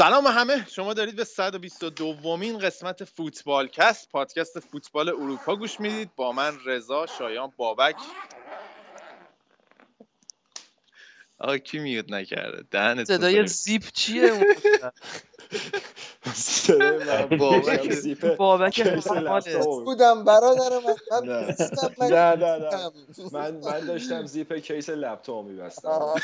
سلام همه. شما دارید به 122 دومین قسمت فوتبالکست پادکست فوتبال اروپا گوش می‌دید. با من رضا شایان بابک. آقا کی میوت نکرده؟ دهنت صدای زیپ چیه اون؟ بابک. بودم برادر من. نه. من داشتم زیپ کیس لپتاپ میبستم.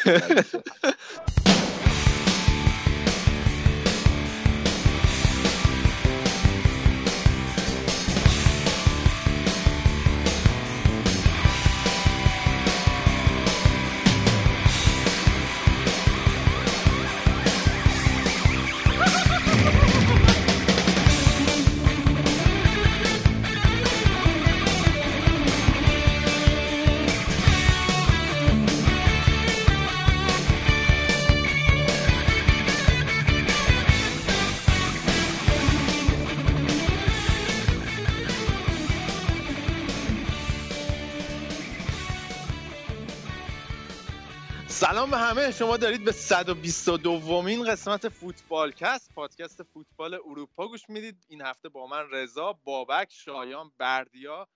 شما دارید به 122 دومین قسمت فوتبالکست پادکست فوتبال اروپا گوش می‌دید. این هفته با من رضا بابک شایان بردیا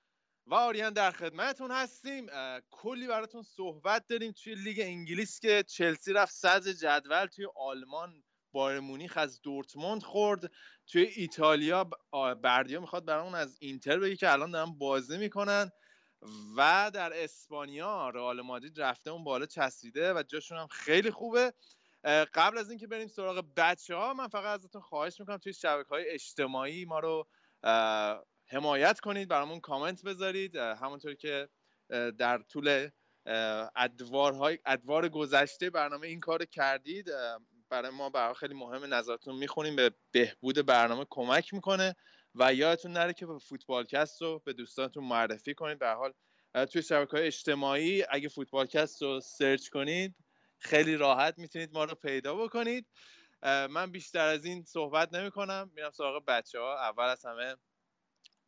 و آریان در خدمتتون هستیم. کلی براتون صحبت داریم توی لیگ انگلیس که چلسی رفت صدر جدول توی آلمان بایر مونیخ از دورتموند خورد توی ایتالیا بردیا می‌خواد برامون از اینتر بگی که الان دارن بازی می‌کنن. و در اسپانیا رئال مادرید رفته اون بالا چسبیده و جاشون هم خیلی خوبه. قبل از اینکه بریم سراغ بچه ها من فقط ازتون خواهش می‌کنم توی شبکه های اجتماعی ما رو حمایت کنید برامون کامنت بذارید. همونطور که در طول ادوارهای ادوار گذشته برنامه این کار کردید برای ما برای خیلی مهمه نظرتون می‌خونیم به بهبود برنامه کمک می‌کنه. و یادتون نره که فوتبالکست رو به دوستانتون معرفی کنید. به حال توی شبکه های اجتماعی اگه فوتبالکست رو سرچ کنید خیلی راحت می‌تونید ما رو پیدا بکنید. من بیشتر از این صحبت نمی کنم میرم سراغ بچه ها اول از همه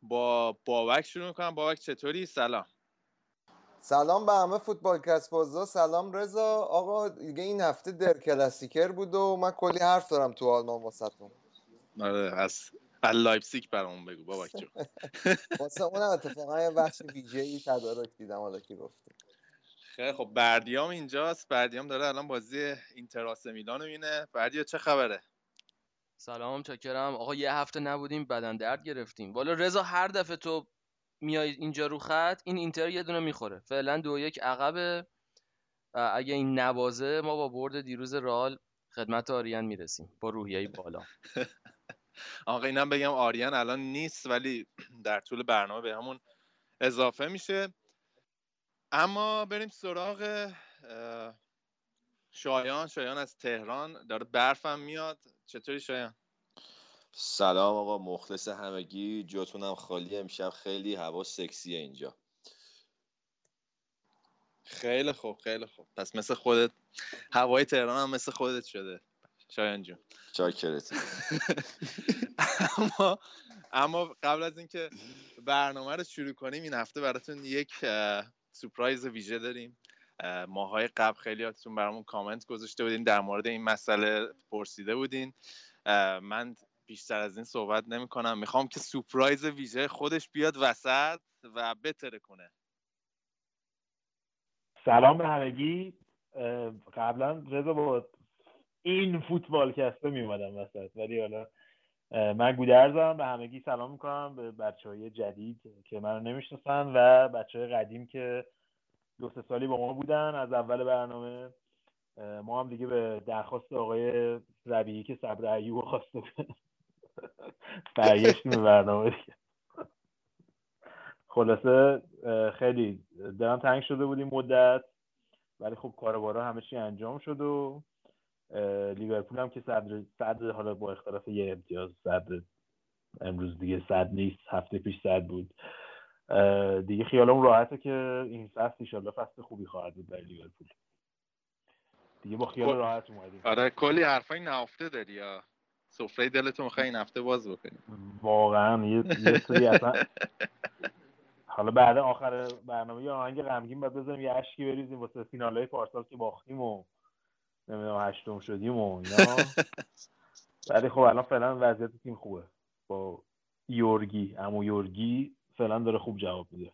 با بابک شروع می‌کنم. بابک چطوری؟ سلام. سلام به همه فوتبال بازا. سلام رضا. آقا دیگه این هفته در کلاسیکر بود و من کلی حرف دارم تو آلمان واسهتون. آره از از لایپزیگ برامون بگو بابک جون. واسه اونم اتفاقا یه بخش ویژه ای تدارک دیدم حالا که گفتی. خیلی خب بردیام اینجاست. بردیام داره الان بازی اینتر آث میلان رو می‌بینه. بردیا چه خبره؟ سلام چاکرم آقا یه هفته نبودیم بدن درد گرفتیم. والا رضا هر دفعه تو میای اینجا رو خط این اینتر یه دونه می‌خوره. فعلا دو یک عقبه. اه، اگه این نوازه ما با برد دیروز رئال خدمت آریان می‌رسیم. با روحیه بالا. آقا اینم بگم آریان الان نیست ولی در طول برنامه به همون اضافه میشه. اما بریم سراغ شایان. شایان از تهران داره برفم میاد. چطوری شایان؟ سلام آقا مخلص همگی. جاتونم خالی. امشب خیلی هوا سکسیه اینجا. خیلی خوب خیلی خوب. پس مثل خودت هوای تهران هم مثل خودت شده. شایان جون. چاکرت. اما اما قبل از اینکه برنامه رو شروع کنیم این هفته براتون یک سورپرایز ویژه داریم. اه، ماهای قبل خیلیاتون برامون کامنت گذاشته بودین در مورد این مسئله پرسیده بودین. من بیشتر از این صحبت نمی کنم می‌خوام که سورپرایز ویژه خودش بیاد وسط و بتره کنه. سلام به همگی. قبلا رضا با این فوتبال کسته می اومدم وسط. ولی حالا من گودرزم به همگی سلام می‌کنم به بچه های جدید که منو نمی‌شناسن و بچه های قدیم که دو سالی با ما بودن. از اول برنامه ما هم دیگه به درخواست آقای ربیعی که صبر ایوب خواسته بود برگشتیم به برنامه دیگه. خلاصه خیلی دلم تنگ شده بود مدت ولی خب کاربارا همه چی انجام شد و لیورپول هم که صدر صدر حالا با اختلاف یه امتیاز صدر امروز دیگه صد نیست هفته پیش صد بود. دیگه خیالم راحته که این فصل ایشالله فصل خوبی خواهد بود برای لیورپول. دیگه با خیال خب. راحت اومدیم. آره کلی حرفای نهفته داری یا سفره دلتو می‌خوای این هفته باز بکنی؟ واقعا یه یه سری اصلا حالا بعد آخر برنامه یه آهنگ غمگین باید بزنیم یه اشکی بریزیم واسه فینال های پارسال که باختیم و نمی‌دونم هشتم شدیم و اینا. ولی خب الان فعلا وضعیت تیم خوبه. با یورگی امو یورگی فعلا داره خوب جواب میده.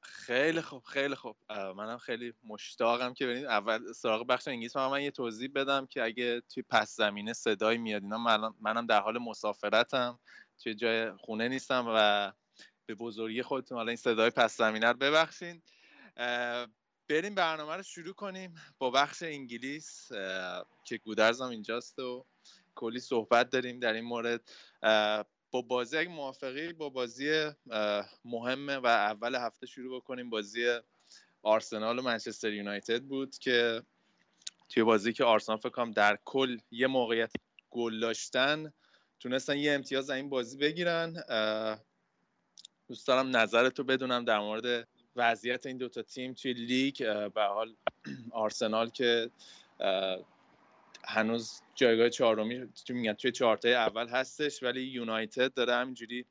خیلی خوب خیلی خوب. منم خیلی مشتاقم که ببینید اول سراغ بخش انگلیس. من, من یه توضیح بدم که اگه توی پس زمینه صدایی میاد اینا منم در حال مسافرتم. توی جای خونه نیستم و به بزرگی خودتون حالا این صدای پس زمینه رو ببخشین. بریم برنامه رو شروع کنیم. با بخش انگلیس که گودرزم اینجاست و کلی صحبت داریم در این مورد. با بازی اگه موافقی با بازی مهمه و اول هفته شروع بکنیم. بازی آرسنال و منچستر یونایتد بود که توی بازی که آرسنال فکر در کل یه موقعیت گل داشتن تونستن یه امتیاز این بازی بگیرن. دوست دارم نظرتو بدونم در مورد وضعیت این دوتا تیم توی لیگ به حال آرسنال که هنوز جایگاه چهارمی میگن توی چهارتای اول هستش ولی یونایتد داره همینجوری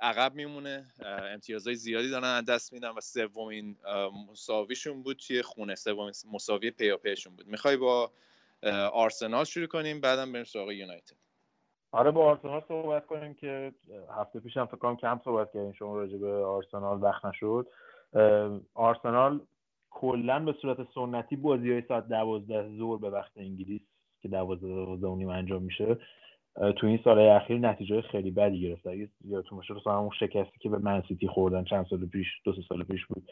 عقب میمونه. امتیازهای زیادی دارن از دست میدن و سومین مساویشون بود توی خونه سومین مساوی پیاپیشون بود. می‌خوای با آرسنال شروع کنیم بعدم بریم سراغ یونایتد. آره با آرسنال صحبت کنیم که هفته پیشم فکر کنم کم صحبت کردیم شما راجع به آرسنال وقت نشد. آرسنال کلا به صورت سنتی بازی های ساعت دوازده زور به وقت انگلیس که دوازده دوازده نیم انجام میشه تو این سال اخیر نتیجه خیلی بدی گرفت اگه یادتون باشه مثلا اون شکستی که به منسیتی خوردن چند سال پیش دو سه سال پیش بود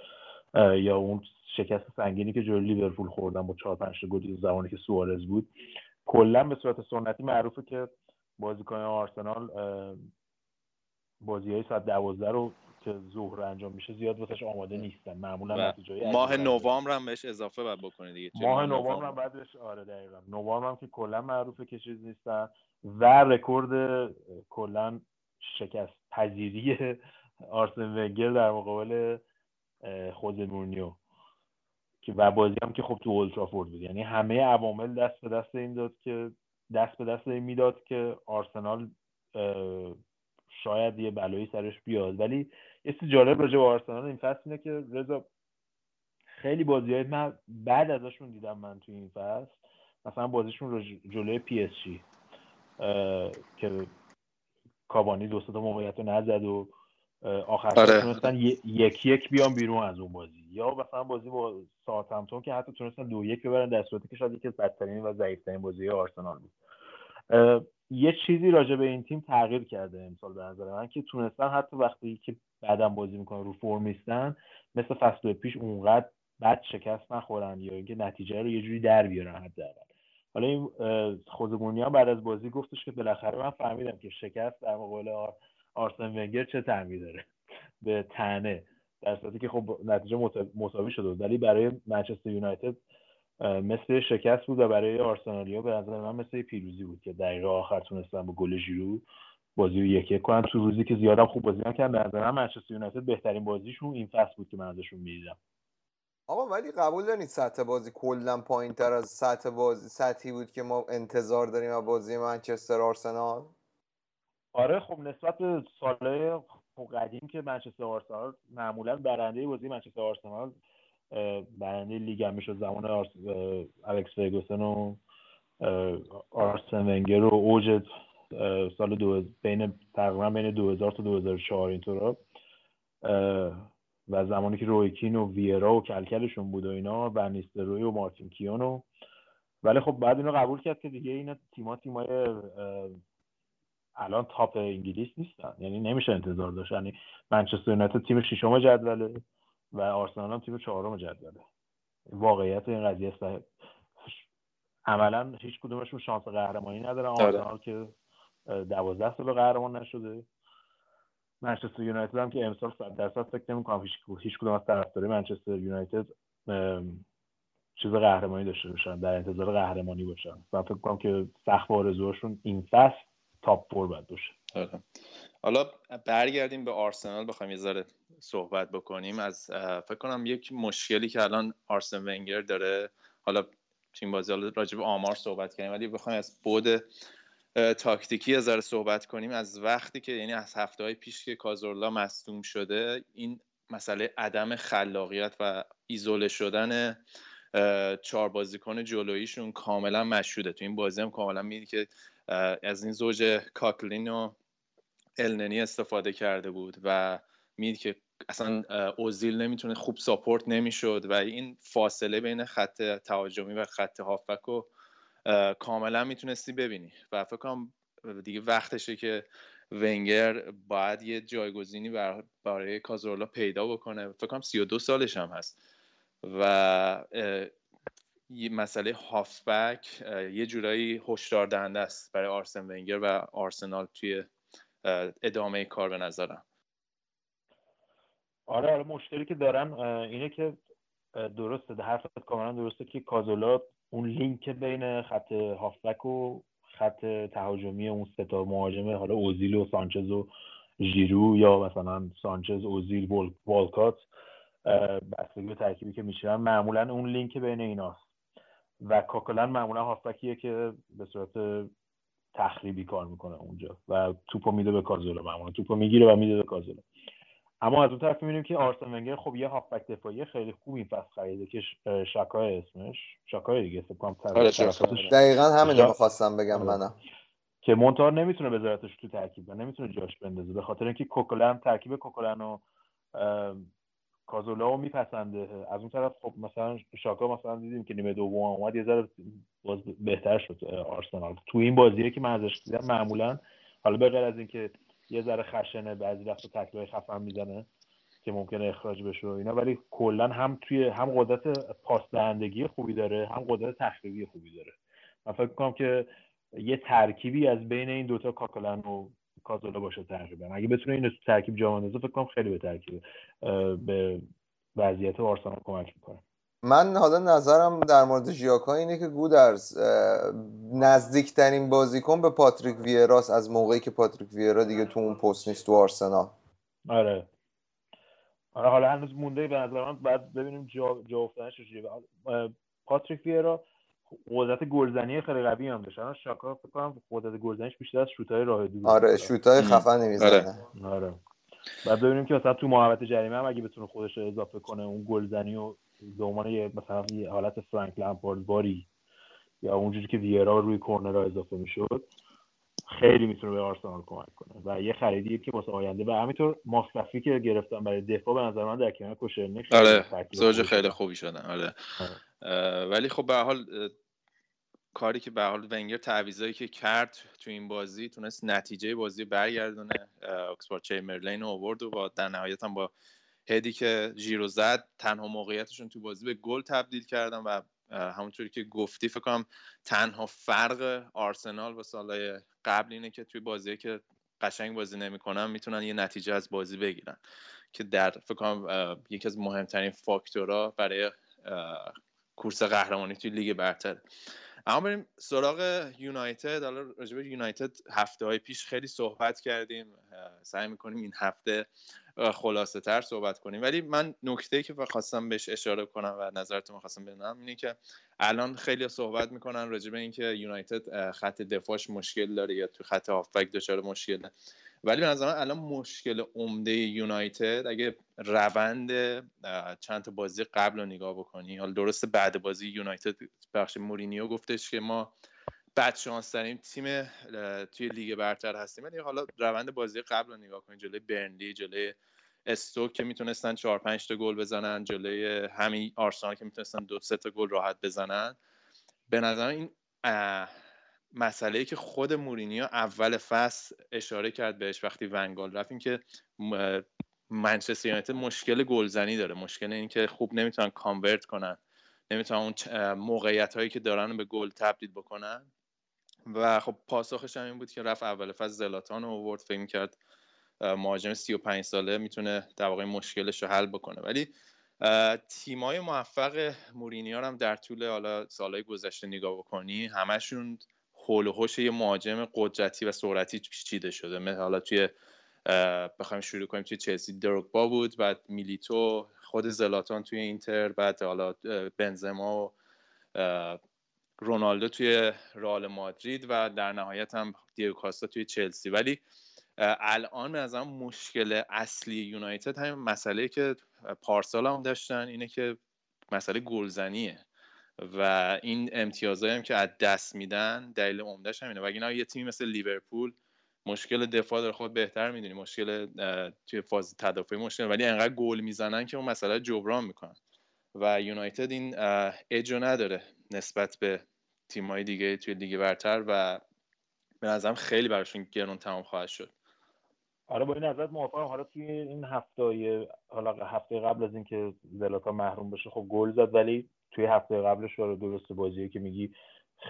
یا اون شکست سنگینی که جلوی لیورپول خوردن با چهار پنج گل زمانی که سوارز بود. کلا به صورت سنتی معروفه که بازیکن آرسنال بازی های ساعت دوازده رو که ظهر انجام میشه زیاد واسش آماده نیستن. معمولا نتیجه ماه نوامبر هم بهش اضافه باید بکنه دیگه ماه نوامبر هم بعدش آره دقیقا. نوامبر هم که کلا معروفه که چیز نیستن و رکورد کلا شکست پذیری آرسن ونگر در مقابل خود مورنیو. که و بازی هم که خب تو اولترافورد بود. یعنی همه عوامل دست به دست این داد که دست به دست این می‌داد که آرسنال شاید یه بلایی سرش بیاد. ولی یه جالب راجع به آرسنال این فصل اینه که رضا خیلی بازی های من بعد ازشون دیدم من توی این فصل. مثلا بازیشون جلوی PSG که کاوانی دو تا موقعیت رو نزد و آخر آره. تونستن یک یک بیان بیرون از اون بازی. یا مثلا بازی با ساوتهمپتون که حتی تونستن دو یک ببرن در صورتی که شاید یکی از بدترین و ضعیفترین بازی آرسنال بود. یه چیزی راجع به این تیم تغییر کرده امسال به نظر من که تونستن حتی وقتی که بعدم بازی می‌کنن رو فرم نیستن مثل فصل پیش اونقدر بد شکست نخورن یا اینکه نتیجه رو یه جوری در بیارن حداقل. حالا این خودمونی بعد از بازی گفتش که بالاخره من فهمیدم که شکست در مقابل آرسن ونگر چه تعمی داره. به تنه در که خب نتیجه مساوی شده ولی برای منچستر یونایتد مثل شکست بود و برای آرسنالیا به نظر من مثل پیروزی بود که دقیقه آخر تونستن با گل ژیرو بازی رو یک یک کنن. تو روزی که زیادم خوب بازی نکردن به نظر من منچستر یونایتد بهترین بازیشون این فصل بود که من ازشون می‌دیدم. آقا ولی قبول دارید سطح بازی کلا پایین تر از سطح بازی سطحی بود که ما انتظار داریم از بازی منچستر آرسنال؟ آره خب نسبت به سالهای قدیم که منچستر آرسنال معمولا برنده بازی منچستر آرسنال برنده لیگ هم می‌شد. زمان. الکس فرگوسن و آرسن ونگر و اوج سال دو بین تقریبا بین 2000 تا 2004 اینطورا و زمانی که رویکین و ویرا و کلکلشون بود و اینا و نیستروی و مارتین کیونو ولی خب بعد اینو قبول کرد که دیگه این تیما تیمای الان تاپ انگلیس نیستن. یعنی نمیشه انتظار داشت. یعنی منچستر یونایتد تیم ششم جدوله. و آرسنال هم تیم چهارم جدوله واقعیت این قضیه است. عملا هیچ کدومشون شانس قهرمانی ندارن. آره. آرسنال که دوازده سال قهرمان نشده. منچستر یونایتد هم که امسال 100 درصد فکر نمی‌کنم هیچ هیچ کدوم از طرفدارای منچستر یونایتد چیز قهرمانی داشته باشن در انتظار قهرمانی باشن. من فکر کنم که سخت آرزوهاشون این فصل تاپ فور باید باشه. آره. حالا برگردیم به آرسنال بخوایم یه ذره صحبت بکنیم. از فکر کنم یک مشکلی که الان آرسن ونگر داره. حالا تیم بازی حالا راجع به آمار صحبت کنیم ولی بخوایم از بود تاکتیکی از صحبت کنیم. از وقتی که یعنی از هفته های پیش که کازورلا مصدوم شده این مسئله عدم خلاقیت و ایزوله شدن چهار بازیکن جلویشون کاملا مشهوده. تو این بازی هم کاملا می‌دید که از این زوج کاکلین و النی استفاده کرده بود و می‌دید که اصلا اوزیل نمی‌تونه خوب ساپورت نمی‌شد و این فاصله بین خط تهاجمی و خط هافک رو کاملا می‌تونستی ببینی. و فکر کنم دیگه وقتشه که ونگر باید یه جایگزینی برای کازورلا پیدا بکنه. فکر کنم 32 سالش هم هست. و یه مسئله هافبک یه جورایی هشدار دهنده است برای آرسن ونگر و آرسنال توی ادامه کار به نظرم. آره آره مشکلی که دارم اینه که درسته حرفت کاملا درسته که کازولا اون لینک بین خط هافبک و خط تهاجمی اون سه تا مهاجمه حالا اوزیل و سانچز و ژیرو یا مثلا سانچز اوزیل والکات بستگی به ترکیبی که میشن معمولا اون لینک بین ایناست. و کاکلن معمولا هافبکیه که به صورت تخریبی کار می‌کنه اونجا و توپو میده به کازولا معمولا توپو می‌گیره و میده به کازولا اما از اون طرف می‌بینیم که آرسن ونگر خب یه هافبک دفاعی خیلی خوب این فصل خریده که شکای اسمش شکای دیگه فکر کنم آره، دقیقا همین رو خواستم بگم آره. منم. که مونتار نمی‌تونه بذارتش تو ترکیب و نمی‌تونه جاش بندازه به خاطر اینکه کوکلن ترکیب کوکلن و کازولا رو میپسنده. از اون طرف خب مثلا شاکا مثلا دیدیم که نیمه دوم اومد یه ذره باز بهتر شد آرسنال. تو این بازیه که من ازش دیدم معمولا حالا به غیر از اینکه یه ذره خشنه بعضی وقت تکلای خفن می‌زنه که ممکنه اخراج بشه اینا ولی کلا هم توی هم قدرت پاس دهندگی خوبی داره هم قدرت تخریبی خوبی داره. من فکر کنم که یه ترکیبی از بین این دوتا کاکلن و کازولا باشه تقریبا. اگه بتونه این ترکیب جا فکر کنم خیلی به ترکیب به وضعیت آرسنال کمک می‌کنه. من حالا نظرم در مورد ژیاکا اینه که گودرز نزدیکترین بازیکن به پاتریک ویراس از موقعی که پاتریک ویرا دیگه تو اون پست نیست تو آرسنال. آره. آره حالا هنوز مونده به نظر من. بعد ببینیم جا, جا افتادنش پاتریک ویرا قدرت گلزنی خیلی قوی هم داشت. شاکا فکر کنم قدرت گلزنیش بیشتر از شوتای راه دور آره شوتای خفنی می‌زنه آره. آره. بعد ببینیم که مثلا تو محوطه جریمه هم اگه بتونه خودش رو اضافه کنه اون گلزنی و به عنوان مثلا یه حالت فرانک لمپارد باری یا اونجوری که ویرا روی کورنر اضافه می‌شد خیلی می‌تونه به آرسنال کمک کنه. و یه خریدی که واسه آینده و همینطور ماسکفی که گرفتن برای دفاع به نظر من در کنار کوشرنی آره. زوج خیلی خوبی شدن. آره, آره. ولی خب به حال کاری که به حال ونگر تعویضایی که کرد تو این بازی تونست نتیجه بازی برگردونه اکسفورد رو آورد و با در نهایت هم با هدی که ژیرو زد تنها موقعیتشون تو بازی به گل تبدیل کردن و همونطوری که گفتی فکر کنم تنها فرق آرسنال با سالهای قبل اینه که توی بازی که قشنگ بازی نمی‌کنن می‌تونن یه نتیجه از بازی بگیرن که در فکر کنم یکی از مهمترین فاکتورها برای کورس قهرمانی توی لیگ برتر اما بریم سراغ یونایتد. حالا راجع یونایتد هفته های پیش خیلی صحبت کردیم. سعی می‌کنیم این هفته خلاصه تر صحبت کنیم. ولی من نکته که خواستم بهش اشاره کنم و نظرتون خواستم بدونم اینه که الان خیلی صحبت می‌کنن راجع به اینکه یونایتد خط دفاعش مشکل داره یا تو خط هافبک دچار مشکله. ولی به نظر الان مشکل عمده یونایتد اگه روند چند تا بازی قبل رو نگاه بکنی حالا درسته بعد بازی یونایتد بخش مورینیو گفتش که ما بد شانس ترین تیم توی لیگ برتر هستیم. ولی حالا روند بازی قبل رو نگاه کنید جلوی برنلی جلوی استوک که می‌تونستن 4 5 تا گل بزنن جلوی همین آرسنال که می‌تونستن دو سه تا گل راحت بزنن. به نظر این مسئله که خود مورینیو اول فصل اشاره کرد بهش وقتی ونگال رفت این که منچستر یونایتد مشکل گلزنی داره. مشکل این که خوب نمی‌تونن کانورت کنن. نمی‌تونن اون موقعیت هایی که دارن به گل تبدیل بکنن. و خب پاسخش هم این بود که رفت اول فصل زلاتان رو آورد. فکر کرد مهاجم 35 ساله می‌تونه در واقع مشکلش رو حل بکنه. ولی تیمای موفق مورینیو هم در طول حالا سالهای گذشته نگاه بکنی همشون حول یه مهاجم قدرتی و سرعتی چیده شده. مثل حالا توی بخوایم شروع کنیم توی چلسی دروگبا بود بعد میلیتو خود زلاتان توی اینتر بعد حالا بنزما و رونالدو توی رئال مادرید و در نهایت هم دیگو کاستا توی چلسی. ولی الان به نظرم مشکل اصلی یونایتد همین مسئله که پارسال هم داشتن اینه که مسئله گلزنیه. و این امتیازهایی هم که از دست میدن دلیل عمدهش همینه. و اینا یه تیمی مثل لیورپول مشکل دفاع داره خود بهتر می‌دونی. مشکل توی فاز تدافعی مشکل. ولی انقدر گل می‌زنن که اون مسئله جبران می‌کنن. و یونایتد این اجو نداره نسبت به تیمای دیگه توی لیگ برتر و به نظرم خیلی براشون گرون تمام خواهد شد. آره با این نظرت موافقم. حالا توی این هفته حالا هفته قبل از اینکه زلاتا محروم بشه خب گل زد ولی توی هفته قبلش رو درست بازی که میگی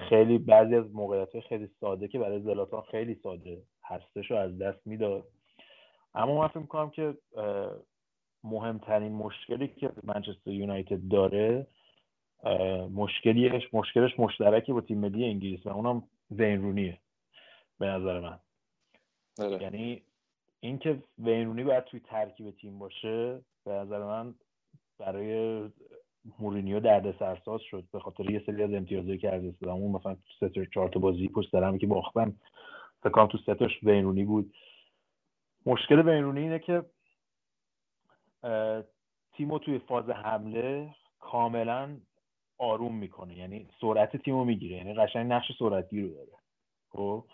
خیلی بعضی از موقعیت خیلی ساده که برای زلاتا خیلی ساده هستش رو از دست می‌داد. اما من فکر می‌کنم که مهمترین مشکلی که منچستر یونایتد داره مشکلیش مشکلش مشترکی با تیم ملی انگلیس و اونم وین به نظر من. داره. یعنی اینکه وینرونی باید توی ترکیب تیم باشه به نظر من برای مورینیو درد سرساز شد به خاطر یه سری از امتیازهایی که از دست اون مثلا تو سه چهار تا بازی پشت سر که باختن فکر تو ستاش وینرونی بود. مشکل وینرونی اینه که تیمو توی فاز حمله کاملا آروم می‌کنه. یعنی سرعت تیمو می‌گیره. یعنی قشنگ نقش سرعتی رو داره. خب؟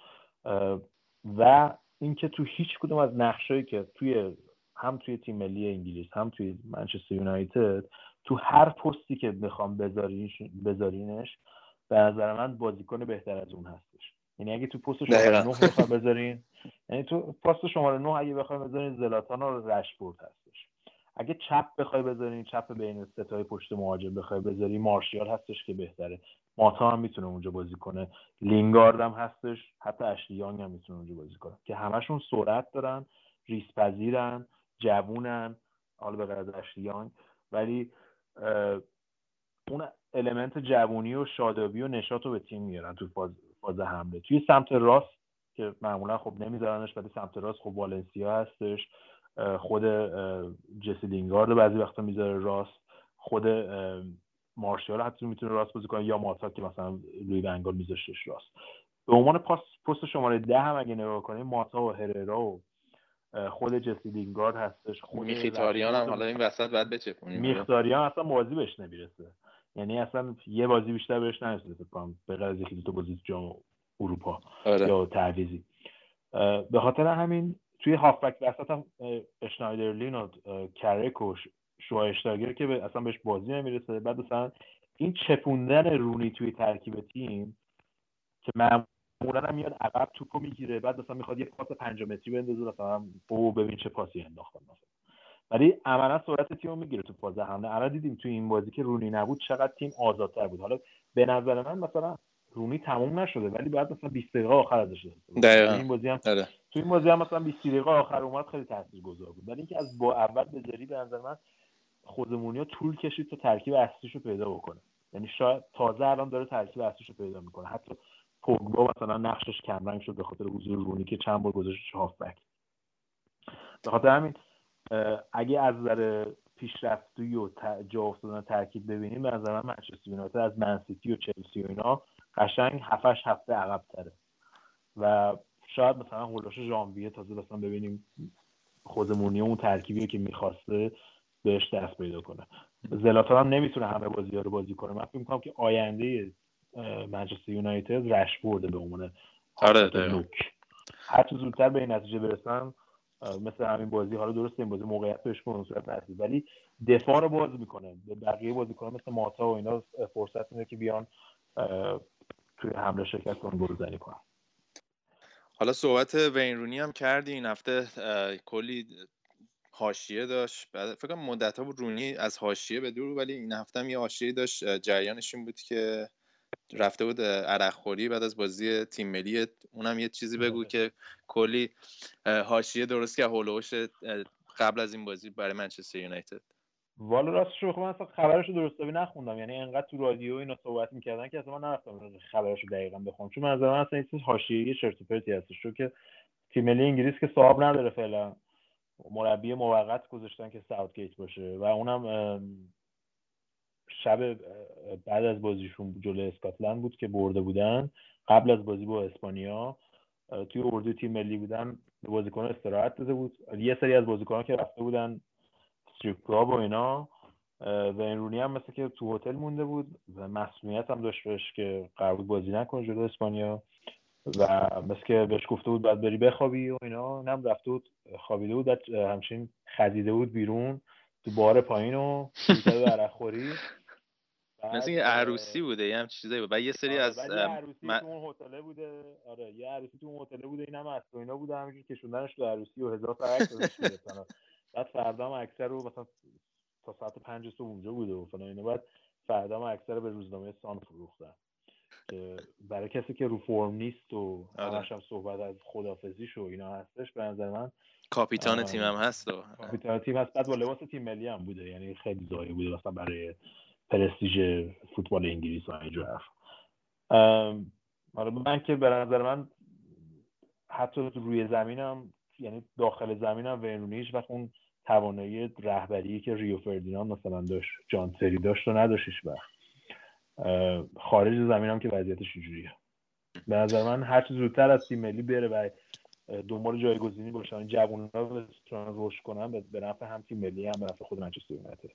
و اینکه تو هیچ کدوم از نقشایی که توی هم توی تیم ملی انگلیس هم توی منچستر یونایتد تو هر پستی که بخوام بذارینش به نظر من بازیکن بهتر از اون هستش. یعنی اگه تو پست شماره 9 بخوام بذارین یعنی تو پست شماره 9 اگه بخوام بذارین زلاتان و رشفورد هستش. اگه چپ بخوای بذارین چپ بین ستای پشت مهاجم بخوای بذاری مارشیال هستش که بهتره. ماتا هم می‌تونه اونجا بازی کنه. لینگارد هم هستش. حتی اشلیانگ هم می‌تونه اونجا بازی کنه. که همشون سرعت دارن ریسپذیرن جوونن. حالا به غیر از اشلیانگ ولی اون المنت جوونی و شادابی و نشاط رو به تیم میارن تو فاز, فاز حمله. توی سمت راست که معمولا خب نمیذارنش ولی سمت راست خب والنسیا هستش خود جسی لینگارد بعضی وقتا می‌ذاره راست خود مارشال حتی می‌تونه راست بازی کنه یا ماتا که مثلا روی بنگال میذاشتش راست. به عنوان پست شماره ده هم اگه نگاه کنیم ماتا و هررا و خود جسی لینگارد هستش خود میخیتاریان هم حالا این وسط بعد بچپونیم میخیتاریان اصلا بازی بهش نمی‌رسه. یعنی اصلا یه بازی بیشتر بهش نرسیده فکر کنم به غیر از یکی دو بازی جام اروپا آره. یا تعویزی به خاطر همین توی هافبک وسط هم اشنایدرلین و کرک و شوایشتاگر که اصلا بهش بازی نمی‌رسه. بعد مثلا این چپوندن رونی توی ترکیب تیم که معمولا هم میاد عقب توپو می‌گیره بعد مثلا می‌خواد یه پاس 5 متری بندازه مثلا او ببین چه پاسی انداختن مثلا. ولی عملا سرعت تیم رو می‌گیره تو فاز حمله الان دیدیم تو این بازی که رونی نبود چقدر تیم آزادتر بود. حالا به نظر من مثلا رونی تموم نشده ولی بعد مثلا 20 دقیقه آخر ازش دقیقاً. این بازی هم داره. تو این بازی هم مثلا 20 دقیقه آخر اومد خیلی تاثیرگذار بود. ولی اینکه از با اول بذاری به نظر من خودمونیا طول کشید تا ترکیب اصلیش رو پیدا بکنه. یعنی شاید تازه الان داره ترکیب اصلیش رو پیدا می‌کنه. حتی پوگبا مثلا نقشش کمرنگ شد به خاطر حضور رونی که چند بار گذاشت هافبک. به خاطر همین اگه از نظر پیشرفتی و جا افتادن ترکیب ببینیم به نظر من منچستر یونایتد از منسیتی و چلسی و اینا قشنگ هفتش هفته عقب تره و شاید مثلا هولوش ژانویه تازه مثلا ببینیم خودمونی اون ترکیبی که می‌خواسته بهش دست پیدا کنه. زلاتان هم نمی‌تونه همه بازی ها رو بازی کنه. من فکر می‌کنم که آینده منچستر یونایتد رش برده به عنوان آره نوک. هر زودتر به این نتیجه برسن مثل همین بازی حالا درست این بازی موقعیت بهش به صورت نرسید. ولی دفاع رو باز می‌کنه. به بقیه بازیکنان مثل ماتا و اینا فرصت میده که بیان توی حمله شرکت کنن گل زنی کنن. حالا صحبت وینرونی هم کردی. این هفته کلی حاشیه داشت. بعد فکر کنم مدت ها بود رونی از حاشیه به دور ولی این هفته هم یه حاشیه داشت. جریانش این بود که رفته بود عرق خوری بعد از بازی تیم ملی اونم یه چیزی بگو که کلی حاشیه درست که هولوش قبل از این بازی برای منچستر یونایتد. والا راستش رو من اصلا خبرش رو درست نخوندم. یعنی انقدر تو رادیو اینا صحبت می‌کردن که اصلا من نرفتم خبرش رو دقیقا بخونم چون منظر من اصلا این چیز حاشیه چرت و پرتی هستش. چون که تیم ملی انگلیس که صاحب نداره فعلا. مربی موقت گذاشتن که ساوتگیت باشه. و اونم شب بعد از بازیشون جلوی اسکاتلند بود که برده بودن. قبل از بازی با اسپانیا توی اردو تیم ملی بودن به بازیکن استراحت داده بود. یه سری از بازیکنان که رفته بودن استریپ و اینا و رونی هم مثل که تو هتل مونده بود و مسئولیت هم داشت بهش که قرار بود بازی نکنه جلو اسپانیا. و مثل که بهش گفته بود بعد بری بخوابی و اینا. نم رفته بود خوابیده بود. بعد همچین خزیده بود بیرون تو بار پایین و عرق خوری. مثل یه عروسی بوده یه همچین چیزایی بود. یه سری آره از یه عروسی تو اون هتل بوده. آره یه عروسی تو اون هتل بوده. اینم از اینا بوده. همینجوری کشوندنش تو عروسی و هزار تا عکس بعد فردا هم اکثر رو مثلا تا ساعت پنج صبح اونجا بوده و فلان اینا. بعد فردا هم اکثر به روزنامه سان فروختن. که برای کسی که رو فرم نیست و آره. هم صحبت از خدافزیش و اینا هستش به نظر من کاپیتان تیم هم هست و کاپیتان تیم هست. بعد با لباس تیم ملی هم بوده. یعنی خیلی زایی بوده مثلا برای پرستیژ فوتبال انگلیس و اینجور حرف. من که به نظر من حتی روی زمینم یعنی داخل زمینم وینرونی هیچ وقت اون توانایی رهبری که ریو فردینان مثلا داشت جان سری داشت و نداشتش وقت. خارج زمین هم که وضعیتش اینجوریه. به نظر من هر چیز زودتر از تیم ملی بره و دنبال جایگزینی باشن جوونا بتونن رشد کنن به نفع هم تیم ملی هم به نفع خود منچستر یونایتد.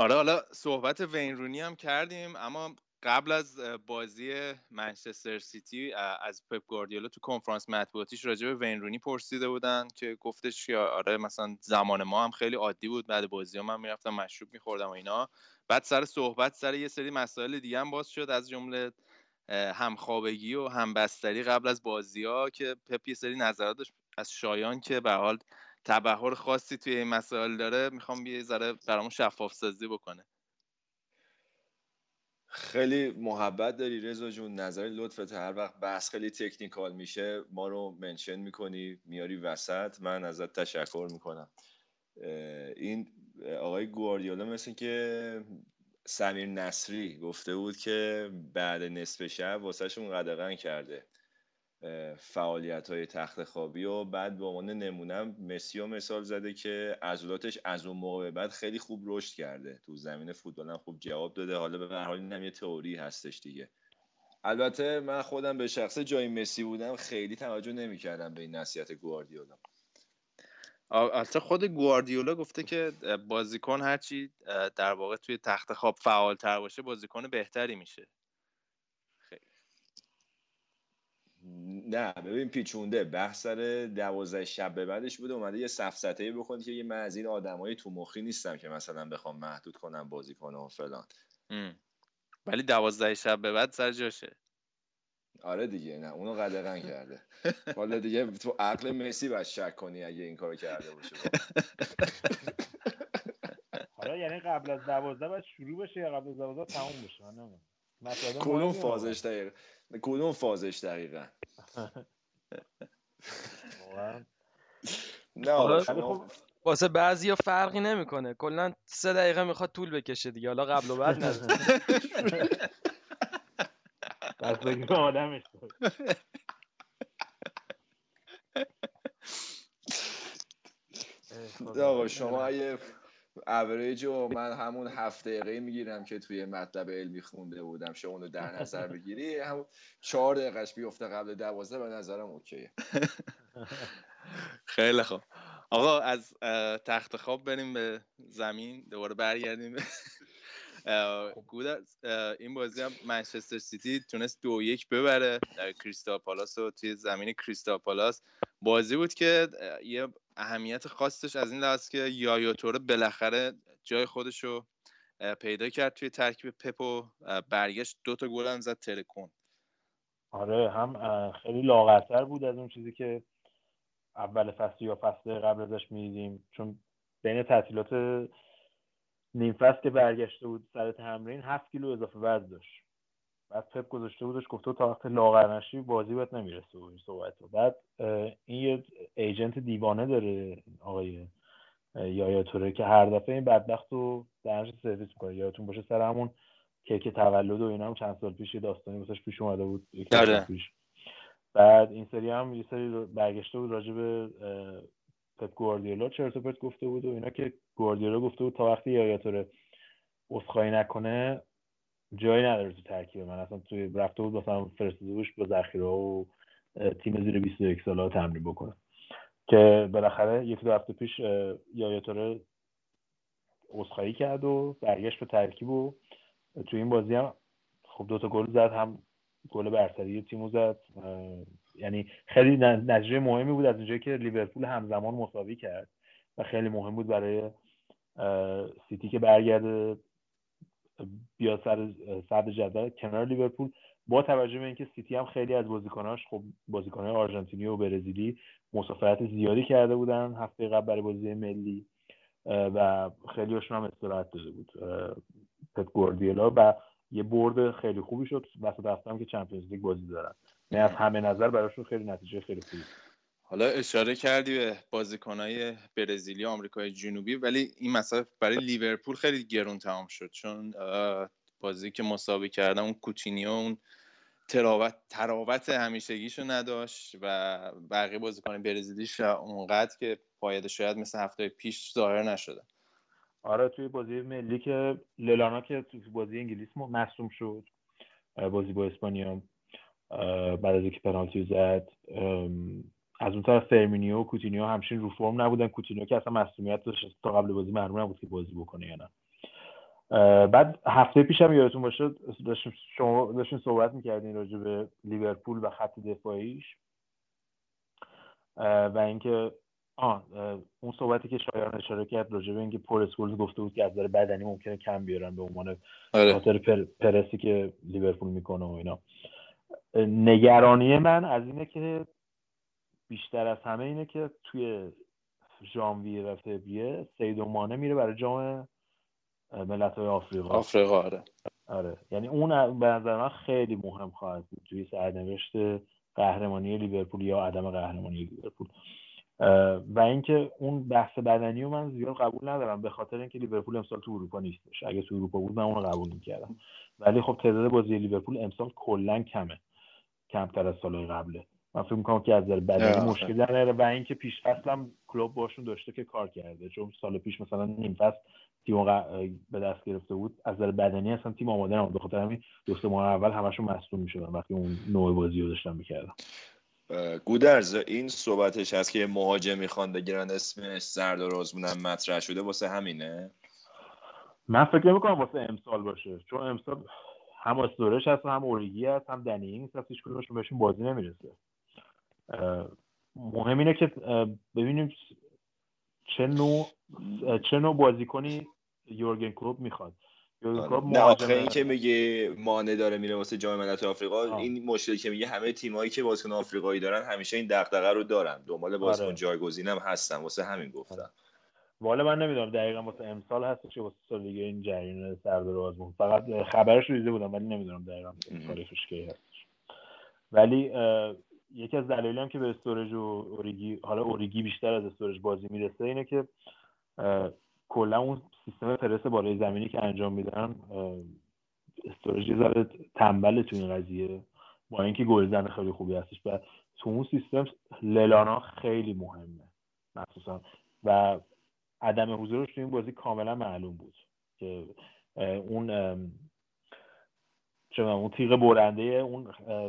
آره حالا صحبت وینرونی هم کردیم اما قبل از بازی منچستر سیتی از پپ گواردیولا تو کنفرانس مطبوعاتیش راجع به وینرونی پرسیده بودن که گفتش که آره مثلا زمان ما هم خیلی عادی بود بعد بازی ها من می‌رفتم مشروب میخوردم و اینا. بعد سر صحبت سر یه سری مسائل دیگه هم باز شد از جمله همخوابگی و همبستری قبل از بازی ها که پپ یه سری نظرات داشت از شایان که به حال تبهر خاصی توی این مسائل داره می‌خوام یه ذره برامون شفاف سازی بکنه. خیلی محبت داری رضا جون. نظر لطفت هر وقت بحث خیلی تکنیکال میشه ما رو منشن می‌کنی میاری وسط من ازت تشکر می‌کنم. این آقای گواردیولا مثل که سمیر نصری گفته بود که بعد نصف شب واسهشون قدغن کرده. فعالیت های تخت خوابی و بعد به عنوان نمونم مسی مثال زده که عضلاتش از اون موقع بعد خیلی خوب رشد کرده. تو زمین فوتبال هم خوب جواب داده. حالا به هر حال اینم یه تئوری هستش دیگه. البته من خودم به شخص جای مسی بودم خیلی توجه نمی‌کردم به این نصیحت گواردیولا. البته خود گواردیولا گفته که بازیکن هرچی در واقع توی تخت خواب فعال تر باشه بازیکن بهتری میشه. نه ببین پیچونده بحث سر دوازده شب به بعدش بوده اومده یه سفسطه بکنه که یه من از این آدمای تو مخی نیستم که مثلا بخوام محدود کنم بازی کنه و فلان. ولی دوازده شب به بعد سر جاشه. آره دیگه نه اونو قدغن کرده. حالا دیگه تو عقل مسی باید شک کنی اگه این کارو کرده باشه حالا یعنی قبل از دوازده باید شروع بشه یا قبل از دوازده تموم بشه من کدوم فازش دقیقا کدوم فازش دقیقا نه خب واسه بعضی ها فرقی نمی‌کنه. کلا سه دقیقه می‌خواد طول بکشه دیگه. حالا قبل و بعد نداره. بستگی آدمش آقا شما اگه اوریج و من همون هفت دقیقه می‌گیرم که توی مطلب علمی خونده بودم. شما اونو در نظر بگیری همون چهار دقیقهش بیفته قبل دوازده به نظرم اوکیه. خیلی خوب. آقا از تخت خواب بریم به زمین دوباره برگردیم. گود این بازی هم منچستر سیتی تونست دو یک ببره در کریستال پالاس و توی زمین کریستال پالاس. بازی بود که یه اهمیت خاصش از این لحاظ که یایا توره بالاخره جای خودش رو پیدا کرد توی ترکیب پپ و برگشت دو تا گل هم زد ترکون آره هم خیلی لاغرتر بود از اون چیزی که اول فصل یا فصل قبل ازش می‌دیدیم. چون بین تعطیلات نیم فصل که برگشته بود سر تمرین هفت کیلو اضافه وزن داشت. بعد پپ گذاشته بودش گفته تا وقت لاغر نشی بازی بهت نمی‌رسه و این صحبت بعد این یه ایجنت دیوانه داره آقای یایا توره که هر دفعه این بدبخت رو درش سرویس می‌کنه. یادتون باشه سر همون کیک تولد و اینا هم چند سال پیش داستانی واسش پیش اومده بود آره. پیش. بعد این سری هم یه سری برگشته بود راجع به پپ گواردیولا. چرت و پرت گفته بود و اینا که گواردیولا گفته بود تا وقتی یایا توره عذرخواهی نکنه جایی نداره تو ترکیب من. اصلا توی رفته بود مثلا فرستاده بوش با ذخیره و تیم زیر 21 ساله تمرین بکنه. که بالاخره یک دو هفته پیش یایا توره عذرخواهی کرد و برگشت به ترکیب و تو این بازی هم خب دوتا گل زد هم گل برتری تیمو زد. یعنی خیلی نتیجه مهمی بود از اونجایی که لیورپول همزمان مساوی کرد و خیلی مهم بود برای سیتی که برگرده بیاد سر صدر جدول کنار لیورپول. با توجه به اینکه سیتی هم خیلی از بازیکناش خب بازیکنهای آرژانتینی و برزیلی مسافرت زیادی کرده بودن هفته قبل برای بازی ملی و خیلی هاشون هم استراحت داده بود پپ گوردیولا و یه برد خیلی خوبی شد وسط هفته هم که چمپیونز لیگ بازی دارن. نه از همه نظر براشون خیلی نتیجه خیلی خوبی حالا اشاره کردی به بازیکنهای برزیلی آمریکای جنوبی ولی این مسئله برای لیورپول خیلی گرون تمام شد چون بازی که مساوی کردن اون کوتینیو اون تراوت تراوت همیشگیشو نداشت و بقیه بازیکن برزیلیش اونقدر که باید شاید مثل هفته پیش ظاهر نشده. آره توی بازی ملی که للانا که توی بازی انگلیس مصدوم شد بازی با اسپانیا بعد از اینکه پنالتی زد از اون طرف فرمینیو و کوتینیو همچین رو فرم نبودن. کوتینیو که اصلا مصدومیت داشت تا قبل بازی معلوم نبود که بازی بکنه یا نه. بعد هفته پیشم یادتون باشه داشتیم شما داشتین صحبت می‌کردین راجع به لیورپول و خط دفاعیش. و اینکه آه اون صحبتی که شایان اشاره کرد راجع به اینکه پول اسکولز گفته بود که از نظر بدنی ممکنه کم بیارن به عنوان آره. خاطر پر، پرسی که لیورپول می‌کنه و اینا. نگرانی من از اینه که بیشتر از همه اینه که توی ژانویه و فوریه سیدو مانه میره برای جام ملت های آفریقا. آفریقا آره. آره. یعنی اون به نظر من خیلی مهم خواهد بود توی سرنوشت قهرمانی لیورپول یا عدم قهرمانی لیورپول. و اینکه اون بحث بدنی رو من زیاد قبول ندارم به خاطر اینکه لیورپول امسال تو اروپا نیستش. اگه تو اروپا بود من اون رو قبول می‌کردم. ولی خب تعداد بازی لیورپول امسال کلا کمه. کمتر از سالهای قبله. من فکر می‌کنم که از نظر بدنی مشکل داره و اینکه پیش فصلم کلوب باشون داشته که کار کرده. چون سال پیش مثلا نیم فصل تیم به دست گرفته بود. از نظر بدنی اصلا تیم آماده نبود. به خاطر همین دو ماه اول همشون مصدوم می‌شدن وقتی اون نوع بازی رو داشتن می‌کردن. گودرز این صحبتش هست که مهاجم می‌خوان بگیرن اسمش سردار آزمونم مطرح شده. واسه همینه؟ من فکر می‌کنم واسه امسال باشه. چون امسال هم استورش هست هم اوریگی هست هم دنی هست. هیچ کدومشون بهشون بازی نمی‌رسه. مهم اینه که ببینیم چه نوع چه نوع بازیکنی یورگن کلوب می‌خواد آره. نه این که میگه مانع داره میره واسه جام ملت آفریقا آه. این مشکلی که میگه همه تیمایی که بازیکن آفریقایی دارن همیشه این دغدغه رو دارن دنبال بازیکن آره. جایگزین هم هستن واسه همین گفتم آره. والا من نمی‌دونم دقیقا واسه امسال هست چه واسه سال دیگه این جریان سردار آزمون فقط خبرش رو دیده بودم ولی نمی‌دونم دقیقا تاریخش کی هستش ولی یکی از دلایلی هم که به استورج و اوریگی حالا اوریگی بیشتر از استورج بازی می‌رسه اینه که کلا اون سیستم پرس بالای زمینی که انجام میدن استورج یه ذره تنبل تو این قضیه با اینکه گلزن خیلی خوبی هستش. و تو اون سیستم للانا خیلی مهمه مخصوصا. و عدم حضورش تو این بازی کاملا معلوم بود که اون اون تیغ برنده اون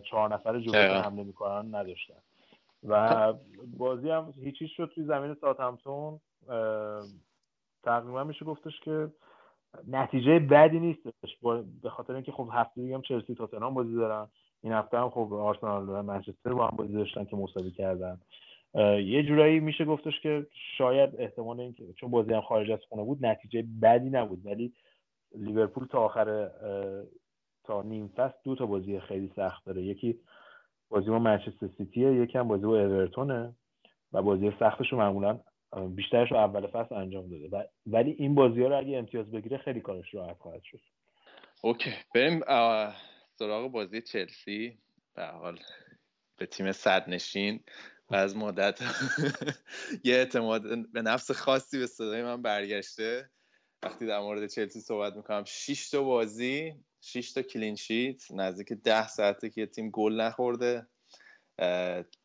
چهار نفر جلو حمله می‌کنن نداشتن. و بازی هم هیچی شد توی زمین ساوثهمپتون تقریبا میشه گفتش که نتیجه بدی نیستش به خاطر اینکه خب هفته دیگه هم چلسی تاتنهام بازی دارن. این هفته هم خب آرسنال و منچستر با هم بازی داشتن که مساوی کردن. یه جورایی میشه گفتش که شاید احتمال اینکه چون بازی هم خارج از خونه بود نتیجه بدی نبود. ولی لیورپول تا آخر تا نیم فصل دو تا بازی خیلی سخت داره. یکی بازی با منچستر سیتیه یکی هم بازی با اورتونه و بازی سختش رو معمولا بیشترش رو اول فصل انجام داده. ولی این بازی ها رو اگه امتیاز بگیره خیلی کارش راحت خواهد شد. اوکی. بریم سراغ بازی چلسی. به حال به تیم صدنشین و از مدت یه اعتماد به نفس خاصی به صدای من برگشته. وقتی در مورد چلسی صحبت می‌کنم 6 تا بازی 6 تا کلین شیت نزدیک 10 ساعته که تیم گل نخورده.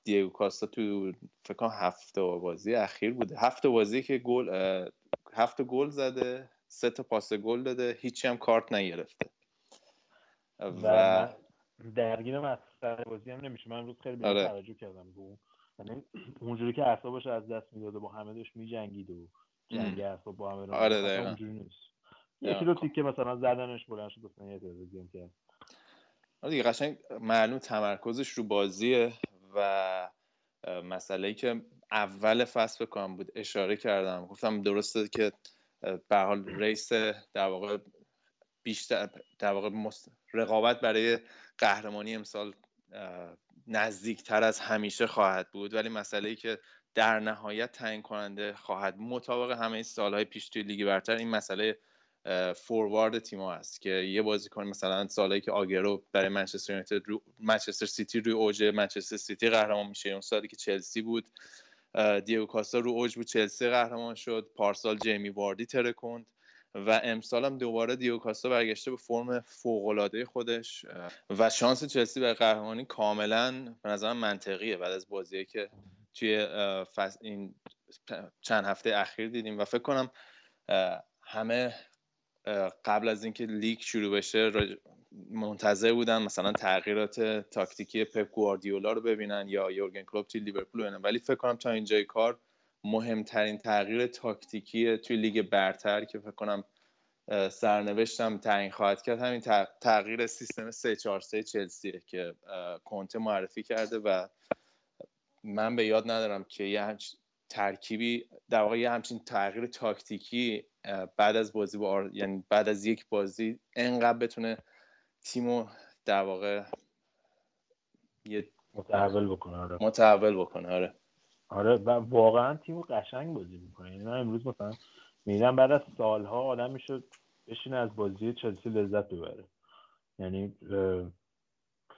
دیگو کاستا تو فکر کنم هفته بازی اخیر بوده. هفته بازی که گل هفته گل زده سه تا پاس گل داده هیچی هم کارت نگرفته. و درگیر مسئله بازی هم نمیشه. من امروز خیلی آره. توجه کردم. به اون یعنی اونجوری که اعصابش از دست می‌داده با همه داشت میجنگید و جنگ و با هم آره دقیقاً. یکی دو تیکه مثلا زدنش بلند شد مثلا یه تلویزیون کرد. آره دیگه قشنگ معلوم تمرکزش رو بازیه و مسئله ای که اول فصل بکنم بود اشاره کردم. گفتم درسته که به حال race در واقع بیشتر در واقع رقابت برای قهرمانی امسال نزدیکتر از همیشه خواهد بود. ولی مسئله ای که در نهایت تعیین کننده خواهد مطابق همه سالهای پیش توی لیگ برتر این مسئله فوروارد تیما هست که یه بازیکن مثلا سالهایی که آگوئرو برای منچستر یونایتد رو منچستر سیتی روی اوج منچستر سیتی قهرمان میشه. اون سالی که چلسی بود دیگو کاستا رو اوج بود چلسی قهرمان شد پارسال جیمی واردی ترکوند و امسال هم دوباره دیو کاستا برگشته به فرم فوق خودش و شانس چلسی به قهرمانی کاملا به نظر منطقیه بعد از بازیه که توی این چند هفته اخیر دیدیم و فکر کنم همه قبل از اینکه لیگ شروع بشه منتظر بودن مثلا تغییرات تاکتیکی پپ گواردیولا رو ببینن یا یورگن کلوپ توی لیورپول ببینن. ولی فکر کنم تا اینجای کار مهمترین تغییر تاکتیکی توی لیگ برتر که فکر کنم سرنوشتم تعیین خواهد کرد همین تغییر سیستم 3 4 3 چلسیه که کنته معرفی کرده و من به یاد ندارم که یه ترکیبی در واقع یه همچین تغییر تاکتیکی بعد از بازی با یعنی بعد از یک بازی انقدر بتونه تیمو در واقع یه متحول بکنه آره. متحول بکنه آره. آره و واقعا تیمو قشنگ بازی می‌کنه. یعنی من امروز مثلا میدم بعد از سالها آدم میشه بشینه از بازی چلسی لذت ببره. یعنی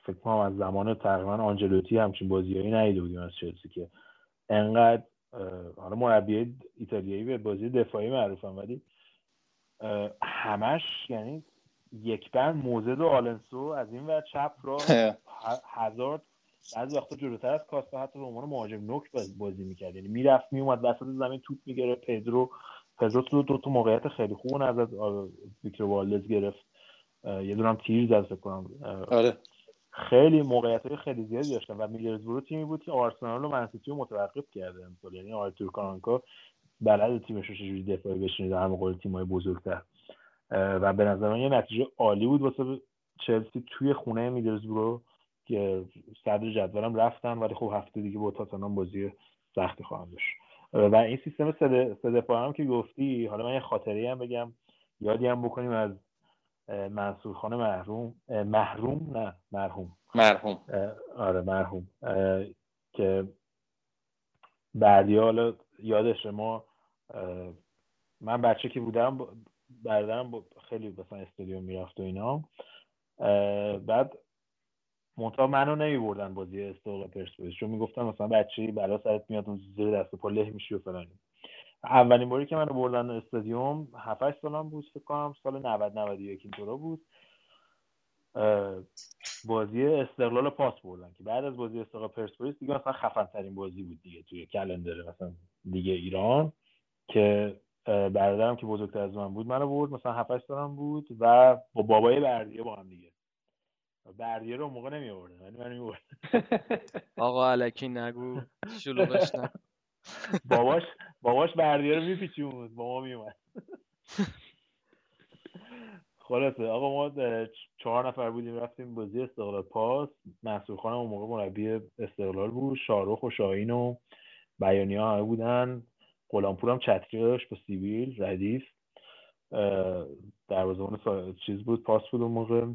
فکر کنم از زمان تقریبا آنجلوتی همچین بازیایی ندیده بودیم از چلسی که انقدر حالا مربی ایتالیایی به بازی دفاعی معروفم ولی همش یعنی یک بند موزد و آلنسو از این ور چپ را هزارد بعضی وقتا جلوتر از کاستا حتی به عنوان مهاجم نوک بازی می‌کرد. یعنی می‌رفت میومد وسط زمین توپ می‌گیره پدرو پدرو تو دو تا موقعیت خیلی خوب از ویکتور والدز گرفت. یه دونم تیر زد فکر کنم. آره. خیلی موقعیت های خیلی زیادی داشتن و میدلزبرو تیمی بود که آرسنال و منسیتی رو متوقف کرده امسال. یعنی آرتور کارانکا بلد تیمش رو چجوری دفاعی بشینه در مقابل تیم‌های بزرگتر. و به نظر من یه نتیجه عالی بود واسه چلسی توی خونه میدلزبرو که صدر جدولم رفتن ولی خب هفته دیگه با تاتنهام بازی سختی خواهم داشت. و این سیستم سه دفاع هم که گفتی حالا من یه خاطری هم بگم یادی هم بکنیم از منصور خانه محروم محروم نه مرحوم. مرحوم. آره مرحوم. که بردی یادش ما من بچه که بودم بردارم خیلی مثلا استادیوم می‌رفت و اینا. بعد منتها منو نمی بردن بازی استقلال پرسپولیس چون می‌گفتن مثلا بچه بلا سرت میاد اون زیر دست پا له میشی و فلان اولین باری که منو بردن استادیوم 7 سالم بود فکر کنم سال 90 91 اینطورا بود. بازی استقلال پاس بردن که بعد از بازی استقلال پرسپولیس دیگه مثلا خفن ترین بازی بود دیگه توی کلندر مثلا دیگه ایران که برادرم که بزرگتر از من بود منو برد مثلا 7 سالم بود و با بابای بردیه با هم دیگه. بردیه رو موقع نمی آورده ولی من می آقا علکی نگو شلوغش نه باباش باباش بردیه رو میپیچوند با ما میومد خلاصه آقا ما چهار نفر بودیم رفتیم بازی استقلال پاس. منصور خانم اون موقع مربی استقلال بود. شارخ و شاهین و بیانی ها همه بودن. غلامپور هم چتری داشت با سیبیل ردیف. دروازه‌بان چیز بود پاس بود اون موقع.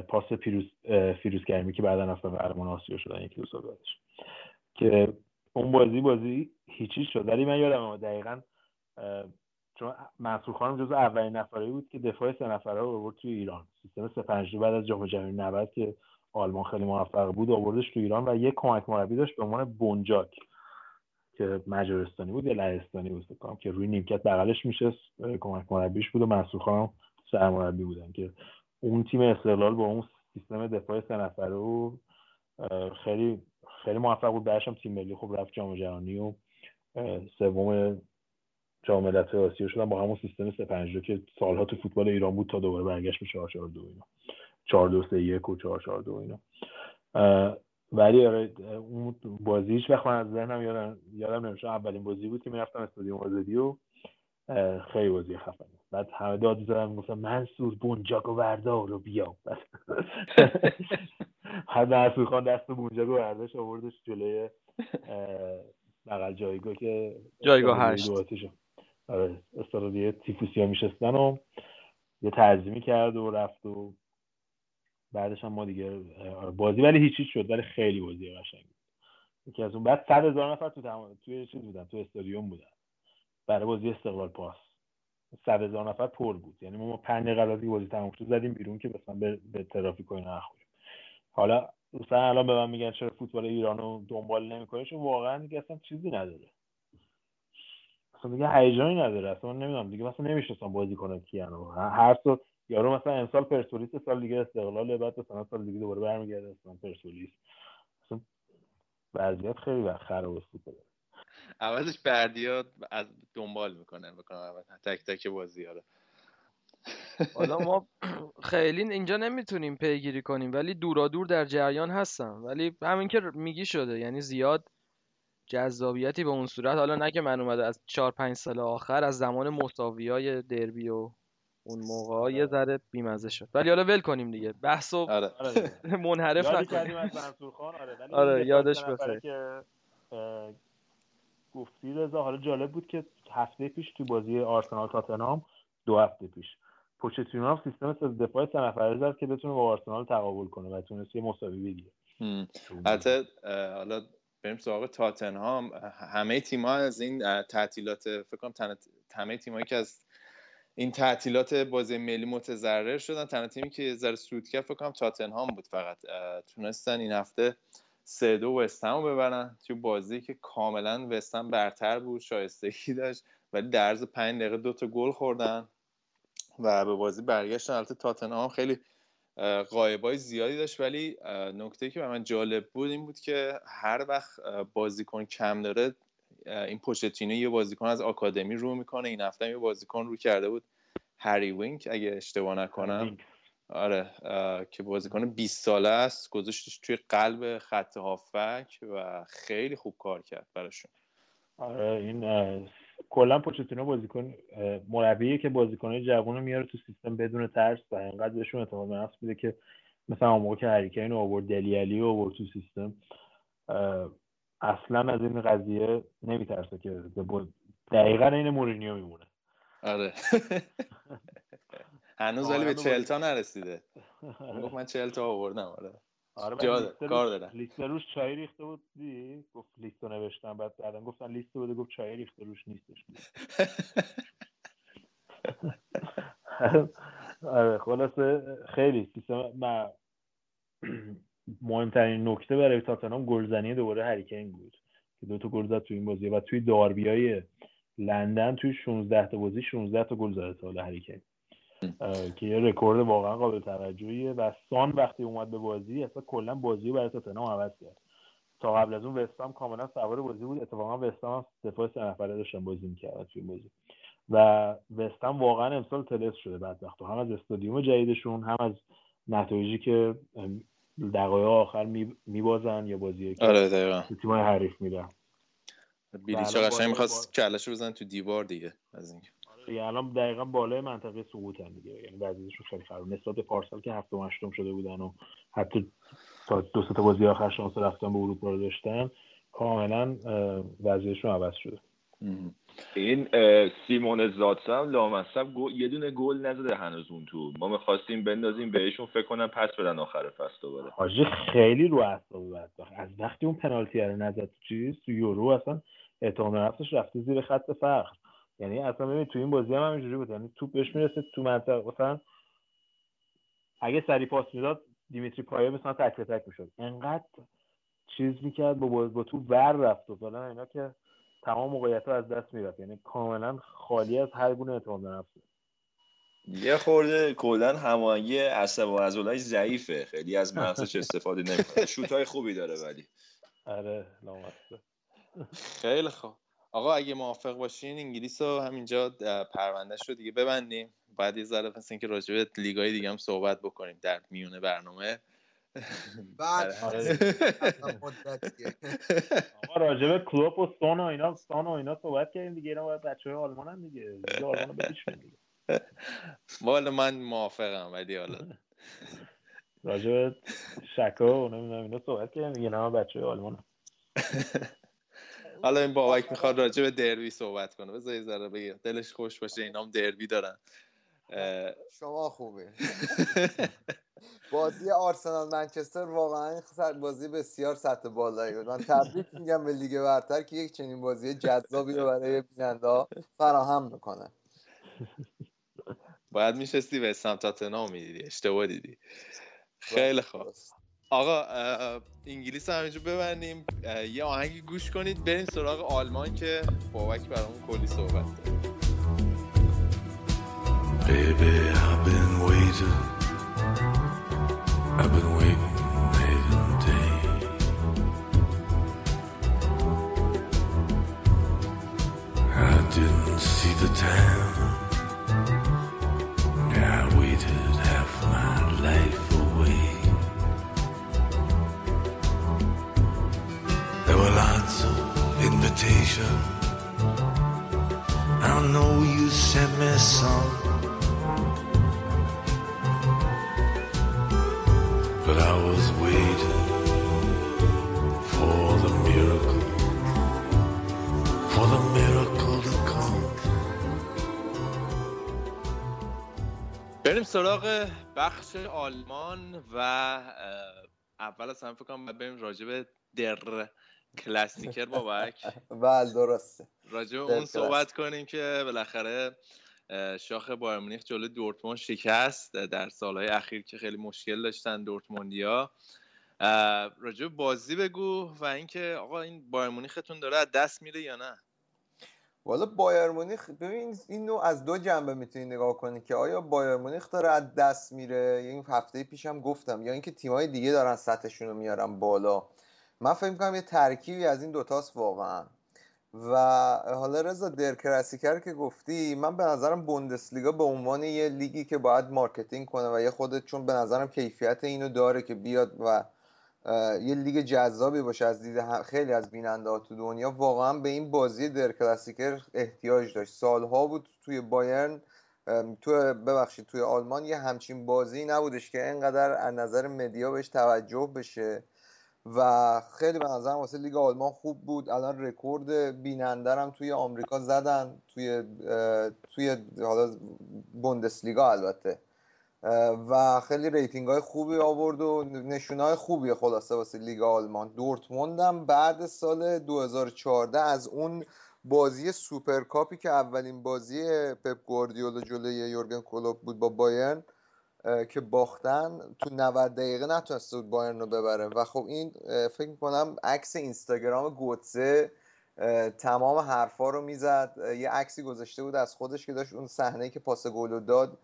پاس پیروز فیروزگرمی که بعدا رفتن قهرمان آسیا شدن یکی دو سال بعدش. که اون بازی بازی هیچی شد. ولی من یادم دقیقا چون منصور خانم جز اولین نفرایی بود که دفاع سه نفره رو آورد توی ایران. سیستم سه پنج بعد از جام جهانی 90 که آلمان خیلی موفق بود آوردش تو ایران و یک کمک مربی داشت به عنوان بونجاک که مجارستانی بود یا لهستانی بود فکر که روی نیمکت بغلش میشه کمک مربیش بود و منصور خانم سرمربی بودن که اون تیم استقلال با اون سیستم دفاع سه نفره رو خیلی خیلی موفق بود. بعدش هم تیم ملی خوب رفت جام جهانی و سوم جام ملت‌های آسیا شدن با همون سیستم 3 5 که سالها تو فوتبال ایران بود تا دوباره برگشت به 4 4 2 اینا. 4 2 3 1 و 4 4 2 اینا. ولی آره اون بازی هیچ وقت من از ذهنم یادم یادم نمیشه اولین بازی بود که می‌رفتم استادیوم آزادی و خیلی بازی خفنی بعد همه داد می‌زدن می‌گفتن منصور بونجاگو وردار رو بیا. هر منصور خان دست بونجاگو برداشت آوردش جلوی بغل جایگاه که جایگاه هشت. آره استرادیه تیفوسیا میشستن و یه ترجیمی کرد و رفت و بعدش هم ما دیگه آره، بازی ولی هیچی شد ولی خیلی بازی قشنگ یکی از اون بعد صد هزار نفر تو تمام توی چیز بودن تو استادیوم بودن. برای بازی استقلال پاس. صد هزار نفر پر بود. یعنی ما پنج دقیقه بازی تموم شد زدیم بیرون که مثلا به, به ترافیک و نخوریم. حالا مثلا الان به من میگن چرا فوتبال ایران رو دنبال نمی‌کنه چون واقعا دیگه اصلا چیزی نداره. اصلا دیگه هیجانی نداره. اصلا من نمی‌دونم دیگه مثلا نمی‌شناسم بازی کنه کیان هر سال یارو مثلا امسال پرسپولیس سال دیگه استقلال بعد مثلا سال دیگه دوباره برمیگرده مثلا پرسپولیس. اصلا وضعیت خیلی خراب فوتبال عوضش بردیا از دنبال می‌کنه بکنم تک تک بازی رو. حالا ما خیلی اینجا نمی‌تونیم پیگیری کنیم ولی دورا دور در جریان هستم. ولی همین که میگی شده یعنی زیاد جذابیتی به اون صورت. حالا نه که من اومده از چهار پنج سال آخر از زمان مساوی های دربی و اون موقع یه ذره بیمزه شد. ولی حالا ول کنیم دیگه. بحث و آره. منحرف نکنیم. آره, آره یادش بخیر. که گفتی رضا حالا جالب بود که هفته پیش تو بازی آرسنال تاتنهام دو هفته پیش. پوچتینو هم سیستم دفاع سه نفره زد که بتونه با آرسنال تقابل کنه و تونست یه مساوی بگیره. البته حالا بریم سراغ تاتنهام. همه تیم‌ها از این تعطیلات فکر کنم همه تیمایی که از این تعطیلات بازی ملی متضرر شدن تنها تیمی که ذره سود کرد فکر کنم تاتنهام بود فقط. تونستن این هفته سه دو وستهم ببرن. توی بازی که کاملا وستهم برتر بود شایستگی داشت. ولی در عرض پنج دقیقه دو تا گل خوردن و به بازی برگشتن. البته تاتنهام خیلی قایبای زیادی داشت. ولی نکته که به من جالب بود این بود که هر وقت بازیکن کم داره این پوشتینو یه بازیکن از آکادمی رو می‌کنه. این هفته یه بازیکن رو کرده بود. هری وینک اگه اشتباه نکنم. آره که بازیکن 20 ساله است گذاشتش توی قلب خط هافک و خیلی خوب کار کرد براشون. آره این کلا پوچتینو بازیکن مربیه که بازیکنای جوون رو میاره تو سیستم بدون ترس و انقدر بهشون اعتماد به نفس میده که مثلا اون موقع که هریکین آورد دلی علی آورد تو سیستم اصلا از این قضیه نمیترسه که دقیقا این مورینیو میمونه. آره. هنوز ولی به چهل نرسیده. گفت من چهل تا آوردم آره. آره کار دارم لیست روش چای ریخته بود دی؟ گفت لیست نوشتم بعد بعدا گفتن لیست بوده گفت چای ریخته روش نیستش. آره خلاصه خیلی سیستم من مهمترین نکته برای تاتنهام گلزنی دوباره هریکین بود که دو تا گل زد تو این بازی و توی داربیای لندن توی 16 تا بازی 16 تا گل زده تا هریکین. که یه رکورد واقعا قابل توجهیه. و سان وقتی اومد به بازی اصلا کلا بازی برای تاتنهام عوض کرد. تا قبل از اون وستام کاملا سوار بازی بود. اتفاقا وستام دفاع سه نفره داشتن بازی می‌کرد توی بازی. و وستام واقعا امسال تلس شده بعد هم از استادیوم جدیدشون هم از نتایجی که دقایق آخر میبازن یا بازی که آره تیمای حریف میرن. بیلیچا قشنگ می‌خواست کلش بزن تو دیوار دیگه از این دیگه الان دقیقا بالای منطقه سقوط هم دیگه. یعنی وضعیتشون خیلی خراب. نسبت به پارسال که هفتم هشتم شده بودن و حتی تا دو تا بازی آخر شانس رفتن به اروپا رو داشتن کاملا وضعیتشون عوض شده. این سیمون زادسا هم لامصب یه دونه گل نزده هنوز اون تو. ما می‌خواستیم بندازیم بهشون فکر کنم پس بدن آخر فصل دوباره. حاجی خیلی رو اعصاب بدبخت از وقتی اون پنالتی رو نزد چیز تو یورو اصلا اعتماد نفسش رفته زیر خط فقر یعنی اصلا ببین تو این بازی هم همینجوری بود. یعنی توپ بهش می‌رسه تو منطقه مثلا اگه سری پاس می‌داد دیمیتری پایه مثلا تک تک می‌شد. انقدر چیز می‌کرد با با تو ور رفت و فلان اینا که تمام موقعیت از دست می‌رفت. یعنی کاملا خالی از هر گونه اعتماد به نفسه یه خورده کلا هماهنگی عصب و عضلای ضعیفه. خیلی از مغزش استفاده نمی‌کنه. شوت های خوبی داره ولی. آره خیلی خوب. آقا اگه موافق باشین انگلیس رو همینجا پروندهش رو دیگه ببندیم. بعد یه ذره پس اینکه راجع به لیگای دیگه هم صحبت بکنیم در میونه برنامه. بعد آره. آقا راجع به کلوپ و سون و اینا سون و اینا صحبت کردیم دیگه. اینا باید بچه های آلمان هم دیگه. دیگه آلمان دیگه والا من موافقم ولی حالا. راجع به شکا و نمی‌دونم اینا صحبت کردیم دیگه اینا بچه های آلمان هم. حالا این بابک می‌خواد راجع به دربی صحبت کنه. بذار یه ذره بگیر دلش خوش باشه اینا هم دربی دارن. شما خوبه بازی آرسنال منچستر واقعا بازی بسیار سطح بالایی بود. من تبریک میگم به لیگ برتر که یک چنین بازی جذابی رو برای بیننده فراهم می‌کنه باید میشستی به سمت می‌دیدی. اشتباه دیدی. خیلی خوب. آقا انگلیس هم همینجور ببندیم یه آهنگی گوش کنید بریم سراغ آلمان که بابک برامون کلی صحبت داره Baby, I've been waiting. I've been waiting night and day. I didn't see the time. Invitations. I know you sent me some. But I was waiting for the miracle, for the miracle to come. بریم سراغ بخش آلمان و اول از همه فکر کنم بریم راجع به در کلاسیکر بابک. بله درسته. راجع اون صحبت کنیم که بالاخره شاخ بایر مونیخ جلوی دورتموند شکست در سالهای اخیر که خیلی مشکل داشتن دورتموندیا. راجع بازی بگو و اینکه آقا این بایرن مونیختون داره از دست میره یا نه؟ والا بایرن مونیخ ببین اینو از دو جنبه می‌تونی نگاه کنی که آیا بایرن مونیخ داره از دست میره؟ یا این هفته پیشم گفتم یا اینکه تیمای دیگه دارن سطحشون رو میارن بالا. من فکر می‌کنم یه ترکیبی از این دوتاست واقعا. و حالا رضا Der Klassiker که گفتی من به نظرم بوندسلیگا به عنوان یه لیگی که باید marketing کنه و یه خودت چون به نظرم کیفیت اینو داره که بیاد و یه لیگ جذابی باشه از دید خیلی از بیننده ها تو دنیا. واقعا به این بازی Der Klassiker احتیاج داشت. سالها بود توی بایرن تو ببخشید توی آلمان یه همچین بازی نبودش که اینقدر از نظر media بهش توجه بشه. و خیلی به نظرم واسه لیگ آلمان خوب بود. الان رکورد بیننده هم توی آمریکا زدن توی توی حالا بوندسلیگا البته. و خیلی rating های خوبی آورد و نشونه های خوبی خلاصه واسه لیگ آلمان. دورتموند هم بعد سال 2014 از اون بازی سوپرکاپی که اولین بازی پپ گواردیولا جلوی یورگن کلوپ بود با بایرن که باختن تو 90 دقیقه نتونسته بود بایرن رو ببره. و خب این فکر می‌کنم عکس اینستاگرام گوتزه تمام حرفا رو می‌زد. یه عکسی گذاشته بود از خودش که داشت اون صحنه که پاس گل داد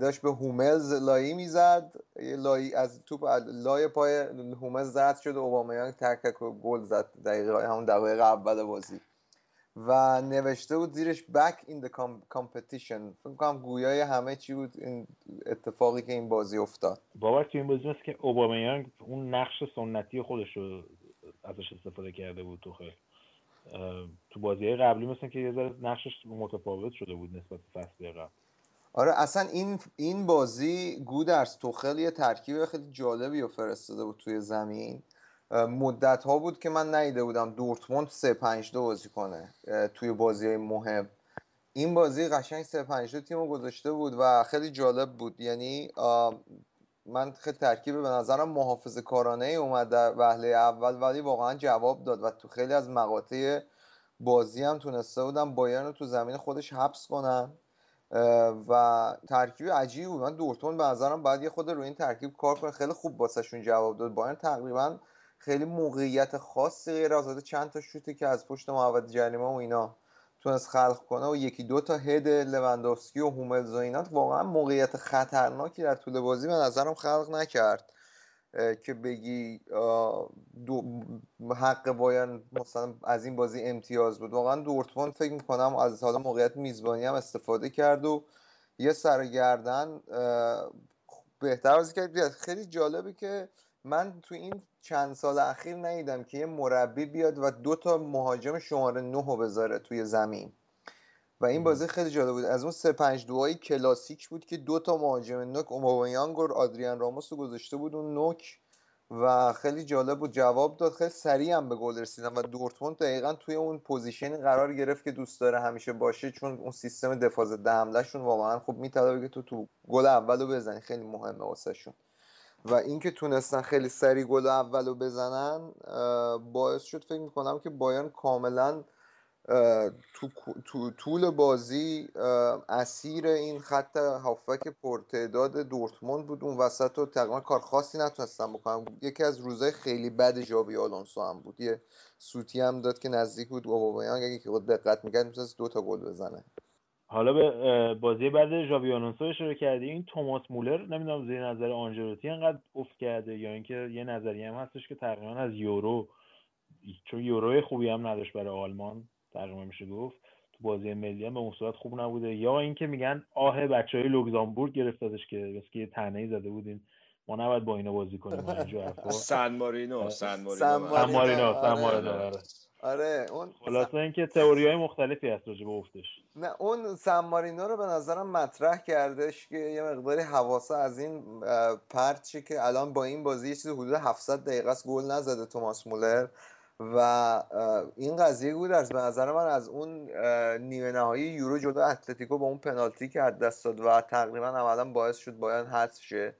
داشت به هوملز لایی می‌زد. لایی از توپ لای پای هوملز رد شد و اوبامیانگ تک تک گل زد دقیقه همون دقایق اول بازی. و نوشته بود زیرش back in the com- competition. فکر کنم گویای همه چی بود این اتفاقی که این بازی افتاد. بابک تو این بازی مثل که اوبامیانگ اون نقش سنتی خودش رو ازش استفاده کرده بود تو خیلی. تو بازی قبلی مثل که یه ذره نقشش متفاوت شده بود نسبت به فصل قبل. آره اصلا این این بازی گودرز توخل یه ترکیب خیلی جالبی رو فرستاده بود توی زمین. مدت ها بود که من ندیده بودم دورتموند 3 5 2 بازی کنه توی بازی های مهم. این بازی قشنگ 3 5 2 تیمو گذاشته بود و خیلی جالب بود. یعنی من خیلی ترکیب به نظرم محافظه کارانه ای اومد در وهله اول ولی واقعا جواب داد و تو خیلی از مقاطع بازی هم تونسته بودن بایرن رو تو زمین خودش حبس اه، و ترکیب عجیبی بود. من دورتموند به نظرم باید یه خود روی این ترکیب کار کنه. خیلی خوب واسهشون جواب داد. بایرن تقریبا خیلی موقعیت خاصی غیر از چند تا شوتی که از پشت محوطه جریمه و اینا تونست خلق کنه و یکی دو تا هد لوندوفسکی و هوملز و اینا واقعا موقعیت خطرناکی در طول بازی به نظرم خلق نکرد. که بگی دو حق بایرن مثلا از این بازی امتیاز بود. واقعا دورتموند فکر می‌کنم از حالا موقعیت میزبانی هم استفاده کرد و یه سرگردن بهتر بازی کرد. خیلی جالبه که من تو این چند سال اخیر ندیدم که یه مربی بیاد و دو تا مهاجم شماره نه رو بذاره توی زمین. و این بازی خیلی جالب بود. از اون سه پنج دوهای کلاسیک بود که دو تا مهاجم نوک اومابیانگ و آدریان راموس رو گذاشته بود اون نوک و خیلی جالب بود. جواب داد خیلی سریع هم به گل رسیدن و دورتموند دقیقا توی اون position قرار گرفت که دوست داره همیشه باشه چون اون سیستم دفاع ضد حملهشون واقعا خوب میطلبه که تو تو گل اولو بزنی. خیلی مهمه واسهشون. و اینکه تونستن خیلی سریع گل اولو بزنن باعث شد فکر می‌کنم که بایرن کاملا تو, تو طول بازی اسیر این خط هافک پرتعداد دورتموند بود. اون وسط و تقریبا کار خاصی نتونستم بکنم. یکی از روزهای خیلی بد ژابی آلونسو هم بود. یه سوتی هم داد که نزدیک بود اوبامیانگ. اگه که دقت می‌کرد می‌تونست دو تا گل بزنه. حالا به بازی بعد ژاوی آلونسو اشاره کردی این توماس مولر نمی‌دونم زیر نظر آنجلوتی انقدر افت کرده یا اینکه یه نظریه هم هستش که تقریبا از یورو چون یورو خوبی هم نداشت برای آلمان تقریبا میشه گفت. تو بازی ملی هم به اون صورت خوب نبوده. یا اینکه میگن آه بچه های لوکزامبورگ گرفتادش که بس که یه تنهی زده بودین. ما نباید با اینا بازی کنیم اینجا سن مارینو سن مارینو سن مارینو آره اون خلاصه اینکه تئوری های مختلفی هست راجع به افتش نه اون سن مارینو رو به نظرم مطرح کردش که یه مقداری حواسه از این پرچی که الان با این بازی یه چیزی حدود 700 دقیقه است گل نزده توماس مولر و این قضیه بود از به نظر من از اون نیمه نهایی یورو جلو اتلتیکو با اون پنالتی که از دست داد و تقریبا عملا باعث شد باید حذف شه.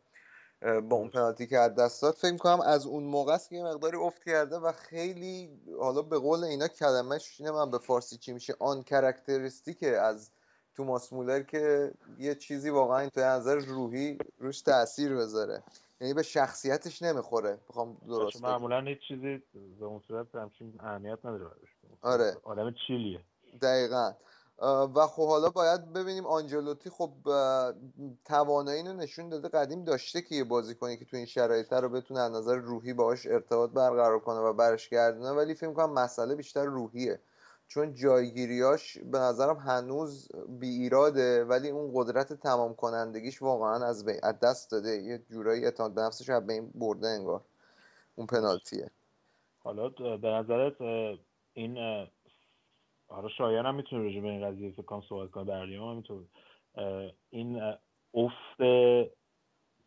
با اون پنالتی که از دست داد فکر کنم از اون موقع است که یه مقداری افت کرده و خیلی حالا به قول اینا کلمهش اینه من به فارسی چی میشه آن کرکتریستیکه از توماس مولر که یه چیزی واقعا تو نظر روحی روش تاثیر بذاره. یعنی به شخصیتش نمی‌خوره. بخوام درست معمولا هیچ چیزی به اون صورت همچین اهمیت نداره آره. آدم چیلیه. دقیقا. و خب حالا باید ببینیم آنجلوتی خب توانایی رو نشون داده قدیم داشته که یه بازی کنی که تو این شرایط رو بتونه از نظر روحی باهاش ارتباط برقرار کنه و برش گردونه. ولی فکر کنم مسئله بیشتر روحیه. چون جایگیریاش به نظرم هنوز بی ایراده ولی اون قدرت تمام کنندگیش واقعا از, از دست داده. یه جورایی اعتماد به نفسش به این برده انگار. اون پنالتیه. حالا به نظرت این حالا شایان هم می‌تونه راجع به این قضیه فکر کنم صحبت کنه بریم هم این افت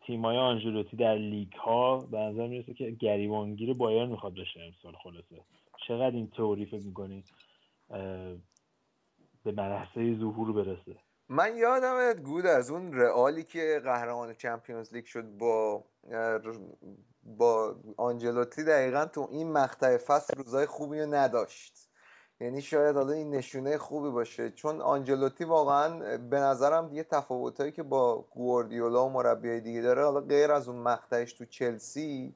تیمای آنجلوتی در لیگ ها به نظر می‌رسه که گریبانگیر بایرن می‌خواد بشه امسال خلاصه. چقدر این تئوری فکر می‌کنی؟ به مرحله ظهور برسه. من یادم گود از اون رئالی که قهرمان چمپیونز لیگ شد با با آنجلوتی دقیقا تو این مقطع فصل روزای خوبی رو نداشت. یعنی شاید حالا این نشونه خوبی باشه. چون آنجلوتی واقعا به نظرم یه تفاوتایی که با گواردیولا و مربیای دیگه داره حالا غیر از اون مقطعش تو چلسی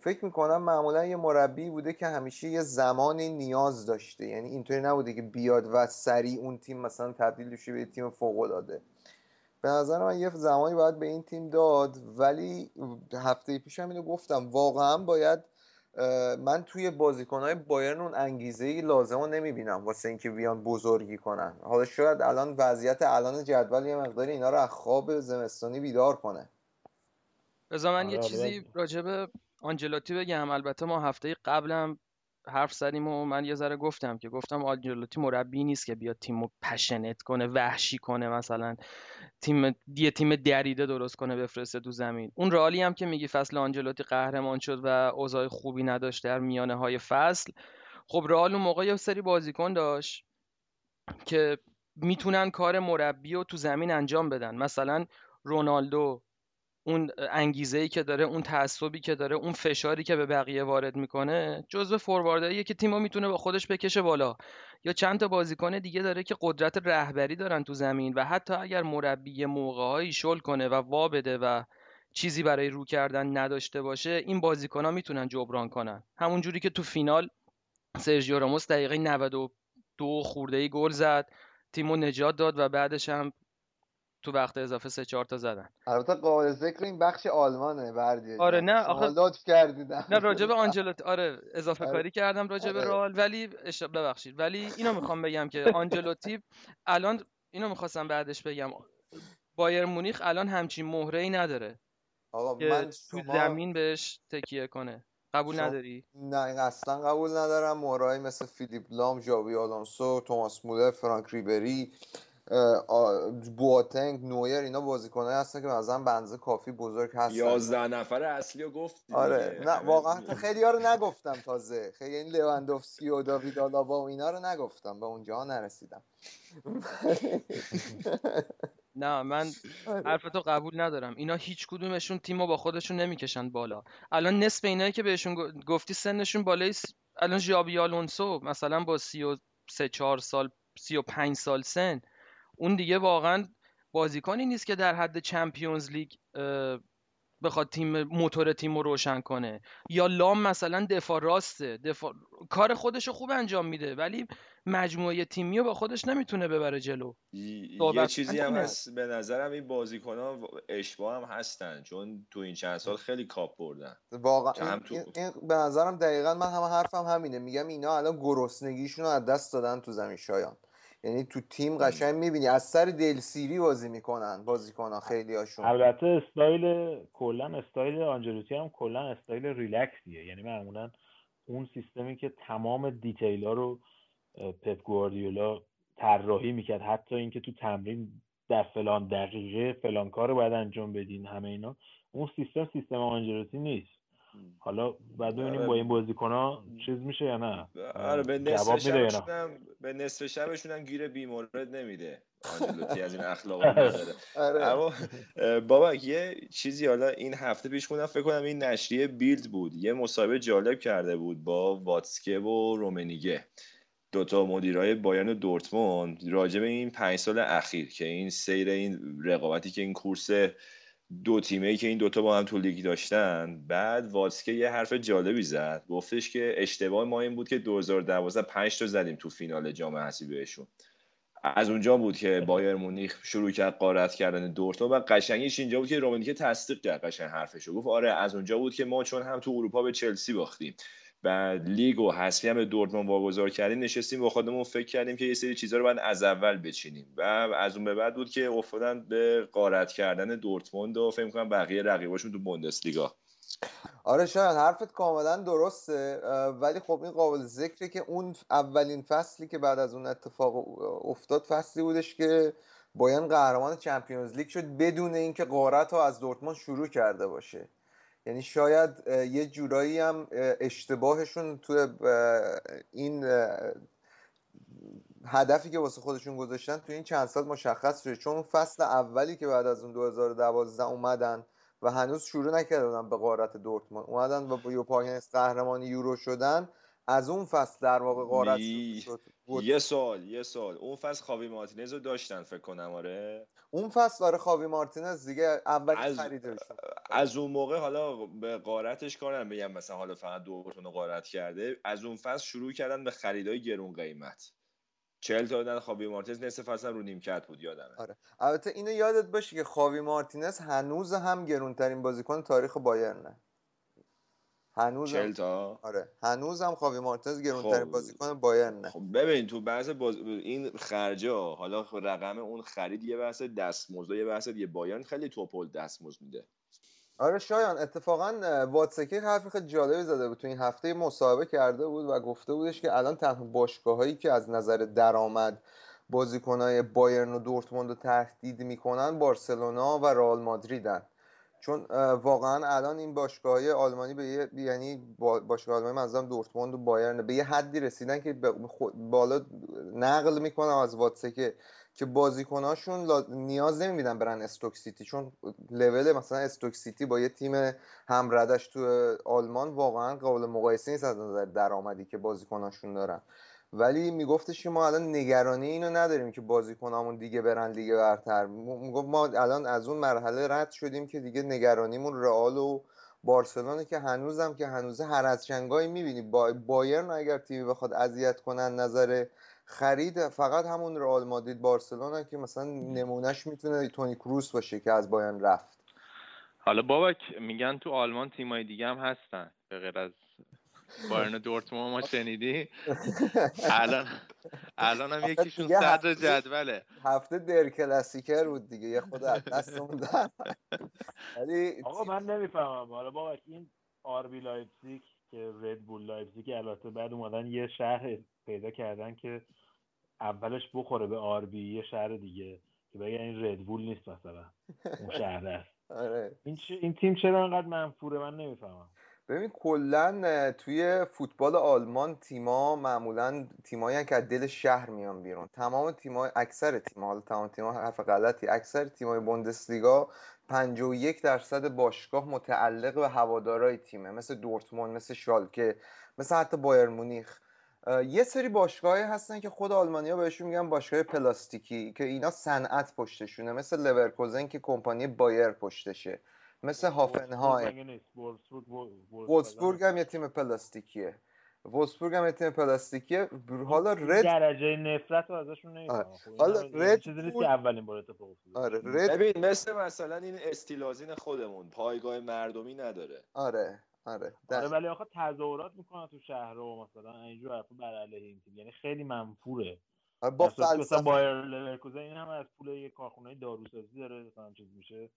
فکر می‌کنم معمولا یه مربی بوده که همیشه یه زمانی نیاز داشته. یعنی اینطوری نبوده که بیاد و سریع اون تیم مثلا تبدیل بشه به تیم فوق العاده به نظر من یه زمانی باید به این تیم داد ولی هفته پیش هم اینو گفتم واقعا باید من توی بازیکنهای بایرن اون انگیزه ای لازم رو نمی‌بینم واسه اینکه بیان بزرگی کنن. حالا شاید الان وضعیت الان جدول یه مقداری اینا رو از خواب زمستانی بیدار کنه. بذار من یه چیزی راجب آنجلوتی بگم. البته ما هفته قبلم حرف زدیم و من یه ذره گفتم که گفتم آنجلوتی مربی نیست که بیاد تیمو پشنت کنه وحشی کنه مثلا. تیم یه تیم دریده درست کنه بفرسته تو زمین. اون رالی هم که میگی فصل آنجلوتی قهرمان شد و اوضاع خوبی نداشت در میانه های فصل. خب رئال اون موقع یه سری بازیکن داشت که می‌تونن کار مربی رو تو زمین انجام بدن. مثلا رونالدو اون انگیزه ای که داره اون تعصبی که داره اون فشاری که به بقیه وارد می‌کنه جزو فوروارداییه که تیمو می‌تونه با خودش بکشه بالا. یا چند تا بازیکن دیگه داره که قدرت رهبری دارن تو زمین و حتی اگر مربی موقعهایی شل کنه و وا بده و چیزی برای رو کردن نداشته باشه این بازیکن ها می‌تونن جبران کنن. همون جوری که تو فینال سرژیو راموس دقیقه 92 خورده ای گل زد تیمو نجات داد و بعدش هم تو وقت اضافه سه چهار تا زدن. البته قابل ذکر این بخش آلمانه بردی. آره نه آخه لطف کردید نه راجب آنجلوتی آره اضافه کاری کردم راجب آره. رئال ولی اش... ببخشید ولی اینو می‌خوام بگم که آنجلوتی الان اینو می‌خواستم بعدش بگم. بایر مونیخ الان همچین مهره ای نداره آقا که من تو شما زمین بهش تکیه کنه. قبول شما- نداری؟ نه این اصلا قبول ندارم. مورایی مثل فیلیپ لام ژاوی آلونسو توماس مولر فرانک ریبری بواتنگ نویر اینا بازیکنایی هستن که مثلا بنزه کافی بزرگ هستن. یازده نفر اصلی رو گفت آره. نه واقعا خیلی ها رو نگفتم تازه. خیلی این لواندوفسکی و داوید آلابا و اینا رو نگفتم. به اونجا نرسیدم. نه من آره. حرفتو قبول ندارم. اینا هیچ کدومشون تیمو با خودشون نمی‌کشن بالا. الان نصف اینایی که بهشون گفتی سنشون بالای س- الان ژابی آلونسو مثلا با سی و سه چهار سال سی و پنج سال سن. اون دیگه واقعا بازیکنی نیست که در حد چمپیونز لیگ بخواد تیم موتور تیم رو روشن کنه. یا لام مثلا دفاع راسته. دفاع کار خودشو خوب انجام میده ولی مجموعه تیمی رو با خودش نمی‌تونه ببره جلو. یه چیزی هم. هست به نظرم این بازیکن ها اشباه هم هستن چون تو این چند سال خیلی کاپ بردن. واقعا این, تو- این, این به نظرم دقیقا من همه حرفم همینه. میگم اینا الان گرسنگیشون رو از دست دادن تو زمین شایان. یعنی تو تیم قشنگ می‌بینی. از سر دلسیری بازی می‌کنن بازیکنها خیلی هاشون البته استایل کلا استایل آنجلوتی هم کلا style relax یه. یعنی معمولا اون سیستمی که تمام detail ا رو اه، پپ گواردیولا طراحی می‌کرد. حتی اینکه تو تمرین در فلان دقیقه فلان کار رو باید انجام بدین همه اینا. اون سیستم سیستم آنجلوتی نیست. حالا بعد ببینیم آره. با این بازیکن ها چیز میشه یا نه؟ آره به نصف جواب میده یا نه؟ شبشون هم به نصف شبشون هم گیر بیمورد نمیده. آنجلوتی از این اخلاق نداره. آره. اما بابا یه چیزی حالا این هفته پیش خوندم فکر کنم این نشریه بیلد بود. یه مصاحبه جالب کرده بود با واتسکه و رومنیگه. دوتا مدیرای بایرن و دورتموند راجع به این پنج سال اخیر که این سیر این رقابتی که این کورس دو تیمه ای که این دوتا با هم تو لیگ داشتن بعد واتسکه یه حرف جالبی زد. گفتش که اشتباه ما این بود که 2012 پنج تا زدیم تو فینال جام حذفی بهشون. از اونجا بود که بایر مونیخ شروع کرد قارت کردن دورتموند و قشنگیش اینجا بود که رومنیکه تصدیق کرد قشنگ حرفشو. گفت آره از اونجا بود که ما چون هم تو اروپا به چلسی باختیم. بعد لیگ و حذفی هم دورتموند واگذار کردیم نشستیم با خودمون فکر کردیم که یه سری چیزا رو باید از اول بچینیم. و از اون به بعد بود که افتادن به قارت کردن دورتموند و فکر کنم بقیه رقیباشون تو بوندسلیگا. آره شاید حرفت کاملا درسته ولی خب این قابل ذکره که اون اولین فصلی که بعد از اون اتفاق افتاد فصلی بودش که بایرن قهرمان چمپیونز لیگ شد بدون اینکه قارت رو از دورتموند شروع کرده باشه. یعنی شاید یه جورایی هم اه، اشتباهشون توی این هدفی که واسه خودشون گذاشتن تو این چند سال مشخص شده. چون فصل اولی که بعد از اون 2012 اومدن و هنوز شروع نکرده بودن به قارت دورتموند. اومدن و با یوپاگنس قهرمان یورو شدن. از اون فصل در واقع قارت شد بود. یه سال یه سال اون فصل خاوی مارتینز رو داشتن فکر کنم آره؟ اون فصل آره خاوی مارتینز دیگه اولین از- خریدشون از اون موقع حالا به قارتش کارم بگم مثلا حالا فقط دورتون رو قارت کرده. از اون فصل شروع کردن به خریدای گرون قیمت. چهل تا دادن خابی مارتینز نصف فصل رو نیمکت بود یادمه. آره. البته اینو یادت باشه که خاوی مارتینز هنوز هم گرونترین بازیکن تاریخ بایرنه. هنوز هم تا آره. هنوز هم خاوی مارتینز گرونترین خب. بازیکن بایرنه خب ببین تو بحث باز... این خرجا حالا رقم اون خرید یه بحث دستمزد یه بحث دیگه. بایرن خیلی توپل دستمزد میده. آره شایان اتفاقا واتسکی حرف خیلی جالبی زده بود. تو این هفته مصاحبه کرده بود و گفته بودش که الان تنها باشگاهایی که از نظر درآمد بازیکنهای بایرن و دورتموند رو تهدید می‌کنن بارسلونا و رئال مادریدن. چون واقعا الان این باشگاه های آلمانی به یه یعنی با- باشگاه آلمانی منظورم دورتموند و بایرن به یه حدی رسیدن که خود- بالا نقل می‌کنم از واتسکه که بازیکناشون نیاز نمیدن برن استوک سیتی چون لول مثلا استوک سیتی با یه تیم همردش تو آلمان واقعا قابل مقایسه نیست از نظر درآمدی که بازیکناشون دارن. ولی میگفتش که ما الان نگرانی اینو نداریم که بازیکنامون دیگه برن لیگ برتر. می‌گفت ما الان از اون مرحله رد شدیم که دیگه نگرانیمون رئال و بارسلونه که هنوزم که هنوز هر از چنگایی می‌بینی. با بایرن اگر تیمی بخواد اذیت کنن نظر خرید فقط همون رئال مادرید بارسلونه که مثلا نمونهش می‌تونه تونی کروس باشه که از بایرن رفت. حالا بابک میگن تو آلمان تیمای دیگه هم هستن به غیر از بایرن دورتموند ما شنیدی؟ الان الان هم یکیشون صدر جدوله. هفته Der Klassiker بود دیگه یه خود از دستمون در ولی آقا من نمی‌فهمم. حالا بابا این RB لایپزیگ که Red Bull لایپزیگ البته بعد اومدن یه شهر پیدا کردن که اولش بخوره به RB یه شهر دیگه که بگن این Red Bull نیست مثلا اون شهر است. آره. این, چه- این تیم چرا انقدر منفوره؟ من نمی‌فهمم. ببین کلا توی فوتبال آلمان تیما معمولا تیمایی که از دل شهر میان بیرون. تمام تیمای اکثر تیم‌ها حالا تمام تیم‌ها حرف غلطی اکثر تیمای بوندسلیگا 51 درصد باشگاه متعلق به هوادارای تیمه. مثل دورتموند مثل شالکه مثل حتی بایر مونیخ. یه سری باشگاهی هستن که خود آلمانیا بهشون میگن باشگاه پلاستیکی که اینا صنعت پشتشونه. مثل لورکوزن که کمپانی بایر پشتشه. مثل هافنهایم. وولسبورگ هم یه تیم پلاستیکیه. وولسبورگ هم یه تیم پلاستیکیه. حالا رد درجه نفرت رو ازشون نمی‌فهمم خب این حالا رد چیزی که اولین بار اتفاق آره رد ببین مثل مثلا این استیلازین خودمون پایگاه مردمی نداره. آره آره آره. ولی آخه تظاهرات می‌کنن تو شهر و مثلا اینجور حرفا بر علیه این تیم. یعنی خیلی منفوره. آره، با که مثلا فلسفه. بایر لورکوزن این هم از پول یه کارخونه داروسازی داره مثلا چیز میشه.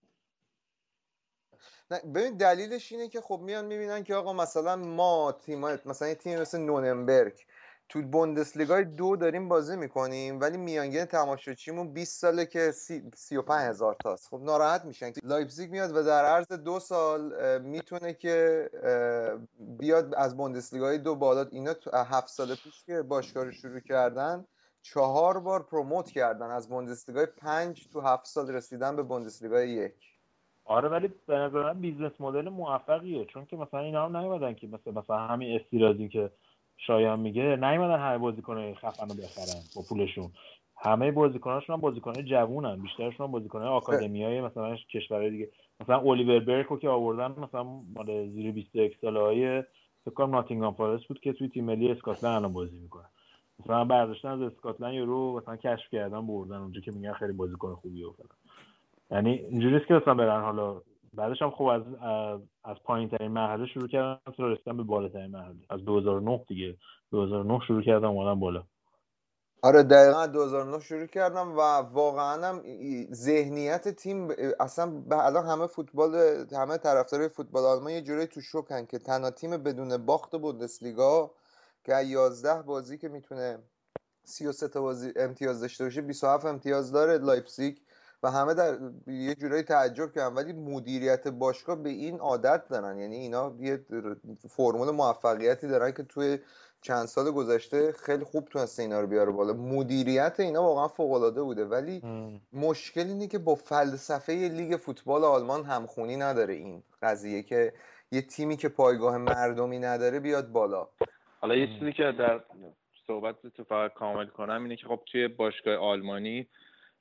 نه ببین دلیلش اینه که خب میان می‌بینن که آقا مثلا ما تیم مثلا تیم مثل نورنبرگ تو بوندسلیگای دو داریم بازی می‌کنیم ولی میانگین تماشاچیمون 20 ساله که سی, 35 هزار تاست. خب ناراحت میشن. لایپزیگ میاد و در عرض دو سال می‌تونه که بیاد از بوندسلیگای دو بالا اینا هفت سال پیش که باشگاه رو شروع کردن چهار بار promote کردن. از بوندسلیگای پنج تو هفت سال رسیدن به بوندسلیگای یک. آره ولی به نظر من business model موفقیه. چون که مثلا اینا هم نیومدن که مثلا مثلا همین استراتژی که شایان میگه نیومدن همه بازیکن خفن رو بخرن با پولشون. همه بازیکناشون هم بازیکنای جوونن. بیشترشون هم بازیکنای آکادمیای مثلا کشورهای دیگه. مثلا الیور برک رو که آوردن مثلا مال زیر 21 ساله های فکر کنم ناتینگهام فارست بود که توی تیم ملی اسکاتلند الان بازی می‌کنه. مثلا برداشتن از اسکاتلند یارو رو مثلا کشف کردن بردن اونجا که میگن خیلی بازیکن خوبیه و فلان. یعنی اینجوریه که مثلا برن حالا بعدش هم خب از از, پایین ترین مرحله شروع کردن تا رسیدن به بالاترین مرحله. از 2009 دیگه. 2009 شروع کردن اومدن بالا. آره دقیقا 2009 شروع کردم و واقعا هم ذهنیت تیم اصلا الان همه فوتبال همه طرفدارای فوتبال آلمان یه جوری تو شوکن که تنها تیم بدون باخت بوندسلیگا که از 11 بازی که می‌تونه 33 تا بازی امتیاز داشته باشه 27 امتیاز داره لایپزیگ. و همه در یه جورایی تعجب کردن. ولی مدیریت باشگاه به این عادت دارن. یعنی اینا یه فرمول موفقیتی دارن که توی چند سال گذشته خیلی خوب تونسته اینا رو بیاره بالا. مدیریت اینا واقعا فوق العاده بوده. ولی مشکل اینه که با فلسفه لیگ فوتبال آلمان همخونی نداره این قضیه که یه تیمی که پایگاه مردمی نداره بیاد بالا. حالا یه چیزی که در صحبت تو فقط کامل کنم اینه که خب توی باشگاه آلمانی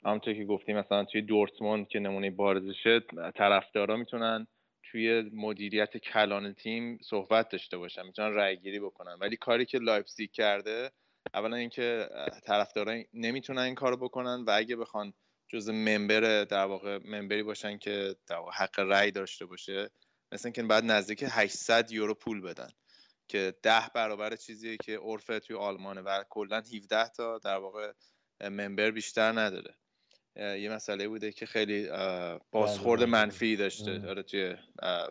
همونطور که گفتیم مثلا توی دورتموند که نمونه بارزشه طرفدارا می‌تونن توی مدیریت کلان تیم صحبت داشته باشن می‌تونن رأی گیری بکنن. ولی کاری که لایپزیگ کرده اولا اینکه طرفدارا نمی‌تونن این کارو بکنن و اگه بخوان جز member در واقع member ی باشن که در واقع حق رأی داشته باشه مثلا که بعد نزدیک 800 یورو پول بدن که ده برابر چیزیه که عرف توی آلمانه و کلا 17 تا در واقع ممبر بیشتر نداره. یه مسئله بوده که خیلی بازخورد منفی داشته. داره توی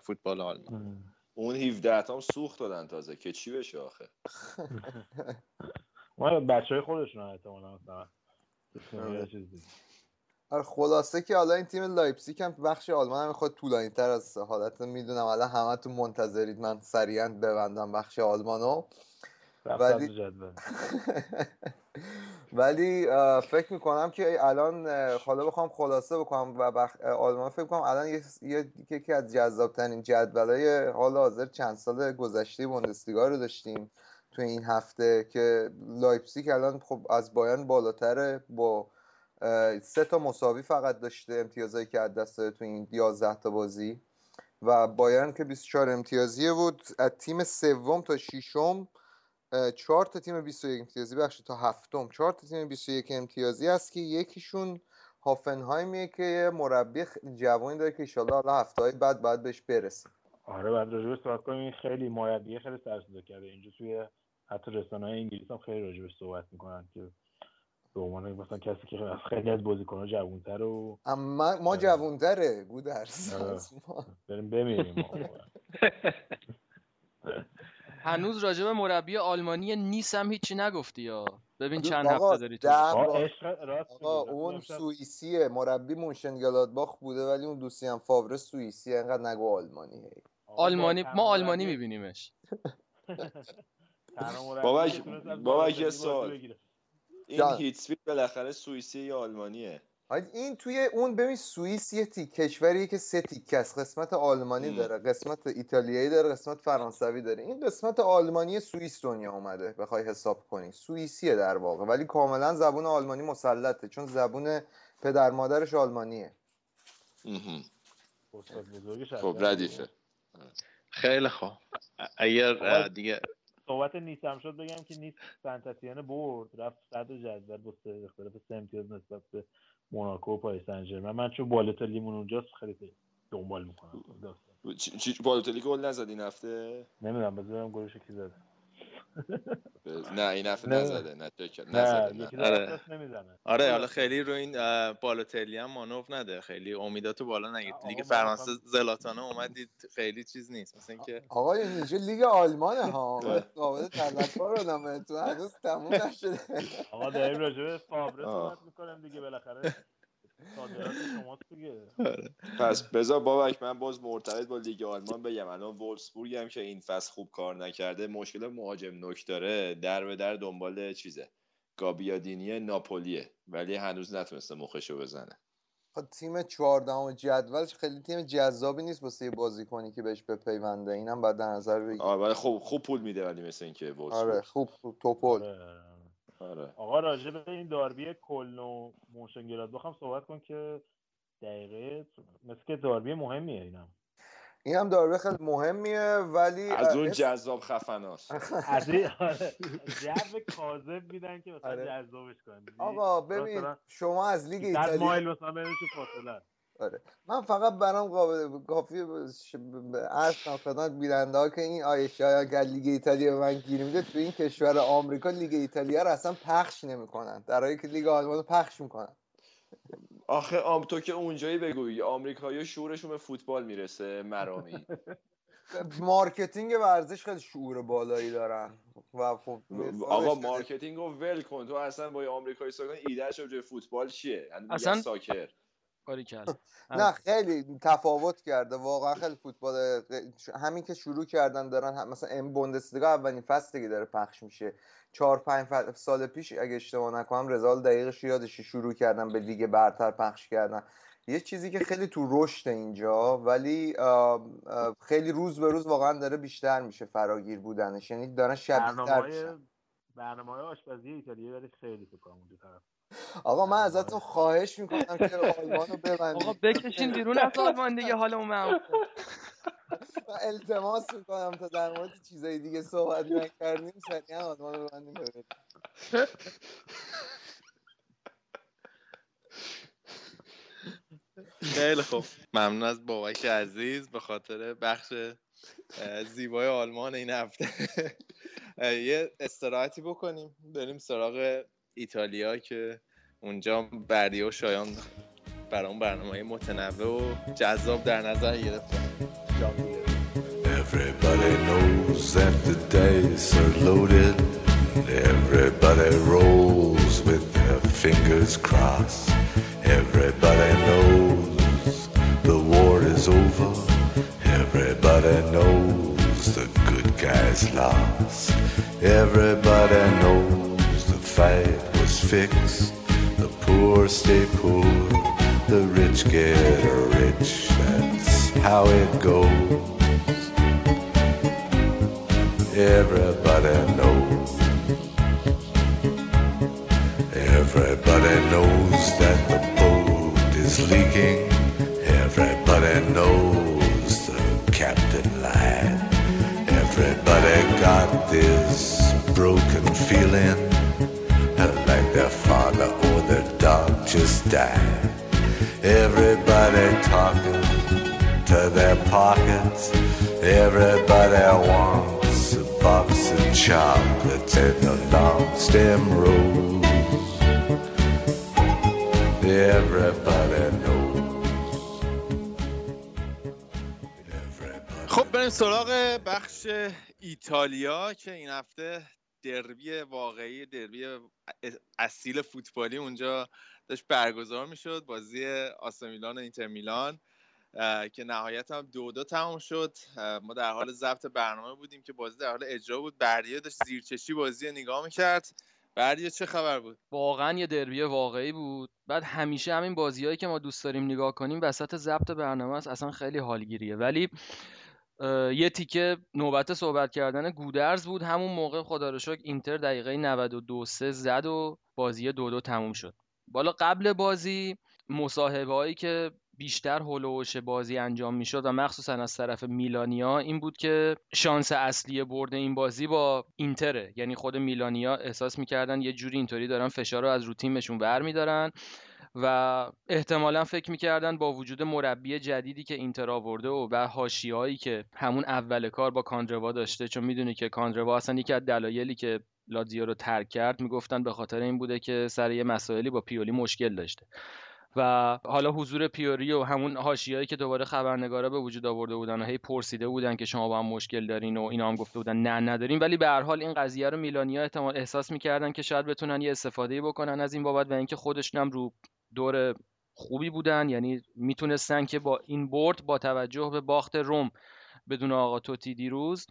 فوتبال آلمان. اون 17 تام سوخت دادن تازه. که چی بشه آخه؟ ما بچه های خودشون احتمالا مثلا آره. خلاصه که حالا این تیم لایپزیگ هم بخش آلمان هم خود طولانی تر از حالت می‌دونم الان همه تو منتظرید من سریعا ببندم بخش آلمانو. ولی ولی فکر می‌کنم که الان حالا بخوام خلاصه بکنم و بخ... آلمان فکر کنم الان یکی از جذابترین جدولای حال حاضر چند سال گذشته بوندسلیگا رو داشتیم تو این هفته که لایپزیگ الان خب از بایرن بالاتره با سه تا مساوی فقط داشته امتیازایی که از دست تو این 11 تا بازی و بایرن که 24 امتیازیه بود از تیم سوم تا ششم چهار تا تیم 21 امتیازی بخش تا هفتم چهار تا تیم 21 امتیازی هست که یکیشون هافنهایمیه که مربی جوانی داره که ایشالله حالا هفته های بعد باید بهش برسیم آره بعد راجبش صحبت کنیم خیلی مربیه خیلی سر صدا کرده اینجا توی حتی رسانه های انگلیس هم خیلی راجبش صحبت می‌کنن که به عنوان مثلا کسی که از خیلی از بازیکن‌ها جوان‌تر و اما ما آره. جوونتره گودرس آره. بریم ببینیم ما. هنوز راجع به مربی آلمانی نیس هم هیچی نگفتی یا ببین چند هفته داری تو ده آقا. اون سوئیسیه مربی مونشنگلادباخ بوده ولی اون دوسیان فاوره سوئیسیه انقدر نگو آلمانی هی. آلمانی ما آلمانی میبینیمش بالاتری یه سوال. این جان. هیتسپید بالاخره سوئیسی یا آلمانیه این توی اون ببین سوئیس یه تیک کشوریه که سه تیکه است قسمت آلمانی ام. داره قسمت ایتالیایی داره قسمت فرانسوی داره. این قسمت آلمانی سوئیس دنیا اومده بخوای حساب کنی. سوئیسیه در واقع ولی کاملا زبون آلمانی مسلطه چون زبون پدر مادرش آلمانیه. خب. ردیفه. خیلی خوب. اگر دیگه صحبت نیستم شد بگم که نیست سنتتیانه برد رفت صدر جدول با سه اختلاف سه امتیاز نسبت به موناکو و پاریس سن ژرمن من چون بالتالیمون اونجاست خیلی دنبال می‌کنم. بالوتلی گل نزد این هفته؟ نمی‌دونم بذارم گلش کی زده. نه این هفته نه. نزده نه نزده نه آره. آره حالا خیلی رو این بالوتلی هم مانور نده خیلی امیداتو بالا نگیر آقا، لیگ فرانسه مثلا- زلاتانه اومدید خیلی چیز نیست مثل اینکه آقا این اینجا لیگ آلمانه ها اه. قابل تذکر بدم تو هنوز تموم نشده آقا داریم راجع به فابره آه. صحبت می‌کنیم دیگه بالاخره شماست دیگه پس بذار بابک من باز مرتبط با لیگ آلمان بگم. الان وولفسبورگ هم که این فصل خوب کار نکرده مشکل مهاجم نوک داره. در به در دنبال چیزه؟ گابیادینی ناپولیه ولی هنوز نتونسته مخشو بزنه. خب تیم 14 جدولش خیلی تیم جذابی نیست واسه یه بازیکنی که بهش بپیونده. اینم باید در نظر بگیری آره ولی خوب خوب پول میده ولی مثل اینکه آره خوب خوب توپل. آره. آره. آقا راجع به این داربی کلن و موشنگلاد بخوام صحبت کن که دقیقه مثل که داربی مهمیه اینم. این هم داربه خیلی مهمیه ولی از اون جذاب خفناست. از این آره، جو کاذب میدن که مثلا آره. جذابش کنن. آقا ببین شما از لیگ 100 ایتالیا مایل مثلا بینشون فاصله آره. من فقط برام قابل کافی عرض کنم خدمت بیننده ها که این آیه شاید اگر لیگ ایتالیا به من گیر میده تو این کشور آمریکا لیگ ایتالیا رو اصلا پخش نمی‌کنن. در حالی که لیگ آلمان رو پخش می‌کنن. آخه آم تو که اونجایی بگویی آمریکایی شعورشون به فوتبال می‌رسه مرامی. marketing ورزش خیلی شعور بالایی دارن. و خب آقا marketing رو ول کن. تو اصلا با یه آمریکایی ساکن ایدهش به فوتبال چیه؟ یعنی اصلا- soccer. کاری کرد. نه خیلی تفاوت کرده. واقعا خیلی فوتبال همین که شروع کردن دارن مثلا ام بوندسلیگا اولین فصلی که داره پخش میشه. چهار پنج سال پیش اگه اشتباه نکنم سال دقیقش یادش شروع کردن به لیگ برتر پخش کردن. یه چیزی که خیلی تو رشد اینجا ولی آه، آه، خیلی روز به روز واقعا داره بیشتر میشه فراگیر بودنش. یعنی دارن شبیه تر برنامه های آشپزی ایتالیا ولی خیلی تو کام اونجا طرف. آقا من ازتون خواهش می‌کنم که آلمان رو ببندید. آقا بکشین بیرون از آلمان دیگه حالمون معموله من التماس می‌کنم تا در مورد چیزای دیگه صحبت نکردیم سریعا آلمان رو ببندیم. ببینیم خیلی خوب. ممنون از بابک عزیز به خاطر بخش زیبای آلمان این هفته. یه استراحتی بکنیم. بریم سراغ ایتالیا که اونجا بردی و شایان اون برنامه متنوع و جذاب در نظر گرفتن Everybody knows that the dice are loaded. Everybody rolls with their fingers crossed. Everybody knows the war is over. Everybody knows the good guys lost. Everybody knows fight was fixed. The poor stay poor. The rich get rich. That's how it goes. Everybody knows. Everybody knows that the boat is leaking. Everybody knows the captain lied. Everybody got this broken feeling their father or their dog just died. Everybody talking to their pockets. Everybody wants a box of chocolates and a long stem rose. Everybody knows. Everybody خب بریم سراغ بخش ایتالیا که این هفته دربی واقعی دربی اصیل فوتبالی اونجا داشت برگزار می‌شد بازی آسمیلان و اینتر میلان که نهایت هم دو دو تمام شد. ما در حال ضبط برنامه بودیم که بازی در حال اجرا بود. بردیه داشت زیرچشی بازی نگاه می‌کرد. بردیه چه خبر بود؟ واقعا یه دربی واقعی بود. بعد همیشه همین بازیهایی که ما دوست داریم نگاه کنیم وسط ضبط برنامه است اصلا خیلی حالگیریه. ولی یه تیکه نوبت صحبت کردن گودرز بود. همون موقع خدا رو شکر اینتر دقیقه 92 3 زد و بازی دو دو تموم شد. بالا قبل بازی مصاحبه هایی که بیشتر هلوش بازی انجام می‌شد و مخصوصا از طرف میلانیا این بود که شانس اصلی برد این بازی با اینتره. یعنی خود میلانیا احساس می‌کردن یه جوری اینطوری دارن فشار رو از رو تیمشون ور میدارن. و احتمالا فکر می‌کردن با وجود مربی جدیدی که اینتر آورده و و حاشیه‌هایی که همون اول کار با کاندروا داشته چون می‌دونی که کاندروا اصلا یکی از دلایلی که لاتزیو رو ترک کرد می‌گفتن به خاطر این بوده که سر یه مسائلی با پیولی مشکل داشته. و حالا حضور پیوری و همون حاشیه‌ای که دوباره خبرنگارا به وجود آورده بودن و هی پرسیده بودن که شما با هم مشکل دارین و اینا هم گفته بودن نه نداریم. ولی به هر حال این قضیه رو میلانیا احتمال احساس می‌کردن که شاید بتونن یه استفاده بکنن از این بابت و اینکه خودشون هم رو دور خوبی بودن. یعنی می‌تونستن که با این برد با توجه به باخت روم بدون آقا توتی دیروز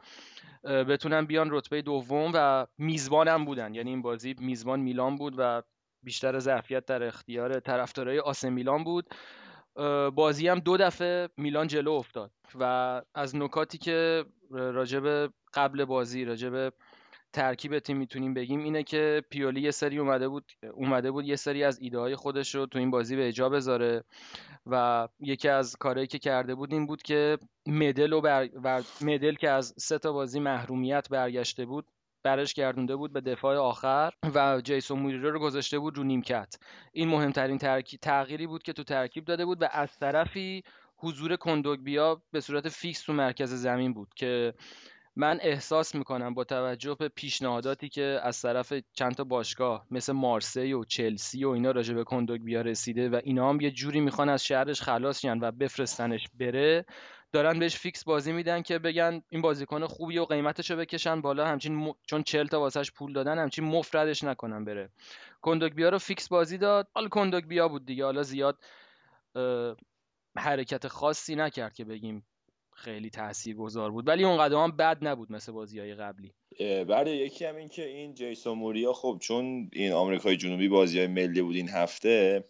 بتونن بیان رتبه دوم و میزبان هم بودن. یعنی این بازی میزبان میلان بود و بیشتر ظرفیت در اختیار طرفدارای آسه میلان بود. بازی هم دو دفعه میلان جلو افتاد و از نکاتی که راجب قبل بازی راجب ترکیب تیم می‌تونیم بگیم اینه که پیولی یه سری اومده بود اومده بود یه سری از ایده های خودش رو تو این بازی به اجا بذاره و یکی از کارهایی که کرده بود این بود که مدل و بر... بر- مدل که از سه تا بازی محرومیت برگشته بود برش گردونده بود به دفاع آخر و جیسون موریرو رو گذاشته بود رو نیمکت. این مهمترین ترکی... تغییری بود که تو ترکیب داده بود و از طرفی حضور کندوگبیا به صورت فیکس تو مرکز زمین بود که من احساس می‌کنم با توجه به پیشنهاداتی که از طرف چند تا باشگاه مثل مارسی و چلسی و اینا راجع به کندوگبیا رسیده و اینا هم یه جوری می‌خوان از شهرش خلاص شن و بفرستنش بره دارن بهش فیکس بازی میدن که بگن این بازیکن خوبیه و قیمتشو بکشن بالا همچین م... چون 40 تا واسش پول دادن همچین مفت ردش نکنن بره. کندوگبیا رو فیکس بازی داد. حالا کندوگبیا بود دیگه. حالا زیاد اه، حرکت خاصی نکرد که بگیم خیلی تاثیرگذار بود. ولی اونقدر هم بد نبود مثل بازی های قبلی بعد یکی هم این که این جیسون موریو خب چون این آمریکای جنوبی بازی های ملی بود این هفته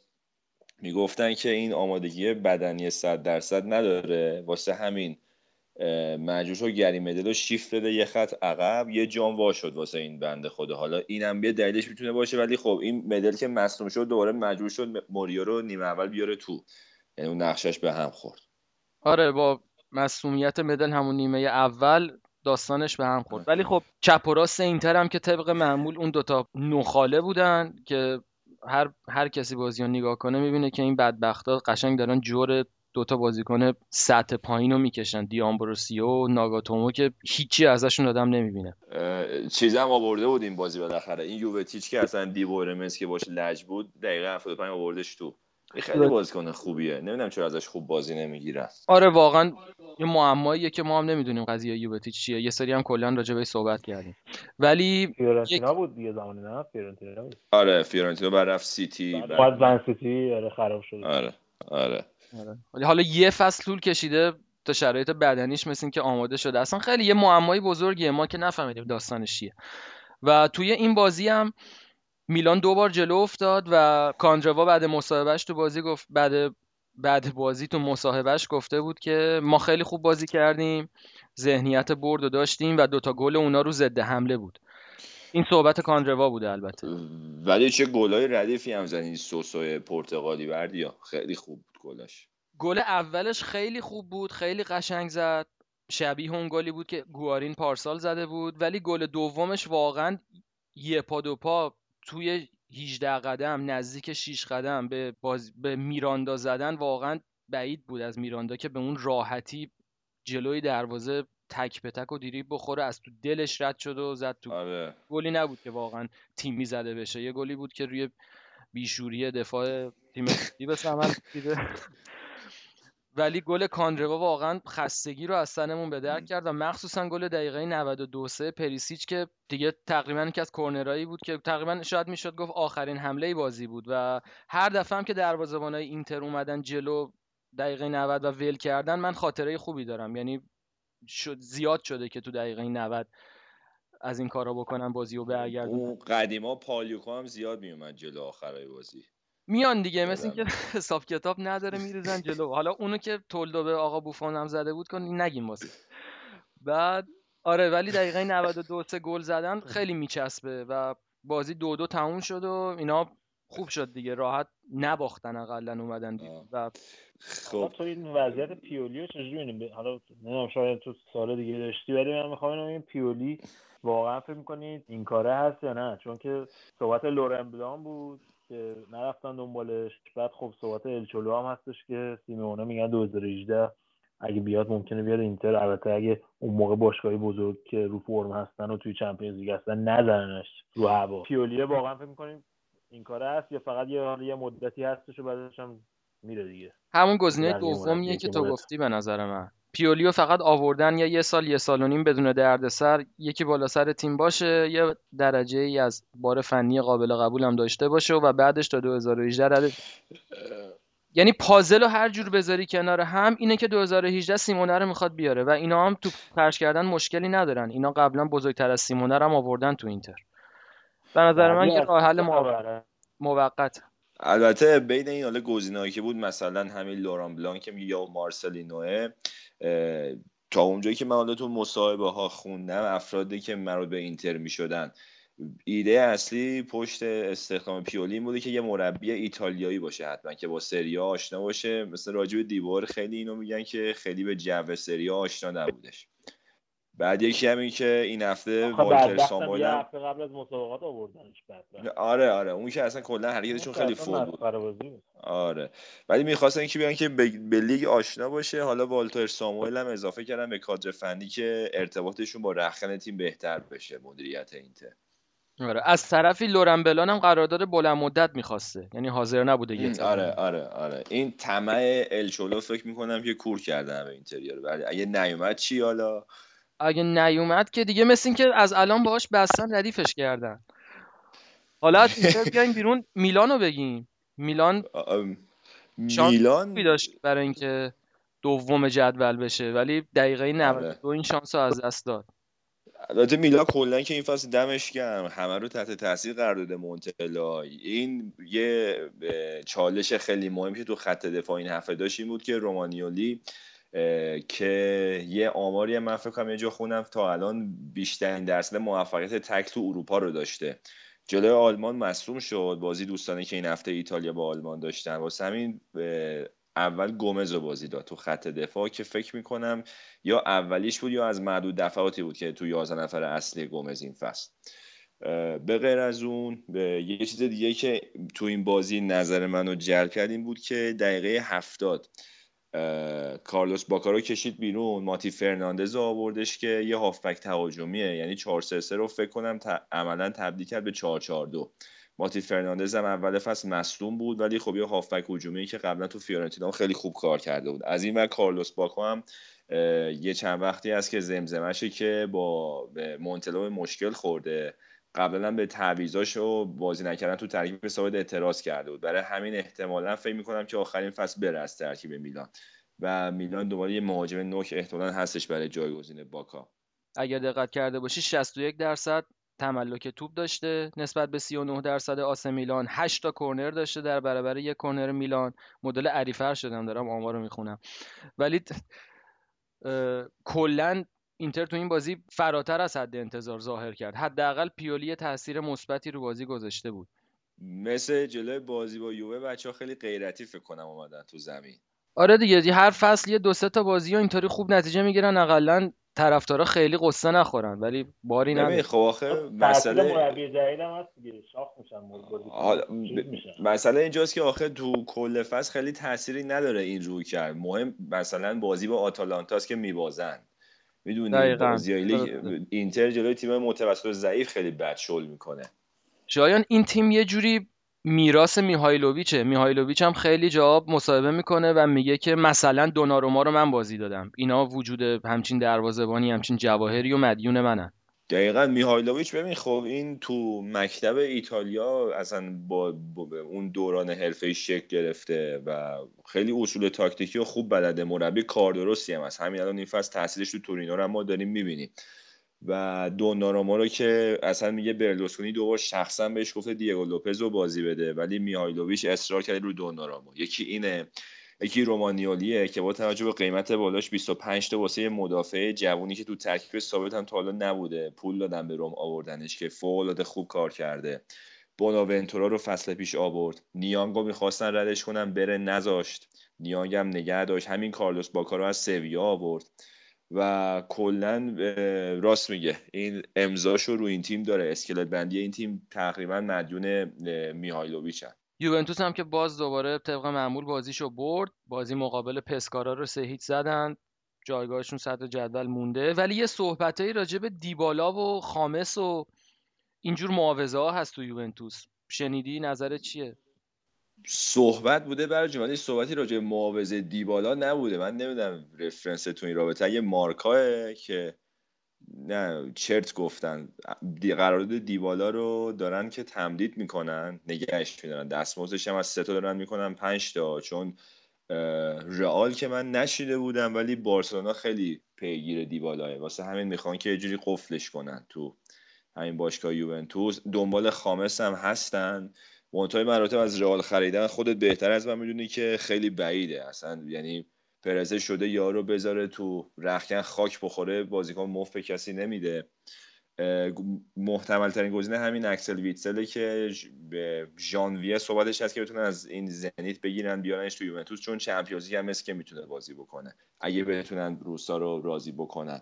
می‌گفتن که این آمادگی بدنی صد درصد نداره. واسه همین مجبور شد گری مدل رو شیفت بده یه خط عقب یه جام وا شد واسه این بنده خدا. حالا اینم یه دلیلش می‌تونه باشه ولی خب این مدل که مصدوم شد دوباره مجبور شد موریا رو نیمه اول بیاره تو. یعنی اون نقشش به هم خورد. آره با مسئولیت مدل همون نیمه اول داستانش به هم خورد. ولی خب چپ و راست اینتر هم که طبق معمول اون دوتا نخاله بودن که هر هر کسی بازی رو نگاه کنه می‌بینه که این بدبختا قشنگ دارن جور دوتا بازیکن سطح پایین رو می‌کشن. دیامبروسیو و ناگاتومو که هیچی ازشون آدم نمی‌بینه. اه، چیز هم آورده بود این بازی بالاخره. این یووتیچ که اصلا دیبورمس که باش لج بود دقیقه 75 آوردش تو. خیلی بازیکن خوبیه. نمی‌دونم چرا ازش خوب بازی نمی‌گیرن. آره واقعا یه معماییه که ما هم نمی‌دونیم قضیه یوونتوس چیه. یه سری هم کلا راجع بهش صحبت کردیم. ولی فیورنتینا بود دیگه زمانی نه؟ فیورنتینا بود. آره فیورنتینو بعد رفت سیتی بعد من سیتی آره خراب شد. آره آره. آره. ولی حالا یه فصل طول کشیده تا شرایط بدنیش مثل که آماده شده. اصلا خیلی یه معمایی بزرگیه. ما که نفهمیدیم داستانش چیه. و توی این بازی هم میلان دو بار جلو افتاد و کاندروا بعد مصاحبهش تو بازی گفت بعد بعد بازی تو مصاحبهش گفته بود که ما خیلی خوب بازی کردیم ذهنیت برد رو داشتیم و دوتا گل اونا رو ضد حمله بود. این صحبت کاندروا بوده البته. ولی چه گلای ردیفی هم زد این سوسوی پرتغالی بردیا. خیلی خوب بود گلش. گل اولش خیلی خوب بود خیلی قشنگ زد. شبیه اون گلی بود که گوارین پارسال زده بود. ولی گل دومش واقعا یه پا دو پا توی 18 قدم نزدیک 6 قدم به, باز... به میراندا زدن واقعا بعید بود از میراندا که به اون راحتی جلوی دروازه تک به تک و دیری بخوره از تو دلش رد شد و زد تو آره. گلی نبود که واقعا تیمی زده بشه. یه گلی بود که روی بیشوری دفاع تیم به ثمر ولی گل کاندروا واقعا خستگی رو از سنمون به در کرد و مخصوصا گل دقیقه 92 سه پریسیچ که دیگه تقریبا که از کورنرایی بود که تقریبا شاید می‌شد گفت آخرین حمله بازی بود و هر دفعه هم که دروازه‌بانای اینتر اومدن جلو دقیقه 90 و ول کردن من خاطره خوبی دارم. یعنی شد زیاد شده که تو دقیقه 90 از این کارا بکنن بازی رو برگردونن اون قدیما پالیوکو هم زیاد میومد جلو آخرای بازی. میان دیگه مثل اینکه حساب کتاب نداره میریزن جلو. حالا اونو که تولدو به آقا بوفون هم زده بود کن نگیم واسه. بعد آره ولی دقیقه 92 سه گل زدن خیلی میچسبه و بازی دو دو تموم شد و اینا خوب شد دیگه. راحت نباختن اقلا اومدن آه. و حالا خب تو این وضعیت پیولی رو چجوری؟ حالا نمی‌دونم شاید تو سال دیگه داشتی ولی من می‌خوام این پیولی واقعا فکر می‌کنید این کاره هست یا نه؟ چون که صحبت لورن بلان بود. که نرفتن دنبالش. بعد خب صحبت الچولو هم هستش که سیمونه میگن 2018 اگه بیاد ممکنه بیاد اینتر. البته اگه اون موقع باشگاهی بزرگ که رو فرم هستن و توی چمپیونز لیگ هستن نزننش رو هوا. پیولیه واقعا فکر می‌کنیم این کاره هست یا فقط یه یه مدتی هستش و بعدش هم میره دیگه. همون گزینه بقیه دومیه که تو گفتی به نظر من. پیولیو فقط آوردن یا یه سال یه سال و نیم بدون دردسر یکی بالا سر تیم باشه یه درجه ای از بار فنی قابل قبول هم داشته باشه و بعدش تا 2018 رده یعنی پازل رو هر جور بذاری کنار هم اینه که 2018 سیمونه رو می‌خواد بیاره و اینا هم تو پرش کردن مشکلی ندارن. اینا قبلا بزرگتر از سیمونه رو هم آوردن تو اینتر. به نظر من یه از راه حل خبره؟ موقت. البته بین این حالا گزینه‌هایی که بود مثلا همین لوران بلانک میگه یا مارسلینوه تا اونجایی که من حالا تو مصاحبه ها خوندم افرادی که مربوط به اینتر می‌شدن ایده اصلی پشت استخدام پیولی این بوده که یه مربی ایتالیایی باشه حتما که با سریا آشنا باشه. مثل راجب دیوار خیلی اینو میگن که خیلی به جو سریا آشنا نبودش. بعد یکی همین که این هفته والتر ساموئل هفته قبل از مسابقات آوردنش آره آره. اون که اصلا کلا حرکتشون خیلی فول بود. آره. ولی می‌خواستن که بیان که به, لیگ آشنا باشه. حالا والتر ساموئل هم اضافه کردن به کادر فنی که ارتباطشون با رخکن تیم بهتر بشه مدیریت اینتر. آره. از طرفی لورن بلان هم قرارداد بلند مدت می‌خواسته. یعنی حاضر نبوده یه آره آره آره. این طمع الچولو فکر می‌کنم که کور کردن به اینتریور ولی اگه نیومد چی حالا؟ اگه نیومد که دیگه مثل این که از الان باهاش بستن ردیفش کردن. حالا از بیایم بیرون میلانو بگیم. میلان ام، شانس میلان خوبی داشت برای اینکه دوم جدول بشه ولی دقیقه آره. 92 این شانس رو از دست داد. البته میلان کلا که این فصل دمش گرم. همه رو تحت تاثیر قرار داده مونتلا این یه چالش خیلی مهم که تو خط دفاع این هفته داشت این بود که رومانیولی که یه آماری من فکر کنم یه جا خونم تا الان بیشترین درصد موفقیت تک تو اروپا رو داشته. جلوی آلمان مصدوم شد. بازی دوستانه که این هفته ایتالیا با آلمان داشتن. واسه همین اول گومز رو بازی داد تو خط دفاع که فکر می‌کنم یا اولیش بود یا از معدود دفعاتی بود که تو 11 نفر اصلی گومز این فصل. به غیر از اون یه چیز دیگه که تو این بازی نظر منو جلب کرد این بود که دقیقه هفتاد. کارلوس باکا رو کشید بیرون. ماتی فرناندز آوردش که یه هافبک تهاجمیه. یعنی 4 3 3 رو فکر کنم عملا تبدیل کرد به 4 4 2 ماتی فرناندز هم اول فصل مصدوم بود ولی خب یه هافبک هجومی که قبلا تو فیورنتینا خیلی خوب کار کرده بود. از این ور کارلوس باکا هم یه چند وقتی است که زمزمشه که با مونتلا مشکل خورده. قبلا به تعویضاش و بازی نکردن تو ترکیب ثابت اعتراض کرده بود. برای همین احتمالا فکر می‌کنم که آخرین فصل بره از ترکیب میلان. و میلان دوباره یه مهاجم نوک احتمالا هستش برای جایگزین باکا. اگر دقت کرده باشی 61 درصد تملک توپ داشته. نسبت به 39 درصد آسه میلان 8 تا کرنر داشته. در برابر یک کرنر میلان مدل عریفر شدم دارم آمار رو می‌خونم. ولی کلا اینتر تو این بازی فراتر از حد انتظار ظاهر کرد. حداقل پیولی تاثیر مثبتی رو بازی گذاشته بود. مثل جلوی بازی با یووه بچه ها خیلی غیرتی فکر کنم اومدن تو زمین. آره دیگه دی- هر فصل یه دو سه تا بازی و اینطوری خوب نتیجه می‌گیرن اقلا طرفدارا خیلی قصه نخورن ولی باری نداره. خب آخه مسئله مربی جدید هم هست دیگه شاخ میشن حالا مسئله اینجاست که آخه تو کل فصل خیلی تأثیری نداره این روی کرد. مهم مثلا بازی با آتالانتاست که میبازن. می‌دونی. بازی درسته. اینتر جلوی تیم متوسط و ضعیف خیلی بد شل می‌کنه شایان این تیم یه جوری میراث میهایلوویچه میهایلوویچ هم خیلی جواب مصاحبه می‌کنه و میگه که مثلا دوناروما رو من بازی دادم اینا وجود همچین دروازه‌بانی همچین جواهری و مدیون منن دقیقا میهایلوویچ ببین خب این تو مکتب ایتالیا اصلا با, با اون دوران حرفه‌ای شکل گرفته و خیلی اصول تاکتیکی و خوب بلده مربی کار درستی هم هست. همین الان این فصل تاثیرش تو تورینو رو ما داریم می‌بینیم. و دوناروما رو که اصلا میگه برلوسکونی دو بار شخصا بهش گفته دیگو لوپز رو بازی بده ولی میهایلوویچ اصرار کرده رو دوناروما یکی اینه یکی رومانیولیه که با توجه به قیمت بالاش 25 تا واسه مدافع جوونی که تو ترکیب ثابت هم تا حالا نبوده پول دادن به روم آوردنش که فوق العاده خوب کار کرده. بوناونتورا رو فصل پیش آورد. نیانگو می‌خواستن ردش کنن بره نذاشت. نیانگ هم نگه داشت. همین کارلوس باکا رو از سویا آورد. و کلا راست میگه. این امضاشو رو این تیم داره. اسکلت بندی این تیم تقریبا مدیون میهایلوویچ هم. یوونتوس هم که باز دوباره طبق معمول بازیشو برد. بازی مقابل پسکارا رو سه هیچ زدن. جایگاهشون صدر جدول مونده. ولی یه صحبتایی راجع به دیبالا و خامس و اینجور معاوضه ها هست تو یوونتوس. شنیدی؟ نظرت چیه؟ صحبت بوده برای ولی صحبتی راجع به معاوضه دیبالا نبوده. من نمی‌دونم رفرنس تو این رابطه. یه مارکاه که نه چرت گفتن. دی قرارداد دیبالا رو دارن که تمدید می‌کنن نگهش میدارن. دستمزدش هم از سه تا دارن می‌کنن پنج تا. چون رئال که من نشیده بودم ولی بارسلونا خیلی پیگیر دیبالاه. واسه همین می‌خوان که یه جوری قفلش کنن تو همین باشگاه یوونتوس. دنبال خامس هم هستن. منتهای مراتب از رئال خریدن خودت بهتر از من می‌دونی که خیلی بعیده. اصلا یعنی پرزه شده یارو بذاره تو رخکن خاک بخوره بازیکن مفت به کسی نمیده. محتمل ترین گزینه همین اکسل ویتسله که به ژانویه صحبتش هست که بتونن از این زنیت بگیرن بیارنش تو یوونتوس چون چمپیونز هم مثل که می‌تونه بازی بکنه. اگه بتونن روسا رو راضی بکنن.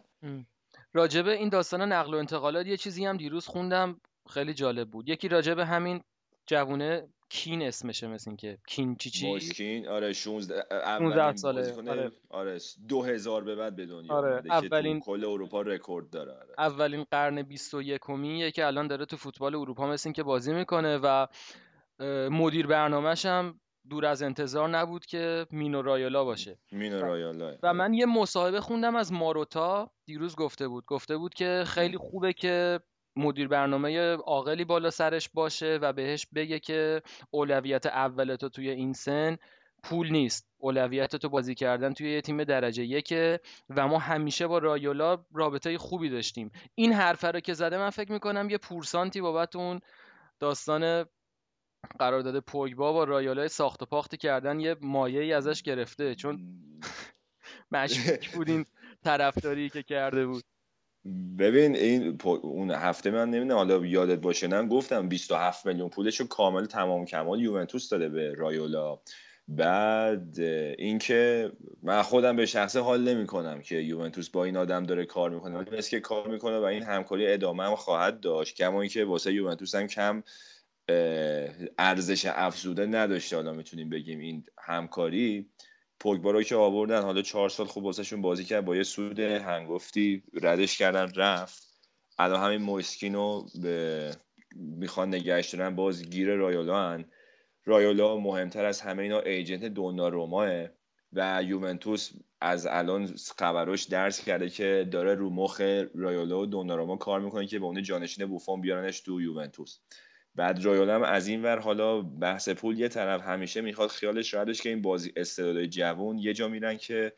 راجبه این داستان نقل و انتقالات یه چیزی هم دیروز خوندم خیلی جالب بود. یکی راجبه همین جوونه کین اسمشه مثل این که کین چی چی؟ موسکین آره 16 16 اولین ساله، آره. آره 2000 به بعد به دنیا آره، اولین- کل اروپا رکورد داره آره. اولین قرن 21 یه که الان داره تو فوتبال اروپا مثل این که بازی می‌کنه و مدیر برنامهش هم دور از انتظار نبود که مینو رایولا باشه. مینو رایالا. و من یه مصاحبه خوندم از ماروتا دیروز گفته بود. گفته بود که خیلی خوبه که مدیر برنامه عاقلی بالا سرش باشه و بهش بگه که اولویت اول تو توی این سن پول نیست. اولویت تو بازی کردن توی یه تیم درجه یکه و ما همیشه با رایولا رابطه خوبی داشتیم. این حرفه رو که زده من فکر می‌کنم یه پورسانتی بابت اون داستان قرارداد پوگبا با رایولا ساخت و پاختی کردن یه مایه ای ازش گرفته. چون مشکوک بود این طرفداری که کرده بود. ببین این اون هفته من نمی‌دونم حالا یادت باشه نه گفتم 27 میلیون پولش رو کامل تمام کمال یوونتوس داده به رایولا. بعد اینکه من خودم به شخصه حال نمی کنم که یوونتوس با این آدم داره کار می‌کنه. ولی مثل که کار می‌کنه و این همکاری ادامه هم خواهد داشت کما اینکه واسه یوونتوس هم کم ارزش افزوده نداشته. حالا می‌تونیم بگیم این همکاری. پوگبا رو که آوردن حالا چهار سال خوب واسهشون بازی کرد با یه سود هنگفتی ردش کردن رفت الان همین مویسکینو به می‌خوان نگهش دارن باز گیر رایولا هن. رایولا مهمتر از همه اینا ایجنت دوناروماه و یوونتوس از الان خبراش درس کرده که داره رو مخ رایولا و دوناروما کار می‌کنه که به اون جانشین بوفون بیارنش تو یوونتوس بعد رایولا هم از این ور حالا بحث پول یه طرف همیشه می‌خواد خیالش راحتش که این بازی استعدادهای جوون یه جا میرن که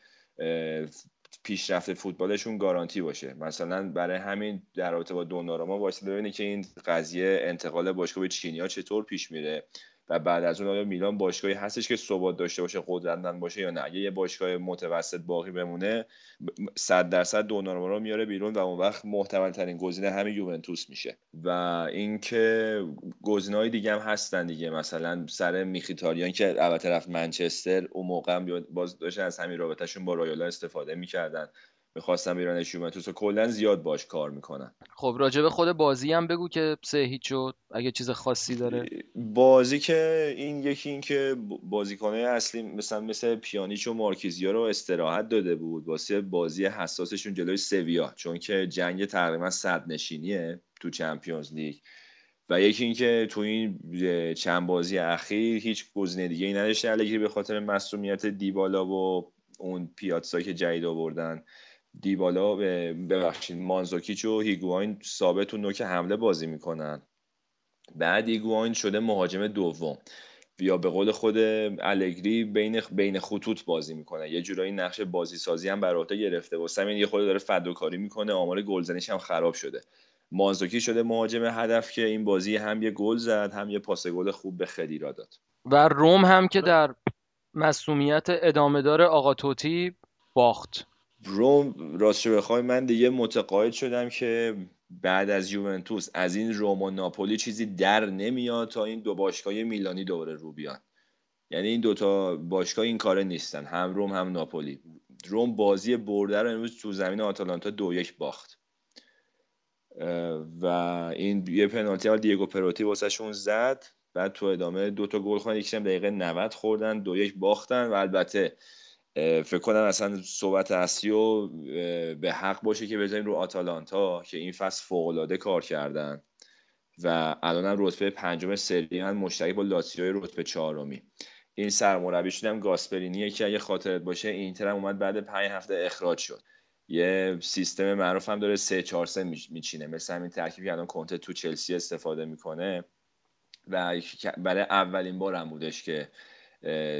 پیشرفت فوتبالشون گارانتی باشه. مثلا برای همین در رابطه با دوناروما واسه ببینه که این قضیه انتقال باشگاه به چینیا چطور پیش میره. و بعد از اون آیا میلان باشگاهی هستش که ثبات داشته باشه قدرتمند باشه یا نه؟ اگه یه باشگاه متوسط باقی بمونه صد درصد دوناروما رو میاره بیرون و اون وقت محتمل ترین گزینه همین یوونتوس میشه. و اینکه گزینه های دیگه هم هستن دیگه. مثلا سر میخیتاریان که البته رفت منچستر اون موقع هم باز داشتن از همین رابطهشون با رایولا استفاده می‌کردن. می‌خواستن بیرنش یوونتوس کلا زیاد باش کار می‌کنن. خب راجع به خود بازی هم بگو که سه هیچ شد اگه چیز خاصی داره. بازی که این یکی این که بازیکنه اصلی مثلا مثل پیانیچ و مارکیزیا رو استراحت داده بود واسه بازی حساسشون جلوی سویا چون که جنگ تقریبا صد نشینیه تو چمپیونز لیگ. و یکی اینکه تو این چند بازی اخیر هیچ گزینه دیگه ای نداشته الگری به خاطر مسئولیت دیبالا و اون پیاتسایی که جدید آوردن. دیبالا ببخشید مانزوکیچ و هیگواین ثابت تو نوک حمله بازی می‌کنن. بعد هیگواین شده مهاجم دوم. یا به قول خود الگری بین بین خطوط بازی می‌کنه. یه جورایی نقش بازی سازی هم بر عهده گرفته. واسه همین یه خود داره فداکاری می‌کنه. آمار گلزنیش هم خراب شده. مانزوکی شده مهاجم هدف که این بازی هم یه گل زد هم یه پاس گل خوب به خدیرا داد. و روم هم که در مسئولیت ادامه دار آقا توتی باخت. روم راستش بخوای من دیگه متقاعد شدم که بعد از یوونتوس از این روم و ناپولی چیزی در نمیاد تا این دو باشگاه میلانی دوباره رو بیان. یعنی این دوتا باشگاه این کاره نیستن هم روم هم ناپولی. روم بازی برده رو امروز تو زمین آتالانتا دو یک باخت. و این یه پنالتی ها دیگو پروتی واسهشون زد بعد تو ادامه دو تا گل خوردن یکیش دقیقه 90 خوردن دو یک باختن و البته فکر کنم اصلا صحبت اصلی و به حق باشه که بذاریم رو آتالانتا که این فصل فوق کار کردن و الان هم رتبه پنجم سری هم مشترک با لاتزیو رتبه چهارمی. این سرمربیشون هم گاسپرینیه که اگه خاطرت باشه اینتر هم اومد بعد پنج هفته اخراج شد. یه سیستم معروف هم داره 3 4 3 میچینه. مثل همین ترکیبی الان کنته تو چلسی استفاده می‌کنه. و برای اولین بار هم بودش که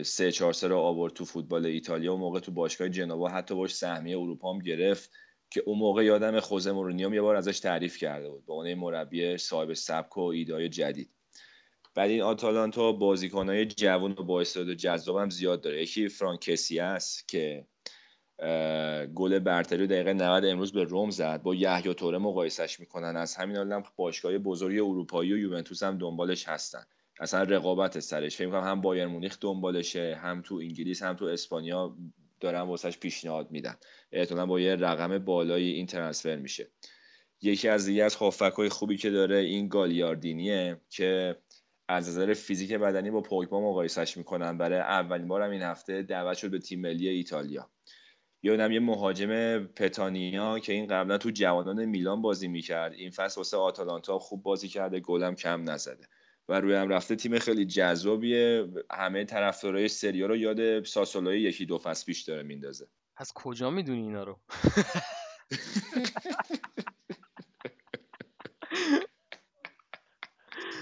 سه چهار سه رو آورد تو فوتبال ایتالیا. و موقع تو باشگاه جنوا حتی باش سهمیه اروپا هم گرفت که اون موقع یادم خوزه مورینیو یه بار ازش تعریف کرده بود به عنوان مربی صاحب سبک و ایدای جدید. بعد این آتالانتا بازیکنهای جوان و با و جذاب هم زیاد داره. یکی فرانکسی است که گل برتری دقیقه 90 امروز به روم زد. با یحیی توره مقایسش می‌کنن. از همین حال باشگاه بزرگی اروپایی و یوونتوس هم دنبالش هستن. اصلا رقابت سرش. فکر کنم هم بایر مونیخ دنبالشه هم تو انگلیس هم تو اسپانیا دارن واسش پیشنهاد میدن. احتمالا با یه رقم بالایی این ترنسفر میشه. یکی از دیگه از های خوبی که داره این گالیاردینیه که از نظر فیزیک بدنی با پوگبا مقایسش می‌کنن. برای اولین بار هم این هفته دعوت شد به تیم ملی ایتالیا. یا یه مهاجم پتانیا که این قبلا تو جوانان میلان بازی می‌کرد. این فصل واسه آتالانتا خوب بازی کرده گلم کم نزده. و روی هم رفته تیم خیلی جذابیه. همه طرفدارای سریا رو یاد ساسولای یکی دو فصل پیش داره میندازه. از کجا می‌دونی اینا رو؟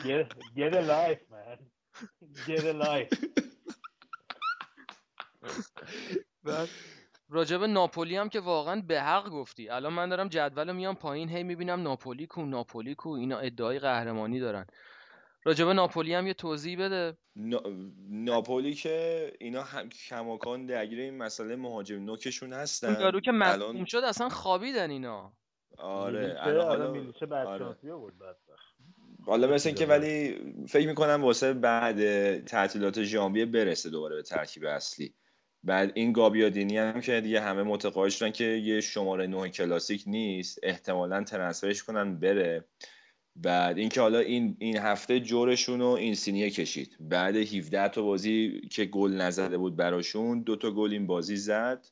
Get, get a life man. Get a life. راجب ناپولی هم که واقعا به حق گفتی. الان من دارم جدول میام پایین هی می‌بینم ناپولی کو ناپولی کو اینا ادعای قهرمانی دارن. راجب ناپولی هم یه توضیح بده. ناپولی که اینا هم کماکان درگیر این مسئله مهاجم نوکشون هستن. یارو که مصدوم شد اصلا خوابیدن اینا. آره الان حالا حالا مثل اینکه ولی فکر می‌کنم واسه بعد تعطیلات ژانویه برسه دوباره به ترکیب اصلی. بعد این گابیادینی هم که دیگه همه متقاعد شدن که یه شماره نه کلاسیک نیست احتمالا ترنسفرش کنن بره. بعد اینکه حالا این این هفته جورشون رو این سینیه کشید. بعد 17 تا بازی که گل نزده بود براشون دو تا گل این بازی زد.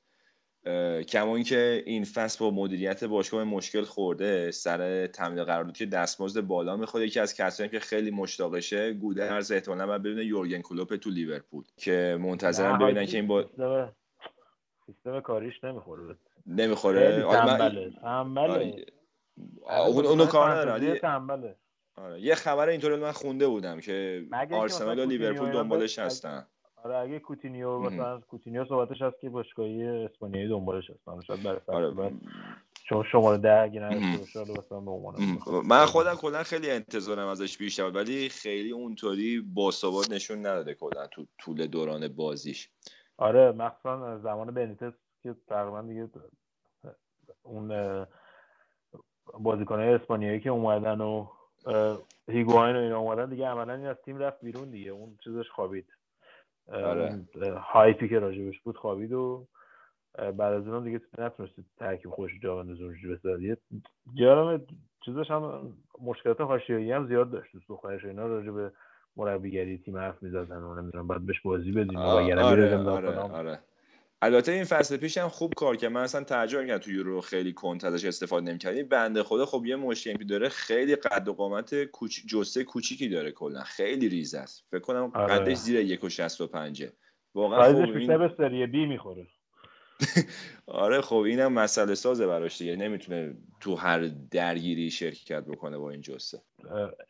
کما اینکه این فصل با مدیریت باشگاه مشکل خورده سر تمدید قراردادی دستمزد بالا می‌خواد یکی از کسانی که خیلی مشتاقشه گودرز احتمالاً بعد ببینه یورگن کلوپ تو لیورپول که منتظرم ببینن که این با سیستم کاریش نمی‌خوره. نمی‌خوره؟ آره اونو کار نداره آره یه خبر اینطوری من خونده بودم که آرسنال و لیورپول دنبالش هستن. آره اگه کوتینیو مثلا کوتینیو صحبتش هست که باشگاهی اسپانیایی دنبالش هستن. شاید برای آره. چون شماره ده اگه به من خودم کلا خیلی انتظارم ازش بیشتر ولی خیلی اونطوری باثبات نشون نداده کلا تو طول دوران بازیش. آره مخصوصا زمان بنیتس که تقریبا دیگه اون بازیکنهای اسپانیایی که اومدن و هیگواین و اینا اومدن دیگه عملا این از تیم رفت بیرون دیگه. اون چیزش خوابید. آره. هایپی که راجبش بود خوابید و بعد از اونم دیگه نتونست ترکیب خوش جا بندازه اونجوری بسازه. جارم چیزش هم مشکلات حاشیه‌ای هم زیاد داشت. دوست دخترش اینا راجع به مربیگری تیم حرف می‌زدن و نمی‌دونم بعد بهش بازی بدیم آره آره, آره. البته این فصل پیش هم خوب کار کرد. من اصلا تعجب کردم تو یورو خیلی کنت ازش استفاده نمی‌کرد بنده خدا خب یه مشکلی داره خیلی قد و قامت کوچ... جسه کوچیکی داره کلا. خیلی ریز است. فکر کنم آره. قدش زیر 1.65 واقعا خوب این... به سری بی می‌خوره. آره خب اینم مسئله سازه براش دیگه. نمی‌تونه تو هر درگیری شرکت بکنه با این جسه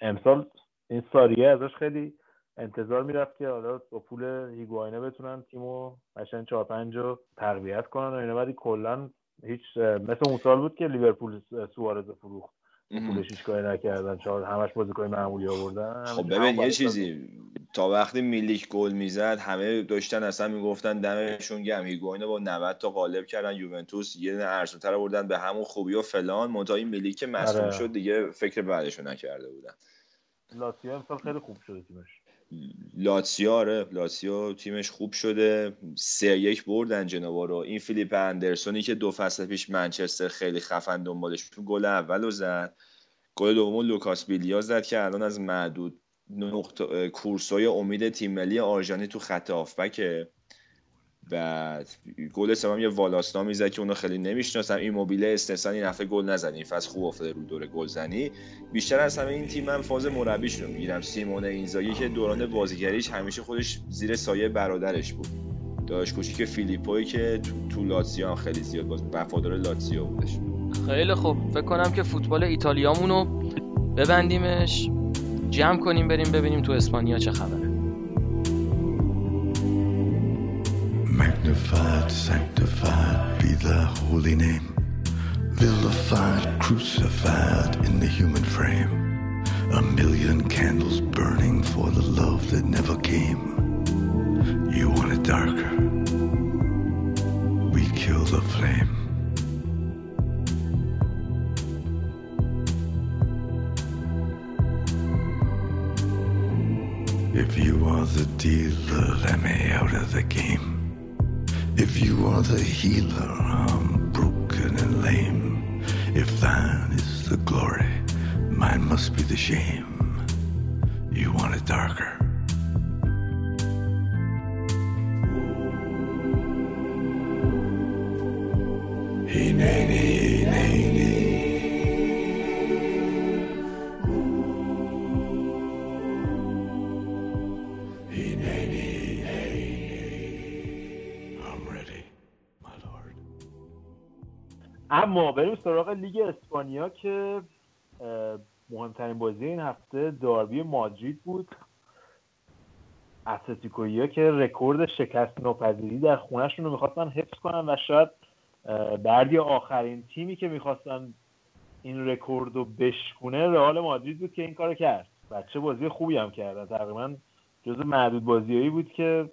امسال این ساریه ازش خیلی انتظار می‌رفت که حالا با پول هیگواینه بتونن تیمو قشنگ 4 5 رو تقویت کنن و اینا. ولی کلا هیچ مثل اون سال بود که لیورپول سوارز فروخت. پولش هیچ کاری نکردن. چهار همش بازیکن معمولی آوردن. خب ببین یه چیزی تا وقتی میلیک گل می‌زد همه داشتن اصلا می‌گفتن دمشون گم هیگواینه با 90 تا غالب کردن. یوونتوس یه دونه ارسونتر بردن به همون خوبی و فلان. منتها این میلیک مصدوم آره. شد دیگه فکر بعدشو نکرده بودن. لاتسیو امسال خیلی خوب شده تیمش. لاتسیو آره. لاتسیو تیمش خوب شده. سه یک بردن جنوا رو. این فیلیپ اندرسونی که دو فصل پیش منچستر خیلی خفن دنبالش گل اول رو زد. گل دوم لوکاس بیلیا زد که الان از معدود نقطه کورسوی امید تیم ملی آرژانتین تو خط هافبکه بعد گل سوم یه والاسه نامی زد که اونو خیلی نمی‌شناسم. این ایموبیله استثنا این هفته گل نزد این فصل خوب افتاده رو دور گلزنی. بیشتر از همه این تیم من فاز مربیش رو می‌گیرم. سیمون اینزاگی که دوران بازیگریش همیشه خودش زیر سایه برادرش بود. داشت کوچیک فیلیپوی که تو, لاتسیو خیلی زیاد باز وفادار لاتسیو بودش. خیلی خوب. فکر کنم که فوتبال ایتالیامونو ببندیمش. جمع کنیم بریم ببینیم تو اسپانیا چه خبره. Magnified, sanctified be thy holy name. Vilified, crucified in the human frame. A million candles burning for the love that never came. You want it darker? We kill the flame. If you are the dealer, let me out of the game. You are the healer, I'm broken and lame. If thine is the glory, mine must be the shame. You want it darker. اما بریم سراغ لیگ اسپانیا که مهمترین بازی این هفته داربی مادرید بود. اتلتیکویا که رکورد شکست ناپذیری در خونهشون رو می‌خواستن حفظ کنن و شاید بردی آخرین تیمی که می‌خواستن این رکورد رو بشکونه رئال مادرید بود که این کار کرد. بچه بازی خوبی هم کردن تقریبا جز معدود بازیایی بود که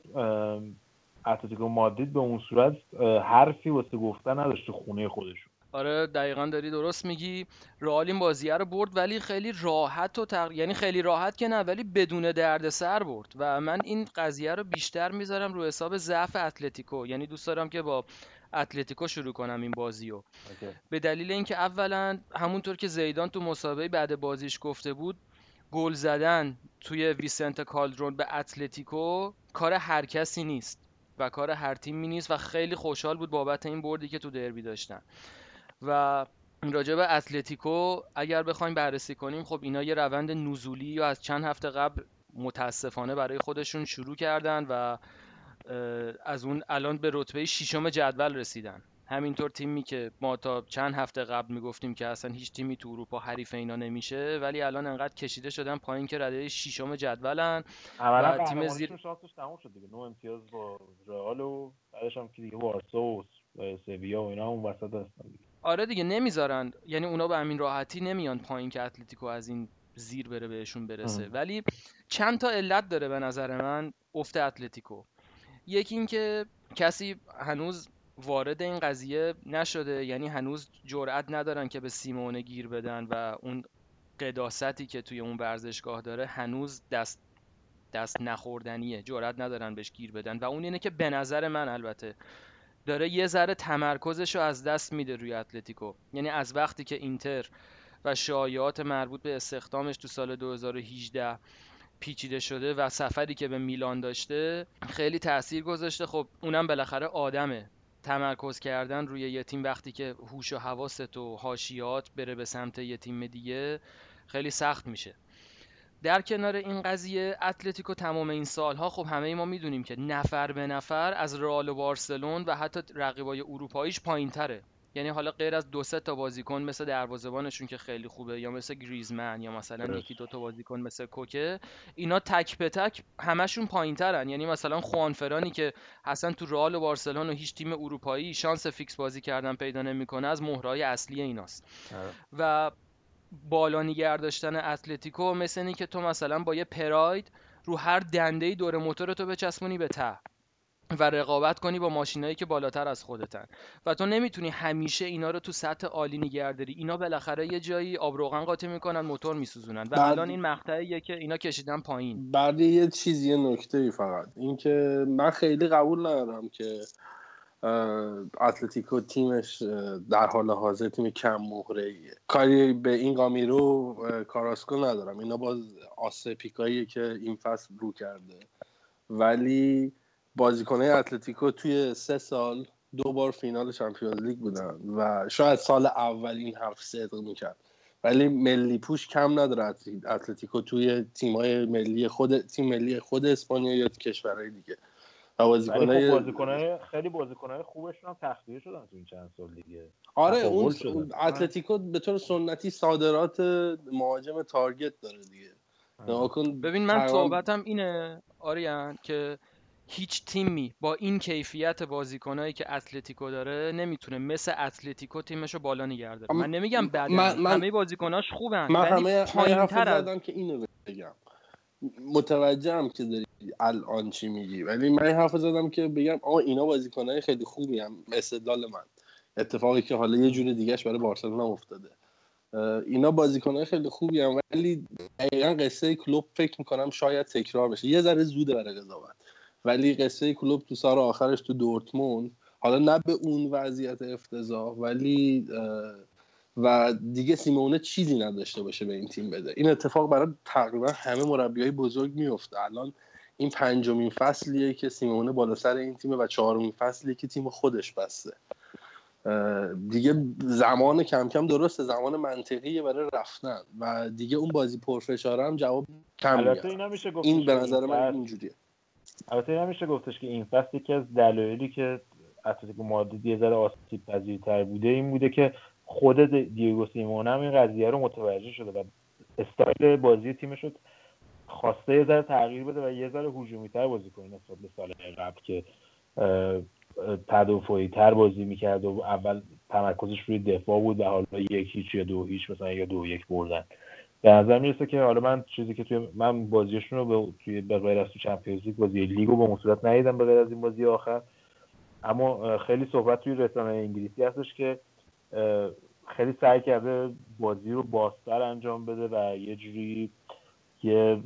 اتلتیکو مادرید به اون صورت حرفی واسه گفتن نداشت خونه خودشون آره دقیقا داری درست میگی. رئال این بازیه رو برد ولی خیلی راحت و تق... یعنی خیلی راحت که نه ولی بدون درد سر برد. و من این قضیه رو بیشتر می‌ذارم رو حساب ضعف اتلتیکو. یعنی دوست دارم که با اتلتیکو شروع کنم این بازی رو به دلیل اینکه اولا همونطور که زیدان تو مسابقه بعد بازیش گفته بود گل زدن توی ویسنت کالدرون به اتلتیکو کار هر کسی نیست و کار هر تیمی نیست و خیلی خوشحال بود بابت این بردی که تو دربی داشتن. و راجع به اتلتیکو اگر بخوایم بررسی کنیم خب اینا یه روند نزولی یا از چند هفته قبل متاسفانه برای خودشون شروع کردن و از اون الان به رتبه ششم جدول رسیدن. همینطور تیمی که ما تا چند هفته قبل می‌گفتیم که اصلا هیچ تیمی تو اروپا حریف اینا نمیشه ولی الان انقدر کشیده شدن پایین که رده ششم جدولن و تیم زیر شانسش تموم شد دیگه. نو امتیاز با رئال و بعدش هم که دیگه وارسا و سویا و اینا اون وسط هستن آره دیگه نمی‌ذارن. یعنی اونا به همین راحتی نمیان پایین که اتلتیکو از این زیر بره بهشون برسه. ولی چند تا علت داره به نظر من افت اتلتیکو. یکی اینکه کسی هنوز وارد این قضیه نشده. یعنی هنوز جرأت ندارن که به سیمونه گیر بدن و اون قداستی که توی اون ورزشگاه داره هنوز دست دست نخوردنیه. جرأت ندارن بهش گیر بدن. و اون اینه که به نظر من البته داره یه ذره تمرکزش رو از دست میده روی اتلتیکو. یعنی از وقتی که اینتر و شایعات مربوط به استخدامش تو سال 2018 پیچیده شده و سفری که به میلان داشته خیلی تاثیر گذاشته. خب اونم بالاخره آدمه. تمرکز کردن روی یه تیم وقتی که هوش و حواست و حاشیات بره به سمت یه تیم دیگه خیلی سخت میشه. در کنار این قضیه اتلتیکو تمام این سالها خب همه ما می‌دونیم که نفر به نفر از رئال و بارسلون و حتی رقیبای اروپاییش پایین تره یعنی حالا غیر از دو سه تا بازیکن مثل دروازه‌بانشون که خیلی خوبه یا مثل گریزمن یا مثلا یکی دو تا بازیکن مثل کوکه اینا تک به تک همشون پایینترن. یعنی مثلا خوانفرانی که اصلا تو رئال و بارسلون و هیچ تیم اروپایی شانس فیکس بازی کردن پیدا نمی‌کنه از مهره‌های اصلی ایناست. و بالا نگه داشتن اتلتیکو مثل اینی که تو مثلا با یه پراید رو هر دنده دور موتور تو بچسبونی به ته و رقابت کنی با ماشینایی که بالاتر از خودتن. و تو نمی‌تونی همیشه اینا رو تو سطح عالی نگه داری. اینا بالاخره یه جایی آب روغن قاطی می‌کنن موتور میسوزونن. و بعد- الان این مقطعیه که اینا کشیدن پایین. بعد یه چیزی نکته ای فقط. اینکه من خیلی قبول ندارم که اتلتیکو تیمش در حال حاضر تیم کم مهره کاری به این گامرو کاراسکو ندارم. اینا باز آسه پیکاییه که این فصل رو کرده. ولی بازیکنهای اتلتیکو توی سه سال دو بار فینال Champions League بودن و شاید سال اول این حرف صدق می‌کرد. ولی ملی پوش کم نداره اتل- اتلتیکو توی تیمای ملی خود تیم ملی خود اسپانیا یا کشورهای دیگه. بازیکنای خب بازیکنای خیلی بازیکنای خوبشون هم تخلیه شدن تو این چند سال دیگه. آره اون. اون اتلتیکو به طور سنتی صادرات مهاجم target داره دیگه. نگاه کن ببین من تقریباً- صحبتم اینه آریان که هیچ تیمی با این کیفیت بازیکنایی که اتلتیکو داره نمی‌تونه مثل اتلتیکو تیمش رو بالا نگه من نمیگم بعد من- من- همه بازیکناش خوبن من همه من یه پایین حرف تر از زدم که اینو بگم. متوجهم که داری الان چی میگی. ولی من حرف زدم که بگم آقا اینا بازیکنهای خیلی خوبی هم استدلال من. اتفاقی که حالا یه جور دیگهش برای بارسلونا افتاده. اینا بازیکنهای خیلی خوبی هم ولی دقیقا قصه کلوب فکر می‌کنم شاید تکرار بشه. یه ذره زوده برای قضاوت. ولی قصه کلوب تو سال آخرش تو دورتموند حالا نه به اون وضعیت افتضاح ولی و دیگه سیمونه چیزی نداشته باشه به این تیم بده. این اتفاق برای تقریبا همه مربیای بزرگ میفته الان این پنجمین فصلیه که سیمونه بالا سر این تیمه و چهارمین فصلیه که تیم خودش بسته. دیگه زمان کم کم درسته زمان منطقیه برای رفتن و دیگه اون بازی پرفشاره هم جواب کم البته میاد این نمیشه گفتش این به نظر من اینجوریه. البته این نمیشه گفتش که این فصل یکی از دلایلی که اتلتیکو مادرید یه ذره آسیب پذیرتر بوده این بوده که خود دیگو سیمون هم این قضیه رو متوجه شده و استایل بازی تیمش رو خواسته یه ذره تغییر بده و یه ذره هجومی‌تر بازی کنه نسبت به سال قبل که تدافعی تر بازی می‌کرد و اول تمرکزش روی دفاع بود و حالا یک هیچ یا دو هیچ مثلا یا دو یک بردن. به نظر می‌رسه که حالا من چیزی که توی من بازیشون رو به توی به غیر از تو Champions League بازی لیگ رو به اون صورت ندیدم به غیر از این بازی آخر. اما خیلی صحبت توی رسانه انگلیسی هستش که خیلی سعی کرده بازی رو بازتر انجام بده و یه جوری یه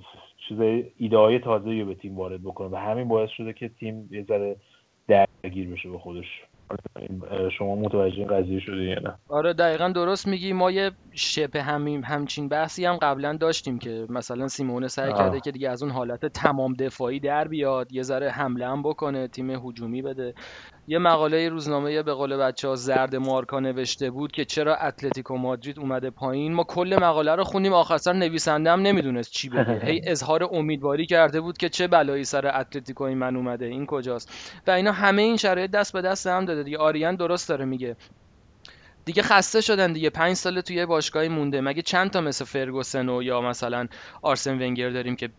چیز ایده های تازه رو به تیم وارد بکنه و همین باعث شده که تیم یه ذره درگیر بشه به خودش. شما متوجه این قضیه شده یا نه؟ آره دقیقا درست میگی. ما یه شبه همین همچین بحثی هم قبلا داشتیم که مثلا سیمونه سعی آه. کرده که دیگه از اون حالت تمام دفاعی در بیاد یه ذره حمله هم بکنه تیم هجومی بده. یه مقاله روزنامه به قول بچه ها زرد مارکا نوشته بود که چرا اتلتیکو مادرید اومده پایین؟ ما کل مقاله رو خوندیم آخر سر نویسنده هم نمی‌دونست چی بگه. هی اظهار امیدواری کرده بود که چه بلایی سر اتلتیکو این من اومده این کجاست؟ و اینا همه این شرایط دست به دست هم داده دیگه. آریان درست داره میگه. دیگه خسته شدن دیگه. پنج سال توی یه باشگاهی مونده. مگه چند تا مثل فرگوسن و یا مثلا آرسن ونگر داریم که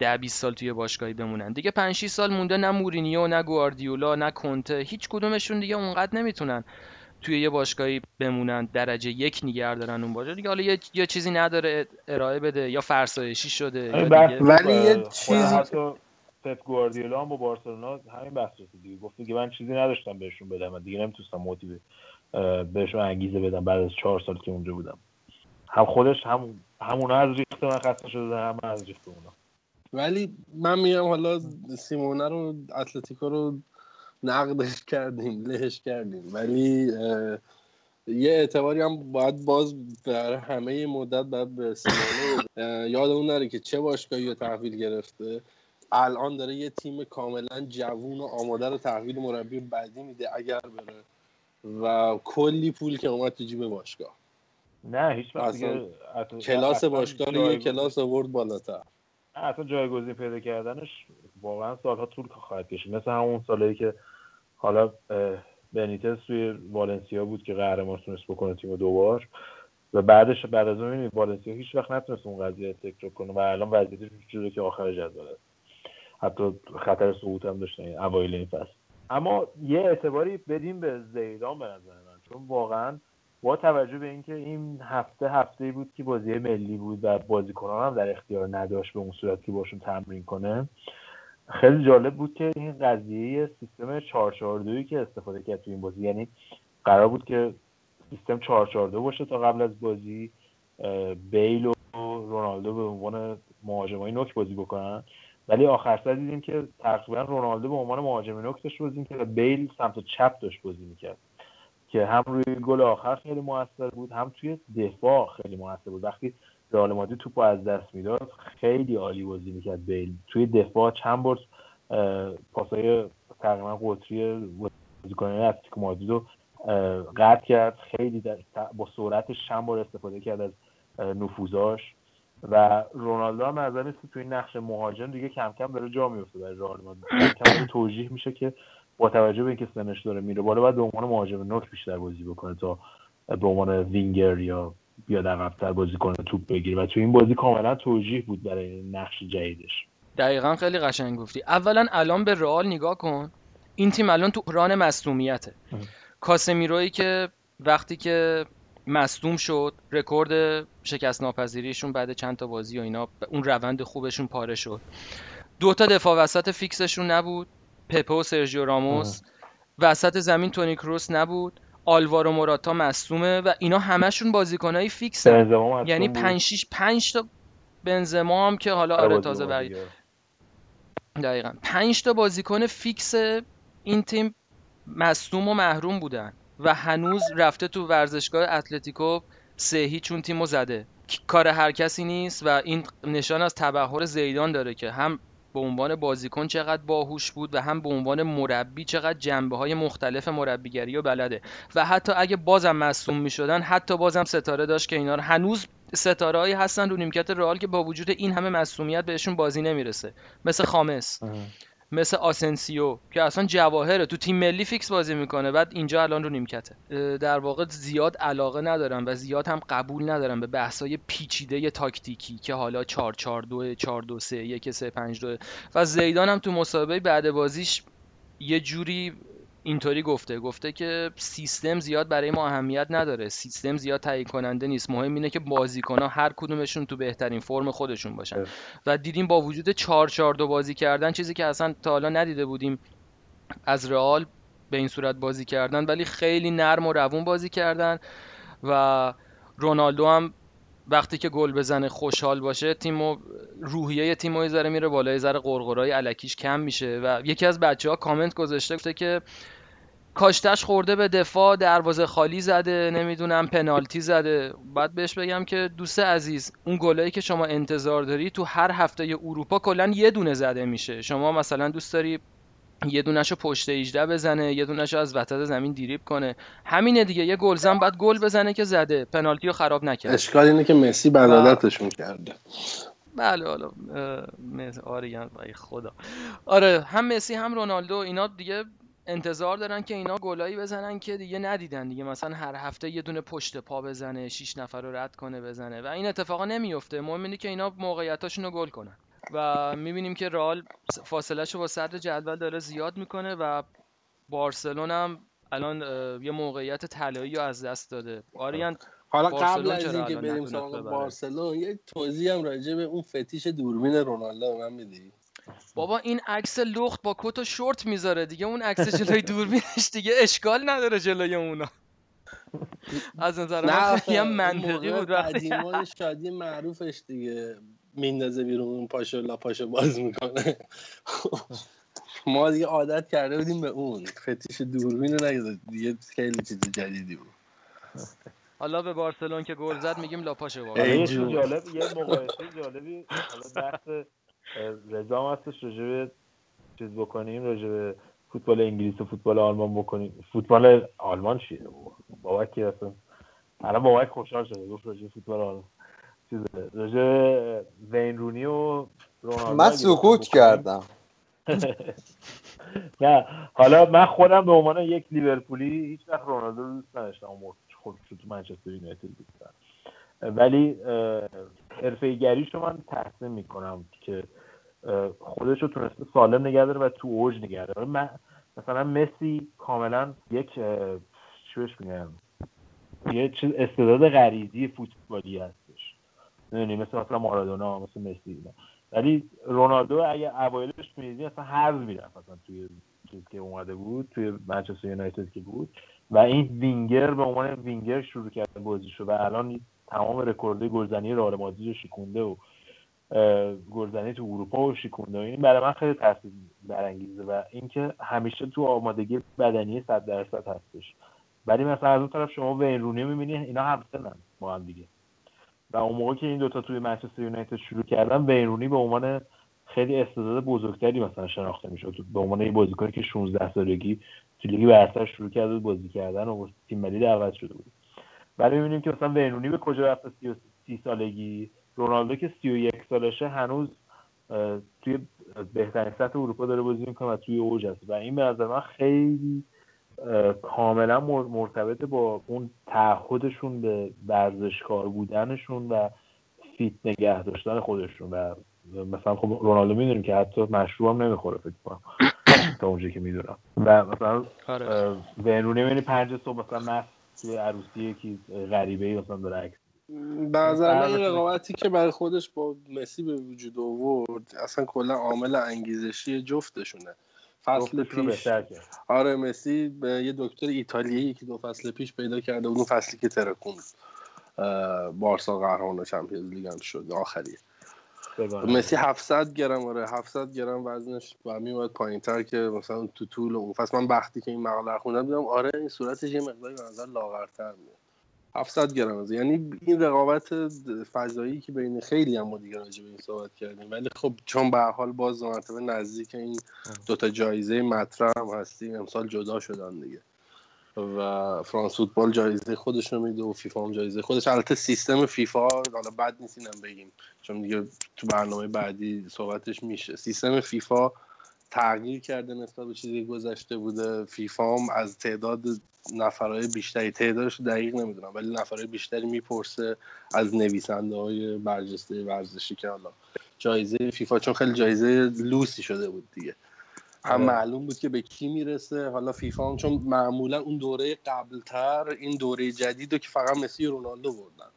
ده 20 سال توی باشگاهی بمونن. دیگه 5 6 سال مونده نه مورینیو نه گواردیولا نه کنته. هیچ کدومشون دیگه اونقدر نمی‌تونن توی یه باشگاهی بمونن. درجه یک نگه دارن اون باشگاه. دیگه حالا یه, یه چیزی نداره. ارائه بده. یا فرسایشی شده. یا دیگه ولی یه خود چیزی حتی پپ گواردیولا هم با بارسلونا همین بحث رو دیگه گفته که من چیزی نداشتم بهشون بدم. دیگه نمی‌تونستم موتیو بهشون انگیزه بدم بعد از چهار سال که اونجا بودم. هم خودش هم همونا از ریخت من خسته شده هم از ریخت اونا. ولی من میگم حالا سیمونه رو اتلتیکو رو نقدش کردیم لهش کردیم. ولی یه اعتباری هم باید باز برای همه مدت باید به سیمونه یادمون نره که چه باشگاهی رو تحویل گرفته. الان داره یه تیم کاملا جوون و آماده رو تحویل مربی بعدی میده اگر بره. و کلی پول که اومد تو جیب باشگاه. نه هیچ وقت کلاس باشگاه رو یه کلاس آورد بالاتر. اصلا جایگزین پیدا کردنش واقعا سالها طول خواهد کشید. مثل همون سالهایی که حالا بنیتس توی والنسیا بود که قهرمان تونست بکنه تیم دوبار. و بعدش بعد از اون والنسیا هیچ وقت نتونست اون قضیه تکرار کنه و الان وضعیتش شده که آخر جدول است. حتی خطر سقوط هم داشتن اوایل این فصل. اما یه اعتباری بدیم به زیدان به نظر من چون واقعا با توجه به اینکه این هفته هفته بود که بازی ملی بود و بازیکنان هم در اختیار نداشت به اون صورت که باشون تمرین کنه خیلی جالب بود که این قضیه سیستم 442 که استفاده کرد تو این بازی. یعنی قرار بود که سیستم 442 باشه تا قبل از بازی بیل و رونالدو به عنوان مهاجمای نوک بازی بکنن. ولی آخر سر دیدیم که تقریبا رونالدو به عنوان مهاجم نوک داشت بازی که بیل سمت چپ داشت بازی می‌کرد. که هم روی گل آخر خیلی موثر بود هم توی دفاع خیلی موثر بود. وقتی رئال مادرید توپ از دست می‌داد خیلی عالی بازی می‌کرد بیل توی دفاع چند بار پاسای تقریبا قطری بازیکنان اتلتیکو مادرید رو قطع کرد. خیلی با سرعتش چند بار استفاده کرد از نفوذاش. و رونالدو هم از تو این نقش مهاجم دیگه کم کم داره جا میفته برای رئال مادرید. کم توجیه میشه که با توجه به اینکه سنش داره میره بالا باید به عنوان مهاجم نوک بیشتر بازی بکنه تا به عنوان وینگر یا بیاد عقبتر بازی کنه توپ بگیره. و تو این بازی کاملا توجیه بود برای نقش جدیدش. دقیقا خیلی قشنگ گفتی. اولا الان به رئال نگاه کن. این تیم الان تو بحران مصدومیته کاسمیروی که وقتی که مصدوم شد رکورد شکست ناپذیریشون بعد چند تا بازی و اینا اون روند خوبشون پاره شد. دو تا دفاع وسط فیکسشون نبود. پپه و سرژیو راموس. وسط زمین تونی کروس نبود. آلوارو موراتا مصدومه و اینا همشون بازیکنهای فیکس یعنی 5 6 5 تا بنزما هم که حالا آره تازه برگ دقیقا. 5 تا بازیکن فیکس این تیم مصدوم و محروم بودن و هنوز رفته تو ورزشگاه اتلتیکو سه هیچ تیمو زده. کار هر کسی نیست و این نشان از تبحر زیدان داره که هم به عنوان بازیکن چقدر باهوش بود و هم به عنوان مربی چقدر جنبه های مختلف مربیگری و بلده. و حتی اگه بازم مصدوم می شدن حتی بازم ستاره داشت که اینا هنوز ستاره هستن رو نیمکت رئال که با وجود این همه مصدومیت بهشون بازی نمی‌رسه. مثل خامس. مثل آسنسیو که اصلا جواهره تو تیم ملی فیکس بازی می‌کنه. بعد اینجا الان رو نیمکته. در واقع زیاد علاقه ندارم و زیاد هم قبول ندارم به بحثای پیچیده تاکتیکی که حالا 4 4 2 4 2 3 1 3 5 2 و زیدان هم تو مسابقه بعد بازیش یه جوری اینطوری گفته. گفته که سیستم زیاد برای ما اهمیت نداره. سیستم زیاد تعیین کننده نیست. مهم اینه که بازیکنها هر کدومشون تو بهترین فرم خودشون باشن. و دیدیم با وجود 4 4 دو بازی کردن چیزی که اصلا تا حالا ندیده بودیم از رئال به این صورت بازی کردن ولی خیلی نرم و روون بازی کردن و رونالدو هم وقتی که گل بزنه خوشحال باشه تیم و روحیه تیم و ذره میره بالای ذره قرقرای علکیش کم میشه و یکی از بچه ها کامنت گذاشته گفته که کاشتش خورده به دفاع دروازه خالی زده نمی‌دونم پنالتی زده. بعد بهش بگم که دوست عزیز اون گلایی که شما انتظار داری تو هر هفته اروپا کلا یه دونه زده میشه. شما مثلا دوست داری یه دونشو پشت 18 بزنه یه دونشو از وسط زمین دیریب کنه. همینه دیگه. یه گلزن بعد گل بزنه که زده. پنالتی رو خراب نکرد. اشکال اینه که مسی بلادتشون کرده. بله حالا آره خدا. آره هم مسی هم رونالدو اینا دیگه انتظار دارن که اینا گلایی بزنن که دیگه ندیدن دیگه. مثلا هر هفته یه دونه پشت پا بزنه شیش نفر رو رد کنه بزنه. و این اتفاقا نمیفته. مهم اینه که اینا موقعیتاشون رو گل کنن. و می‌بینیم که رئال فاصلهش رو با صدر جدول داره زیاد می‌کنه و بارسلون هم الان یه موقعیت طلایی رو از دست داده. آریان حالا قبل از اینکه بریم سراغ بارسلون یه توضیح هم راجع به اون فتیش دوربین رونالدو من میدی؟ بابا این عکس لخت با کت و شورت می‌ذاره دیگه. اون عکس جلوی دوربینش دیگه اشکال نداره جلوی اونا. از نظر من خیلی منطقی بود وقتی شادی معروفش دیگه. میندازه بیرون اون پاشو لا پاشو باز می‌کنه. ما دیگه عادت کرده بودیم به اون. فتیش دوربین رو نگذاشت. دیگه خیلی چیز جدیدی بود. حالا به بارسلون که گل زد میگیم چیز جون. جالب یه مقایسه جالبی حالا بحث رضا هستش راجع به چیز بکنیم راجع به فوتبال انگلیس و فوتبال آلمان بکنیم. فوتبال آلمان چیه؟ بابک که اصلا الان بابک خوشحال شده گفت راجع به فوتبال آلمان. چیز راجع وین رونی و رونالدو من سکوت کردم. نه حالا من خودم به عنوان یک لیورپولی هیچ وقت رونالدو رو دوست نداشتم. اون خود تو منچستر یونایتد دوست دارم ولی حرفه گریش رو من تحسین می‌کنم که خودش رو تونسته سالم نگه داره و تو اوج نگه داره. من مثلا مسی کاملا یک چی بهش میگم؟ یه استعداد غریزی فوتبالی هستش می‌دونی مثل مثلا مارادونا مثل مسی اینا. ولی رونالدو اگه اوایلش می‌دیدی اصلا حذف می‌رفت اصلا توی چیز که اومده بود توی منچستر یونایتد که بود. و این وینگر به عنوان وینگر شروع کرده بازیشو و الان تمام رکورد گلزنی رئال مادرید رو شکونده و گلزنی تو اروپا رو شکونده و این برای من خیلی تاثیر برانگیزه و اینکه همیشه تو آمادگی بدنی 100 درصد هستش. ولی مثلا از اون طرف شما وین رونی می‌بینی اینا همسنن با هم دیگه. و اون موقع که این دوتا توی منچستر یونایتد شروع کردن وین رونی به عنوان خیلی استعداد بزرگتری مثلا شناخته می‌شد. به عنوان یه بازیکنی که 16 سالگی تو لیگ برتر شروع کرده بازی کردن و تیم ملی دعوت شده بود. ولی می‌بینیم که مثلا وین رونی به کجا رفته 30 سالگی؟ رونالدو که 31 سالشه هنوز توی بهترین سطح اروپا داره بازی می‌کنه و توی اوج هست. و این به نظر من خیلی کاملا مر- مرتبط با اون تعهدشون به ورزشکار بودنشون و فیت نگه داشتن خودشون و مثلا خب رونالدو می‌دونیم که حتی مشروب هم نمی‌خوره فکر کنم تا اونجایی که می‌دونم. و مثلا آره. اه، ونرونی می‌بینی پنج صبح مثلا مست توی عروسی یکی غریبه ای مثلا داره عکس من این رقابتی که برای خودش با مسی به وجود آورد اصلا کلا عامل انگیزشی جفتشونه. فصل پیش. آره مسی به یه دکتر ایتالیایی که دو فصل پیش پیدا کرده اون فصلی که ترکوند اه، بارسا قهرمان چمپیونز لیگ هم شد بگانه. مسی 700 گرم آره 700 گرم وزنش و میومد پایین تر که مثلا تو طول اون فصل. من وقتی که این مقاله خوندم دیدم آره این صورتش یه مقداری به نظر لاغرتر میاد. 700 گرم از یعنی این رقابت فضایی که بین خیلی هم ما دیگه راجع به این صحبت کردیم. ولی خب چون به حال باز مرتبه نزدیک این دوتا جایزه مطرح هم هستیم امسال جدا شدن دیگه. و فرانس فوتبال جایزه خودش رو میده و فیفا هم جایزه خودش. البته سیستم فیفا حالا بد نیست اینم بگیم. چون دیگه تو برنامه بعدی صحبتش میشه. سیستم فیفا تغییر کرده نسبت به چیزی گذشته بوده. فیفا هم از تعداد نفرهای بیشتری تعدادش رو دقیق نمی‌دونم ولی نفرهای بیشتری می‌پرسه از نویسنده های برجسته ورزشی که حالا جایزه فیفا چون خیلی جایزه لوسی شده بود دیگه. هم آره. معلوم بود که به کی می‌رسه. حالا فیفا هم چون معمولا اون دوره قبلتر این دوره جدید رو که فقط مسی و رونالدو بردن.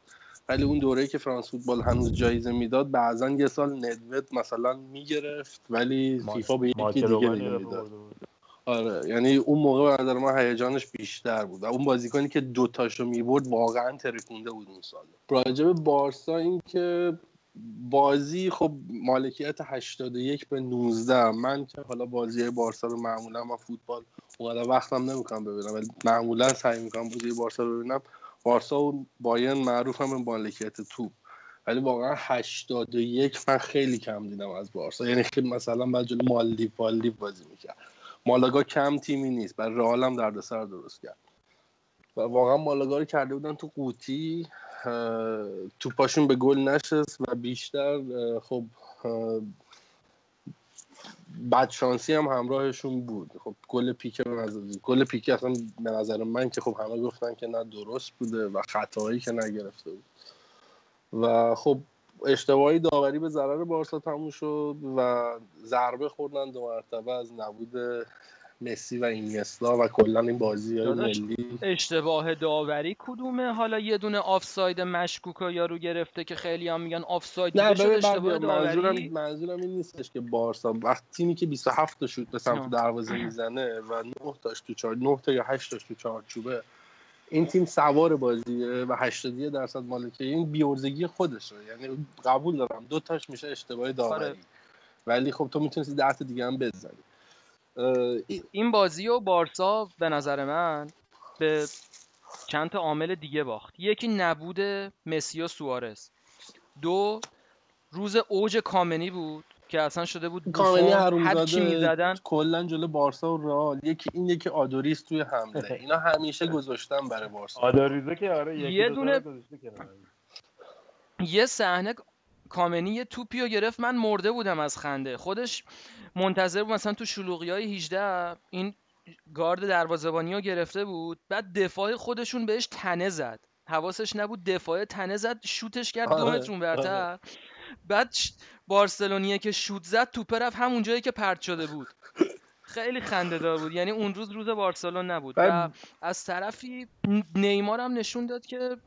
ولی اون دوره که فرانس فوتبال هنوز جایزه می‌داد بعضا یه سال ندوت مثلا می‌گرفت ولی فیفا به یکی دیگه می‌داد. آره یعنی اون موقع به نظر من هیجانش بیشتر بود و اون بازیکنی که دوتاشو می‌برد واقعا ترکونده بود اون سال. راجع به بارسا این که بازی خب مالکیت 81 به 19 من که حالا بازی بارسا رو معمولا من فوتبال اونقدر وقتم نمی‌کنم ببینم ولی معمولا سعی می‌کنم بازی بارسا رو ببینم. بارسا و بایرن معروف هم به مالکیت توپ. ولی واقعا 81 من خیلی کم دیدم از بارسا. یعنی خیلی مثلا بعد جلو مالدیو پالدیو بازی می‌کرد. مالاگا کم تیمی نیست برای رئال هم دردسر درست کرد. و واقعا مالاگا رو کرده بودن تو قوطی. توپاشون به گل نشست و بیشتر خب بدشانسی هم همراهشون بود. خب گل نظر گل پیکه اصلا به نظر من که خب همه گفتن که نه درست بوده و خطاهایی که نگرفته بود. و خب اشتباهی داوری به ضرر بارسا تموم شد و ضربه خوردن دو مرتبه از نبود مسی و اینیستا و کلا این بازی های ملی. اشتباه داوری کدومه؟ حالا یه دونه آفساید مشکوک رو یارو گرفته که خیلی هم میگن آفساید. نه شد اشتباه بعد منظورم داوری؟ منظورم این نیستش که بارسا وقتی تیمی که 27 تا شوت به سمت. دروازه می‌زنه و 9 تاش تو 4 9 تا یا 8 تاش تو چارچوبه این تیم سوار بازیه و 80 درصد مالکه این بیورزگی خودشه. یعنی قبول دارم دو تاش میشه اشتباه داوری. آره. ولی خب تو می‌تونستی 10 تا دیگه هم بزنی. این بازی و بارسا به نظر من به چند تا عامل دیگه باخت. یکی نبود مسی و سوارز. دو روز اوج کامنی بود که اصلا شده بود بوفون هر حرومزاده می‌زدن کلا جلو بارسا و رئال. یکی این یکی آدوریس توی حمله. اینا همیشه گذاشتن برای بارسا. آداریزه که آره یکی یه دونه-. یه صحنه کامنی یه توپی رو گرفت من مرده بودم از خنده. خودش منتظر بود مثلا تو شلوغی های 18 این گارد دروازه‌بانی رو گرفته بود. بعد دفاع خودشون بهش تنه زد. حواسش نبود دفاع تنه زد شوتش کرد دو آره، متر اونورتر بعد ش- بارسلونیه که شوت زد توپه رفت همون جایی که پرت شده بود. خیلی خنده دار بود. یعنی اون روز روز بارسلون نبود. و بعد- از طرفی نیمار هم نشون داد که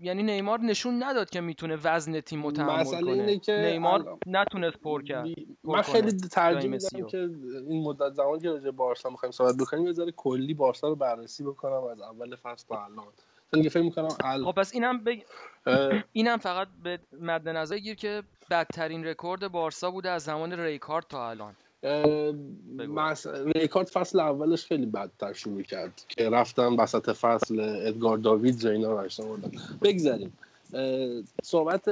یعنی نیمار نشون نداد که می‌تونه وزن تیم رو تحمل مسئله کنه اینه که نیمار نتونست پر کرد من خیلی ترجیح میدم. که این مدت زمان که راجع بارسا می‌خوایم صحبت بکنیم یه ذره کلی بارسا رو بررسی بکنم از اول فصل تا الان چون فکر می‌کنم ال... خب پس اینم بگ... اینم فقط به مد نظر گیر که بدترین رکورد بارسا بوده از زمان ریکارد تا الان. مس... ریکارد فصل اولش خیلی بدتر شروع کرد که رفتن وسط فصل ادگار داوید و اینا رو بردن بگذاریم. صحبت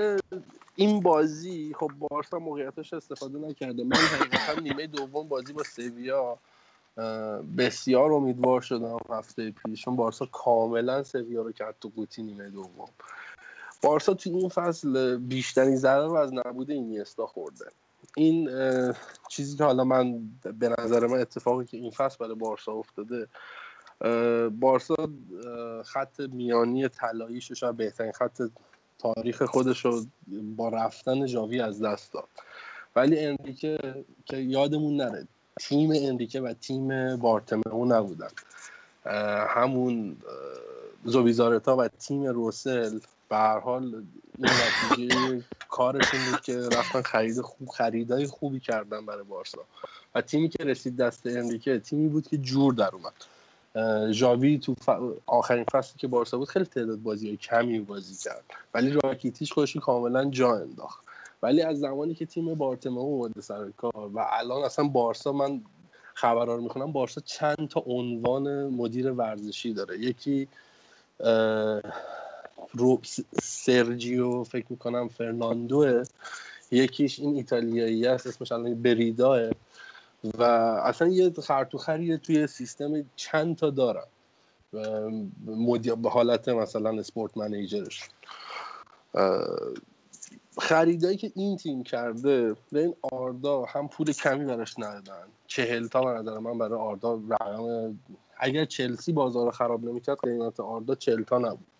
این بازی خب بارسا موقعیتش استفاده نکرده. من حقیقتا نیمه دوم بازی با سویا بسیار امیدوار شدم هفته پیش. چون بارسا کاملا سویا رو کرد تو قوطی نیمه دوم. بارسا تو این فصل بیشترین ضرر رو از نبود اینیستا خورده. این چیزی که حالا من به نظر من اتفاقی که این فصل برای بارسا افتاده بارسا خط میانی طلاییش رو شاید بهترین خط تاریخ خودش رو با رفتن ژاوی از دست داد. ولی انریکه که یادمون نره تیم انریکه و تیم بارتمئو نبودن. همون زوبیزارتا و تیم روسل به حال این نتیجه کارشون بود که رفتن خرید خوب خریدای خوبی کردن برای بارسا. و تیمی که رسید دست انریکه تیمی بود که جور در اومد. ژاوی تو ف- آخرین فصلی که بارسا بود خیلی تعداد بازی کمی بازی کرد. ولی راکیتیش خودش کاملا جا انداخت. ولی از زمانی که تیم بارتمئو اومده سر کار و الان اصلا بارسا من خبرها رو می‌خونم بارسا چند تا عنوان مدیر ورزشی داره. یکی رو سرجیو فکر می‌کنم فرناندوه. یکیش این ایتالیایی است اسمش الان بریداه. و اصلا یه خرطوخریه توی سیستم چند تا دارن. به حالت مثلا اسپورت منیجرش. خریدایی که این تیم کرده به این آردا هم پول کمی براش ندادن. چهل تا به نظر من برای آردا رقم اگر چلسی بازار خراب نمی‌کرد قیمت آردا چهل تا نبود.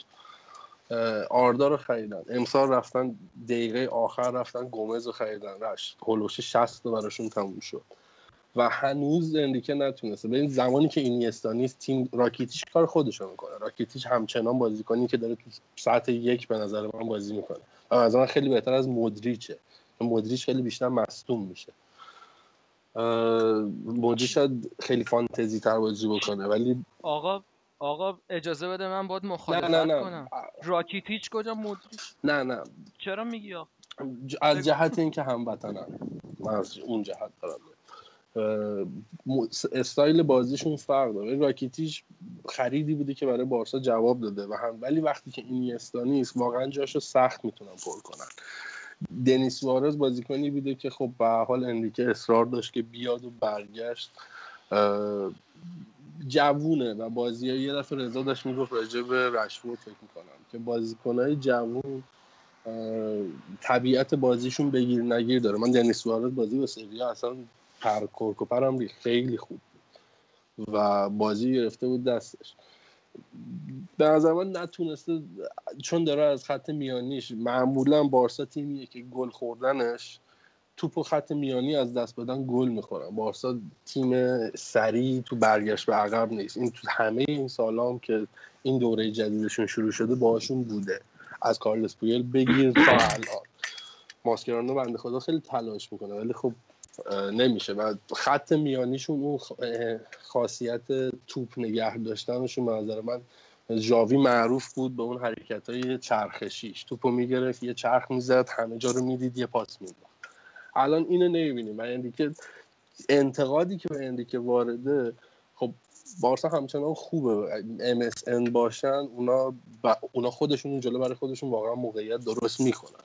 آردا رو خریدن. امسال رفتن دقیقه آخر رفتن گومز رو خریدن. رشت. هلوش 60 تا براشون تموم شد. و هنوز انریکه نتونسته. ببین زمانی که اینیستا نیست تیم راکیتیش کار خودشو می‌کنه. راکیتیش همچنان بازیکنی که داره تو ساعت یک به نظر من بازی می‌کنه. و از من خیلی بهتر از مدریچه مدریچ خیلی بیشتر مصدوم میشه. مدریچ شاید خیلی فانتزی تر بازی بکنه. ولی آقا آقا اجازه بده من باید نه مخالفت نه نه کنم. راکیتیچ کجا مدریچ نه نه. چرا میگی آقا؟ ج- از. جهت اینکه هموطنن. من از اون جهت دارم. استایل بازیشون فرق داره. راکیتیش خریدی بوده که برای بارسا جواب داده و هم ولی وقتی که اینیستا نیست واقعا جاشو سخت می‌تونن پر کنن. دنیس سوارز بازیکنی بوده که خب به حال انریکه اصرار داشت که بیاد و برگشت. جوونه و بازی یه دفعه رضا داشت می‌گفت راجع به رشفورد فکر می‌کنم که بازیکنهای جوون طبیعت بازیشون بگیر نگیر داره من دنیس سوارز بازی با سویا اصلا پر کرکوپرم. خیلی خوب بود. و بازی گرفته بود دستش به نظر من نتونسته چون داره از خط میانیش معمولا بارسا تیمیه که گل خوردنش توپ و خط میانی از دست بدن گل می‌خورن. بارسا تیم سریع تو برگشت به عقب نیست. این تو همه این سالا هم که این دوره جدیدشون شروع شده باهاشون بوده. از کارلس پویل بگیر تا الان. ماسکرانو بنده خدا خیلی تلاش می‌کنه ولی خب نمیشه. و خط میانیشون اون خاصیت توپ نگه داشتنشون نظر من ژاوی معروف بود به اون حرکت های چرخشیش. توپو می‌گرفت یه چرخ می‌زد همه جا رو می‌دید یه پاس می‌داد. الان اینو نمی‌بینیم. و انریکه انتقادی که به انریکه وارده خب بارسا همچنان خوبه. MSN باشن اونا ب... اونا خودشون جلو برای خودشون واقعا موقعیت درست می‌کنن.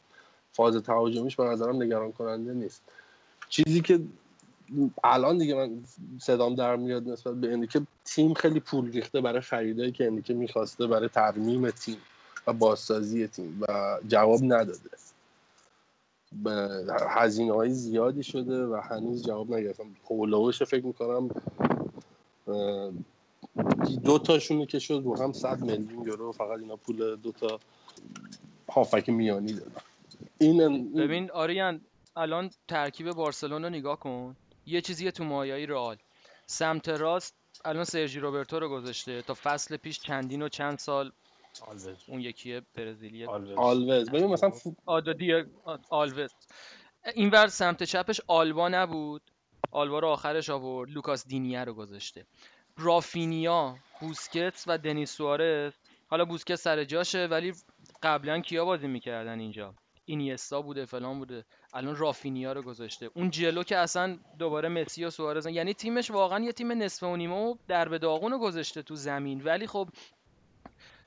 فاز تهاجمیش به نظرم نگران کننده نیست. چیزی که الان دیگه من صدام در میاد نسبت به انریکه تیم خیلی پول ریخته برای خریدایی که انریکه می‌خواسته برای ترمیم تیم و بازسازی تیم و جواب نداده. هزینه های زیادی شده و هنوز جواب نگرفتم. هولوش فکر می‌کنم دو تاشونی که شد رو هم 100 میلیون یورو فقط اینا پول دو تا هافک میانی دادن. این ببین آریان الان ترکیب بارسلونا نگاه کن. یه چیزی تو مایایی رئال. سمت راست الان سرژی روبرتو رو گذاشته. تا فصل پیش چندین و چند سال آلوز. اون یکی برزیلی آلوز. آلوز. ببین مثلا فو- آدادی آلوز. اینور سمت چپش آلبا نبود. آلبا رو آخرش آورد. لوکاس دینیه رو گذاشته. رافینیا بوسکتس و دنیس سوارز. حالا بوسکتس سر جاشه ولی قبلا کیا بازی می‌کردن اینجا؟ اینیستا بوده فلان بوده. الان رافینیا رو گذاشته. اون جلو که اصلا دوباره مسی و سوارز یعنی تیمش واقعا یه تیم نصف و نیمه و درب و داغون رو گذاشته تو زمین. ولی خب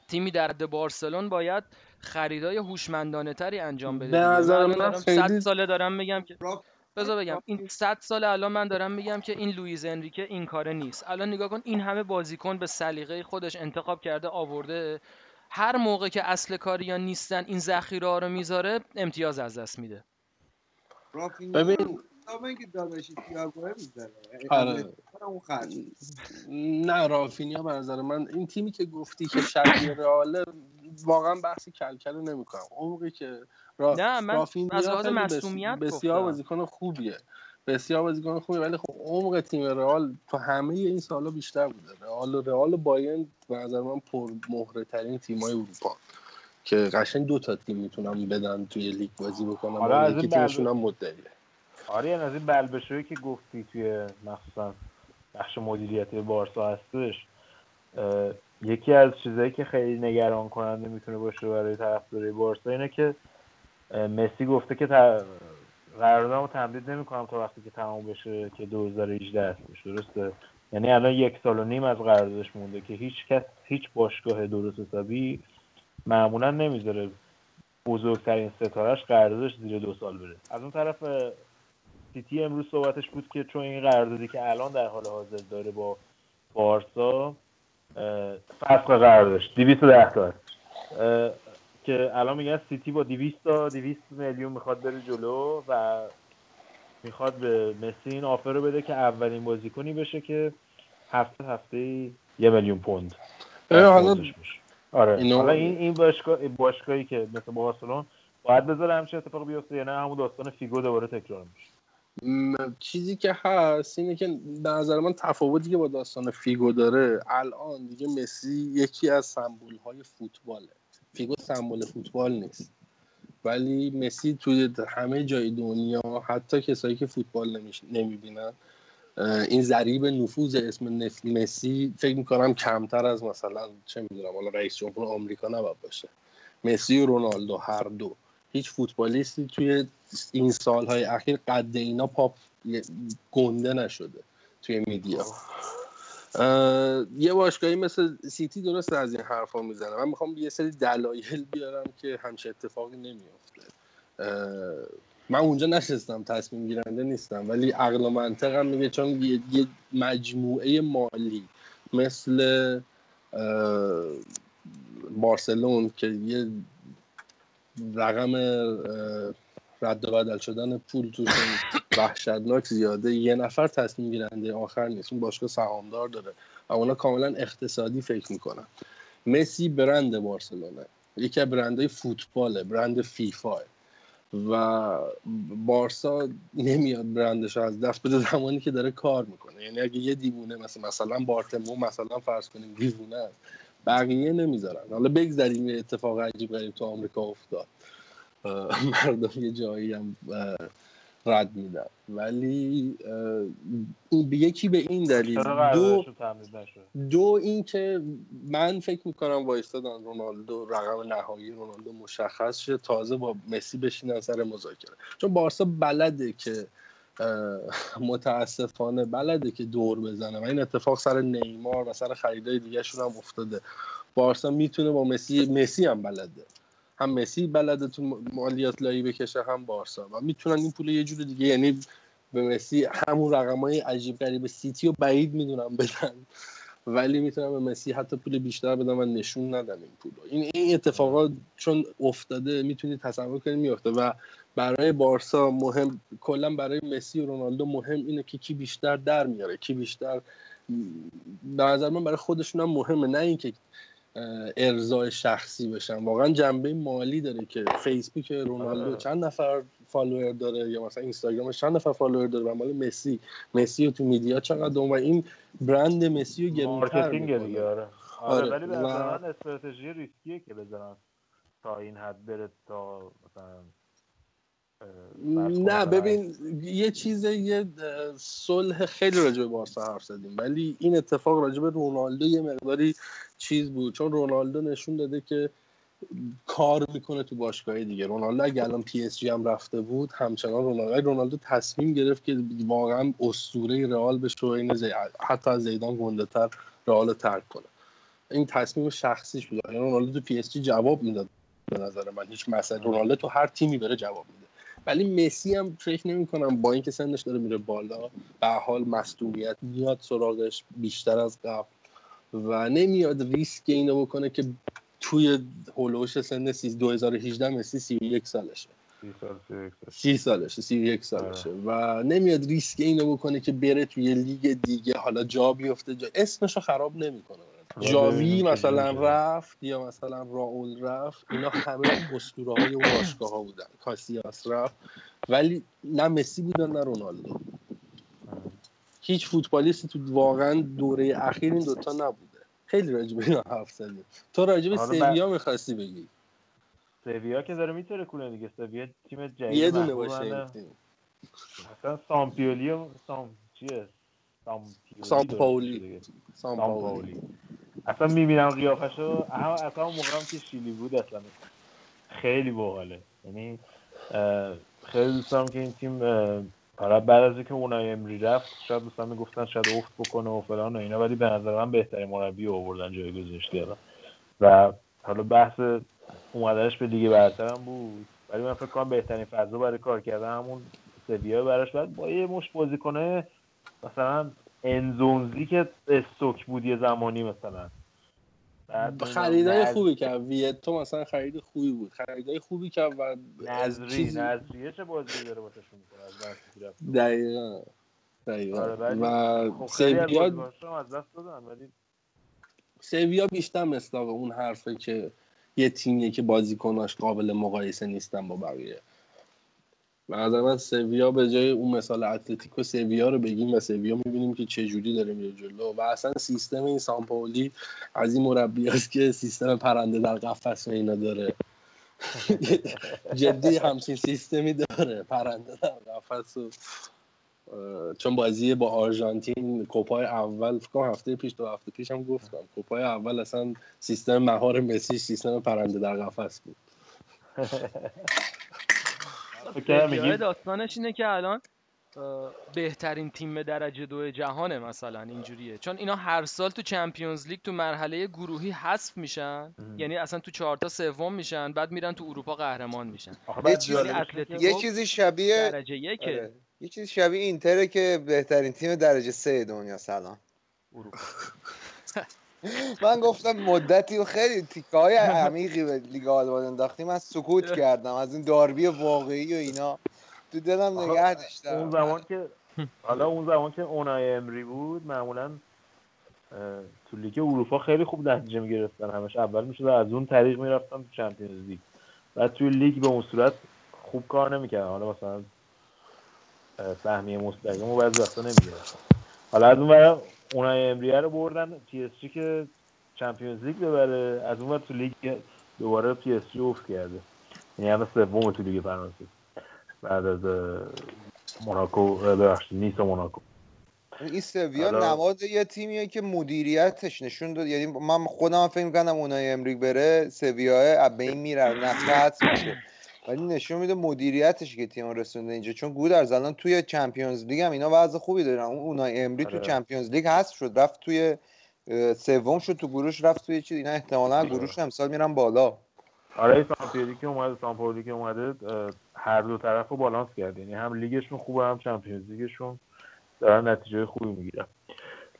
تیمی در بارسلون باید خریدای هوشمندانه تری انجام بده. به نظر من خیلی- 100 ساله دارم میگم که بذار بگم این 100 سال الان من دارم میگم که این لوئیز انریکه این کاره نیست. الان نگاه کن این همه بازیکن به سلیقه خودش انتخاب کرده آورده. هر موقع که اصل کاریا نیستن این ذخیره ها رو می‌ذاره امتیاز از دست میده. ببین داداشی تییاگو می‌ذاره آره. نه رافینیا به نظر من این تیمی که گفتی که شبیه رئاله واقعا بحث کلکل نمی کنم عمقی که را... نه، من رافینیا از لحاظ مصدومیت بسیار. بازیکن خوبیه. بسیار بازیکن خوبیه ولی خب عمق تیم رئال تو همه این سالا بیشتر بوده. رئال و رئال و بایرن به نظر من پر مهره ترین تیمای اروپا که قشنگ دو تا تیم می‌تونن بدن توی لیگ بازی بکنن. حالا از یکی تیمشون هم مدعیه. آریان از این بلبشویی که گفتی توی مخصوصا بخش مدیریتی بارسا هستش یکی از چیزایی که خیلی نگران کننده می‌تونه باشه برای طرفدارای بارسا اینه که مسی گفته که قراردادمو تمدید نمی‌کنم تا وقتی که تمام بشه که 2018 هستش درسته؟ یعنی الان یک سال و نیم از قراردادش مونده که هیچ کس هیچ باشگاه درست حسابی معمولا نمی‌ذاره بزرگترین ستارهش قراردادش زیر دو سال بره. از اون طرف سیتی امروز صحبتش بود که چون این قراردادی که الان در حال حاضر داره با بارسا فسخ قراردادش 210 تا. که الان میگن سیتی با 200 تا 200 میلیون می‌خواد بره جلو و می‌خواد به مسی این آفر رو بده که اولین بازیکنی بشه که هفته هفته یه میلیون پوند حالا. آره. اینو- حالا این این باشگاه باشگاهی که مثل بارسلون باید بذاره همچین اتفاق بیفته یا نه همون داستان فیگو دوباره تکرار میشه. چیزی که هست اینه که به نظر من تفاوتی که با داستان فیگو داره. الان دیگه مسی یکی از سمبول های فوتباله. فیگو سمبل فوتبال نیست. ولی مسی توی همه جای دنیا حتی کسایی که فوتبال نمی‌بینن این ضریب نفوذ اسم مسی فکر می‌کنم کمتر از مثلا چه می‌دونم حالا رئیس جمهور آمریکا نباید باشه. مسی و رونالدو هر دو. هیچ فوتبالیستی توی این سالهای اخیر قد اینا پاپ گنده نشده توی میدیا. یه باشگاهی مثل سیتی درست از این حرفا می‌زنه من می‌خوام یه سری دلایل بیارم که همچه اتفاقی نمیافته. من اونجا نشستم تصمیم گیرنده نیستم ولی عقل و منطقم میگه چون یه, یه مجموعه مالی مثل بارسلون که یه رقم رد و بدل شدن پول توشون وحشتناک زیاده. یه نفر تصمیم گیرنده آخر نیست. اون باشگاه سهامدار داره. و اونا کاملا اقتصادی فکر می‌کنن. مسی برند بارسلونه. یکی از برندهای فوتباله. برند فیفا. و بارسا نمیاد برندش از دست بده زمانی که داره کار می‌کنه. یعنی اگه یه دیوونه مثلا مثلا بارتمو مثلا فرض کنیم دیوونه است. بقیه نمی‌ذارن. حالا بگذاریم یه اتفاق عجیب غریب تو آمریکا افتاد. مردم یه جایی هم رد میدن. ولی این- یکی به این دلیل دو دو اینکه من فکر می‌کنم وایستادن رونالدو رقم نهایی رونالدو مشخص شه تازه با مسی بشینن سر مذاکره. چون بارسا بلده که متاسفانه بلده که دور بزنه. و این اتفاق سر نیمار و سر خریدای دیگه هم افتاده. بارسا می‌تونه با مسی مسی هم بلده. هم مسی بلده تو مالیات لایی بکشه هم بارسا. و می‌تونن این پول یه جور دیگه یعنی به مسی همون رقم های عجیب غریب سیتی و بعید می‌دونم بدن. ولی می‌تونم به مسی حتی پول بیشتر بدم و نشون ندم این پول رو. این این اتفاقات چون افتاده می‌تونید تصور کنید میفته و برای بارسا مهم کلا برای مسی و رونالدو مهم اینه که کی بیشتر در میاره کی بیشتر به نظر من برای خودشون هم مهمه نه اینکه اه، ارضای شخصی بشن. واقعا جنبه مالی داره که فیسبوک رونالدو آره. چند نفر follower داره یا مثلا اینستاگرامش چند نفر follower داره و مال مسی مسی و تو media چقدر و این برند مسی رو گرونتر marketing دیگه آره. آره، آره ولی به و- استراتژی ریسکیه که بذارن تا این حد بره تا مثلا نه ببین یه چیز یه صلح خیلی راجع به بارسا حرف زدیم. ولی این اتفاق راجع به رونالدو یه مقداری چیز بود. چون رونالدو نشون داده که کار می‌کنه تو باشگاه دیگه. رونالدو اگه الان پی اس جی هم رفته بود همچنان رونالدو رونالدو تصمیم گرفت که واقعا اسطوره رئال بشه و این زی... حتی از زیدان گنده تر رئال ترک کنه. این تصمیم شخصیش بود. یعنی رونالدو تو پی اس جی جواب می‌داد به نظر من. هیچ مسئله. رونالدو تو هر تیمی بره جواب میده. ولی مسی هم فکر نمی کنم با اینکه سنش داره میره بالا به حال مصدومیت میاد سراغش بیشتر از قبل و نمیاد ریسک اینو بکنه که توی حول و حوش سن سی- 2018 مسی 31 سالشه. سی سال، سی و یک سال. 30 سالشه 31 سالشه و نمیاد ریسک اینو بکنه که بره توی لیگ دیگه حالا جا بیفته جا اسمشو خراب نمی‌کنه. آره، جاوی ببینیم مثلا شده. رفت یا مثلا راول رفت اینا همه اسطوره های اون باشگاه ها بودن. کاسیاس رفت. ولی نه مسی بودن نه رونالدو. هیچ فوتبالیستی تو واقعا دوره اخیر این دوتا نبوده. خیلی راجع به اینا حرف زدیم. تو به حالا سویا می‌خواستی بگی؟ سویا که داره میتره کنه دیگه. سویا تیم جدید یه دونه باشه منه. این تیم. مثلا سامپیولی سام چیه؟ سامپیولی سام درست اصلا می‌بینم قیافشو اما اصلا اون موقع هم که شیلی بود اصلا. خیلی باحاله. یعنی خیلی دوست دارم که این تیم حالا بعد از اینکه اونای امری رفت شاید دوستان می‌گفتن شاید افت بکنه و فلان و اینا ولی به نظر من بهترین مربی آوردن جای گذاشته. و حالا بحث اومدنش به برتر هم بود. ولی من فکر کنم بهترین فضا برای کار کردن همون سویا براش. بعد با یه مش بازیکنه مثلا انزونزی که استوک بود یه زمانی مثلا. خریدای خوبی کرد ویتو مثلا خرید خوبی بود. خریدای خوبی کرد و نظری چیزی- نظریه چه بازی داره واسهشون می‌کنه؟ دقیقا. دقیقا. آره و خب خیلی از دست دادن ولی سویا بیشتر مصداق اون حرفه که یه تیمیه که بازیکناش قابل مقایسه نیستن با بقیه. به نظر من سویا به جای اون مثال اتلتیکو سویا رو بگیم و سویا می‌بینیم که چه جوری داره میره جلو و اصلا سیستم این سامپولی از این مربی است که سیستم پرنده در قفس و اینا داره. جدی همچین سیستمی داره پرنده در قفس و چون بازی با آرژانتین کوپای اول فکر هفته پیش دو هفته پیش هم گفتم کوپای اول اصلا سیستم مهار مسی سیستم پرنده در قفس بود. فکر سویا میگی داستانش اینه که الان بهترین تیم درجه دو جهانه مثلا اینجوریه. چون اینا هر سال تو چمپیونز لیگ تو مرحله گروهی حذف میشن. یعنی اصلا تو چهارتا سوم میشن بعد میرن تو اروپا قهرمان میشن. یه چیزی- یه چیزی شبیه درجه یکه. آره. یه چیزی شبیه اینتره که بهترین تیم درجه سه دنیا سلام. اروپا. من گفتم مدتی و خیلی تیکه های عمیقی به لیگ آلمان انداختیم. من سکوت کردم. از این داربی واقعی و اینا. تو دلم نگه داشتم. اون زمان که حالا اون زمان که اونای امری بود معمولا تو لیگ اروپا خیلی خوب نتیجه می‌گرفتن. همش اول می‌شد از اون طریق می‌رفتن تو چمپیونز لیگ. بعد توی لیگ به اون صورت خوب کار نمی‌کردن. حالا مثلا سهمیه مستقیم و بعضی وقتا نمی‌گرفتن. حالا از اون اونای امری رو بردن PSG که Champions League ببره. از اون تو لیگ دوباره PSG افت کرده. یعنی الان سوم تو لیگ فرانسه. بعد از موناکو ببخشید نیس و موناکو. این سویا نماد یه تیمیه که مدیریتش نشون داد. یعنی من خودم هم فکر می‌کردم اونای امری که بره سویا از بین میره نقشه میشه. ولی نشون میده مدیریتش که تیم رسونده اینجا. چون گودرز الان توی چمپیونز لیگ هم اینا وضع خوبی دارن اون اونای امری تو آره. چمپیونز لیگ هست شد. رفت توی سوم شد تو گروش رفت توی چیز اینا احتمالاً گروش امسال میرن بالا. آره سامپیولی که اومده سامپولی که اومده هر دو طرف رو بالانس کرد. یعنی هم لیگشون خوبه هم چمپیونز لیگشون دارن نتیجه خوبی می‌گیرن.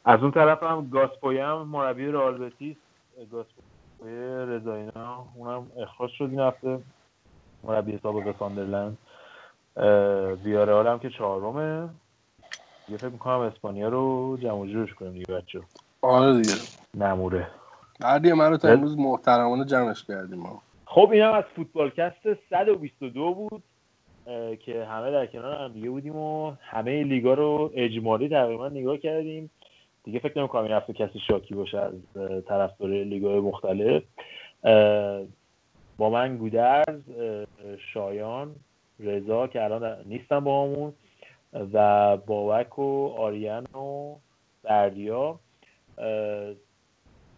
از اون طرف هم گاسپوی هم مربی رئال بتیس. گاسپوی رضاینا اونم اخراج شد این هفته. مربی سابق ساندرلند. اه، ویارئال هم که چهارمه. دیگه فکر می‌کنم اسپانیا رو جمع جورش کنیم دیگه بچه آره دیگه. نموره. بعدی من رو تا امروز محترمانه جمعش کردیم ما. خب این هم از فوتبالکست 122 بود که همه در کنار هم دیگه بودیم و همه لیگا رو اجمالی تقریبا نگاه کردیم. دیگه فکر نمی‌کنم این هفته کسی شاکی باشه از طرفدار لیگای مختلف. با من گودرز شایان رضا که الان نیستن با همون و بابک و آریان و بردیا.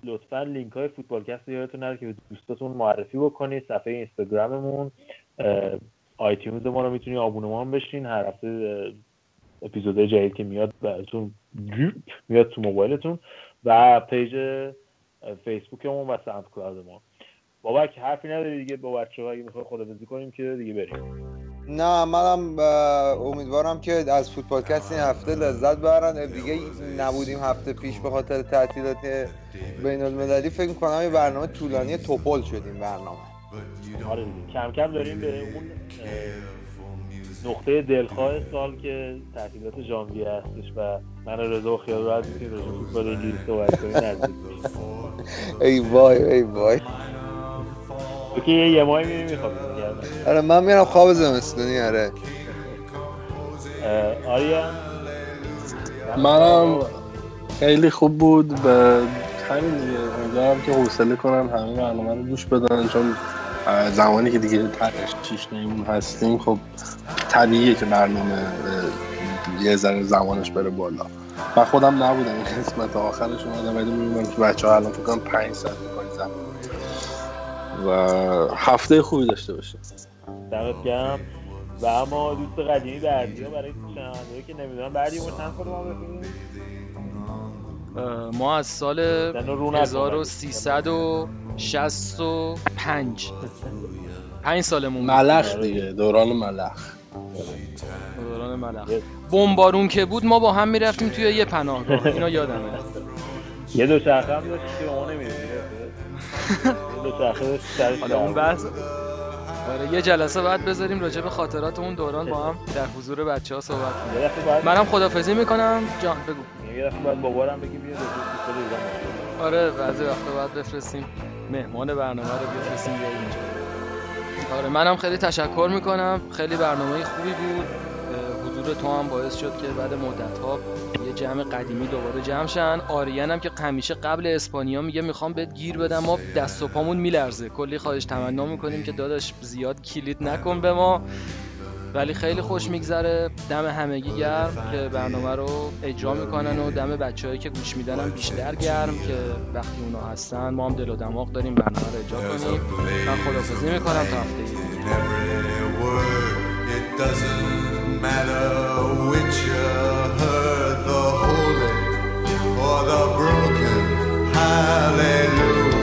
لطفا لینک های فوتبالکست رو یادتون نره که به دوستاتون معرفی بکنید صفحه اینستاگراممون. آیتیونز ما رو می‌تونید آبونمان بشین. هر هفته اه، اپیزودهای جدید که میاد براتون میاد تو موبایلتون و page فیسبوکمون و SoundCloud ما. بابک حرفی نداری دیگه با بچه ها اگه می‌خوای خدافظی کنیم که دیگه بریم. نه منم امیدوارم که از فوتبالکست این هفته لذت ببرن. دیگه نبودیم هفته پیش به خاطر تعطیلات بین المللی فکر می‌کنم یه برنامه طولانی تپل شدیم برنامه. آره دیگه. کم کم داریم به اون نقطه دلخواه سال که تعطیلات ژانویه هستش و من رضا و خیال راحت می‌تونیم راجع فوتبال انگلیس صحبت کنیم. ای وای ای وای. که یه یه ماهی میری میخوابی. آره من میرم خواب زمستونی آره. آریا؟ منم خیلی خوب بود به همین دیگه. امیدوارم که حوصله کنن همه برنامه رو گوش بدن چون زمانی که دیگه پنج شیش نیمون هستیم خب طبیعیه که برنامه یه ذره زمانش بره بالا. من خودم نبودم این قسمت آخرش اومدم ولی می‌بینم که بچه ها الان فکر کنم پنج ساعت می‌کنن زمان. و هفته خوبی داشته باشه دمت گرم. و اما دوست قدیمی بردیا برای شنوندهایی که نمی‌دونم بردیا ما چند سال ما بخونیم؟ ما از سال زنو رو نکن. 1365 پنج. سالمون بود. ملخ دیگه دوران ملخ. دوران ملخ. بمبارون که بود ما با هم می‌رفتیم توی یه پناهگاه. اینا یادمه. یه دو هم داشت که ما نمی‌رسید. حالا اون بحث آره یه جلسه بعد بذاریم راجع به خاطرات اون دوران با هم در حضور بچه ها صحبت کنیم. منم خدافزی می‌کنم. جان بگو. یه دفعه باید بابارم بگی بیا. آره بعضی وقتا باید بفرستیم. مهمان برنامه رو بفرستیم بیا اینجا. آره منم خیلی تشکر می‌کنم. خیلی برنامه خوبی بود. حضور تو هم باعث شد که بعد مدت ها جمع قدیمی دوباره جمع شن. آریان هم که همیشه قبل اسپانیا میگه می‌خوام بهت گیر بدم ما دست و پامون میلرزه. کلی خواهش تمنا می‌کنیم که داداش زیاد کلید نکن به ما. ولی خیلی خوش میگذره. دم همگی گرم که برنامه رو اجرا می‌کنن و دم بچههایی که گوش میدن هم بیشتر گرم که وقتی اونا هستن ما هم دل و دماغ داریم برنامه رو اجرا کنیم. من خدافزی می‌کنم تا هفته or the broken. Hallelujah.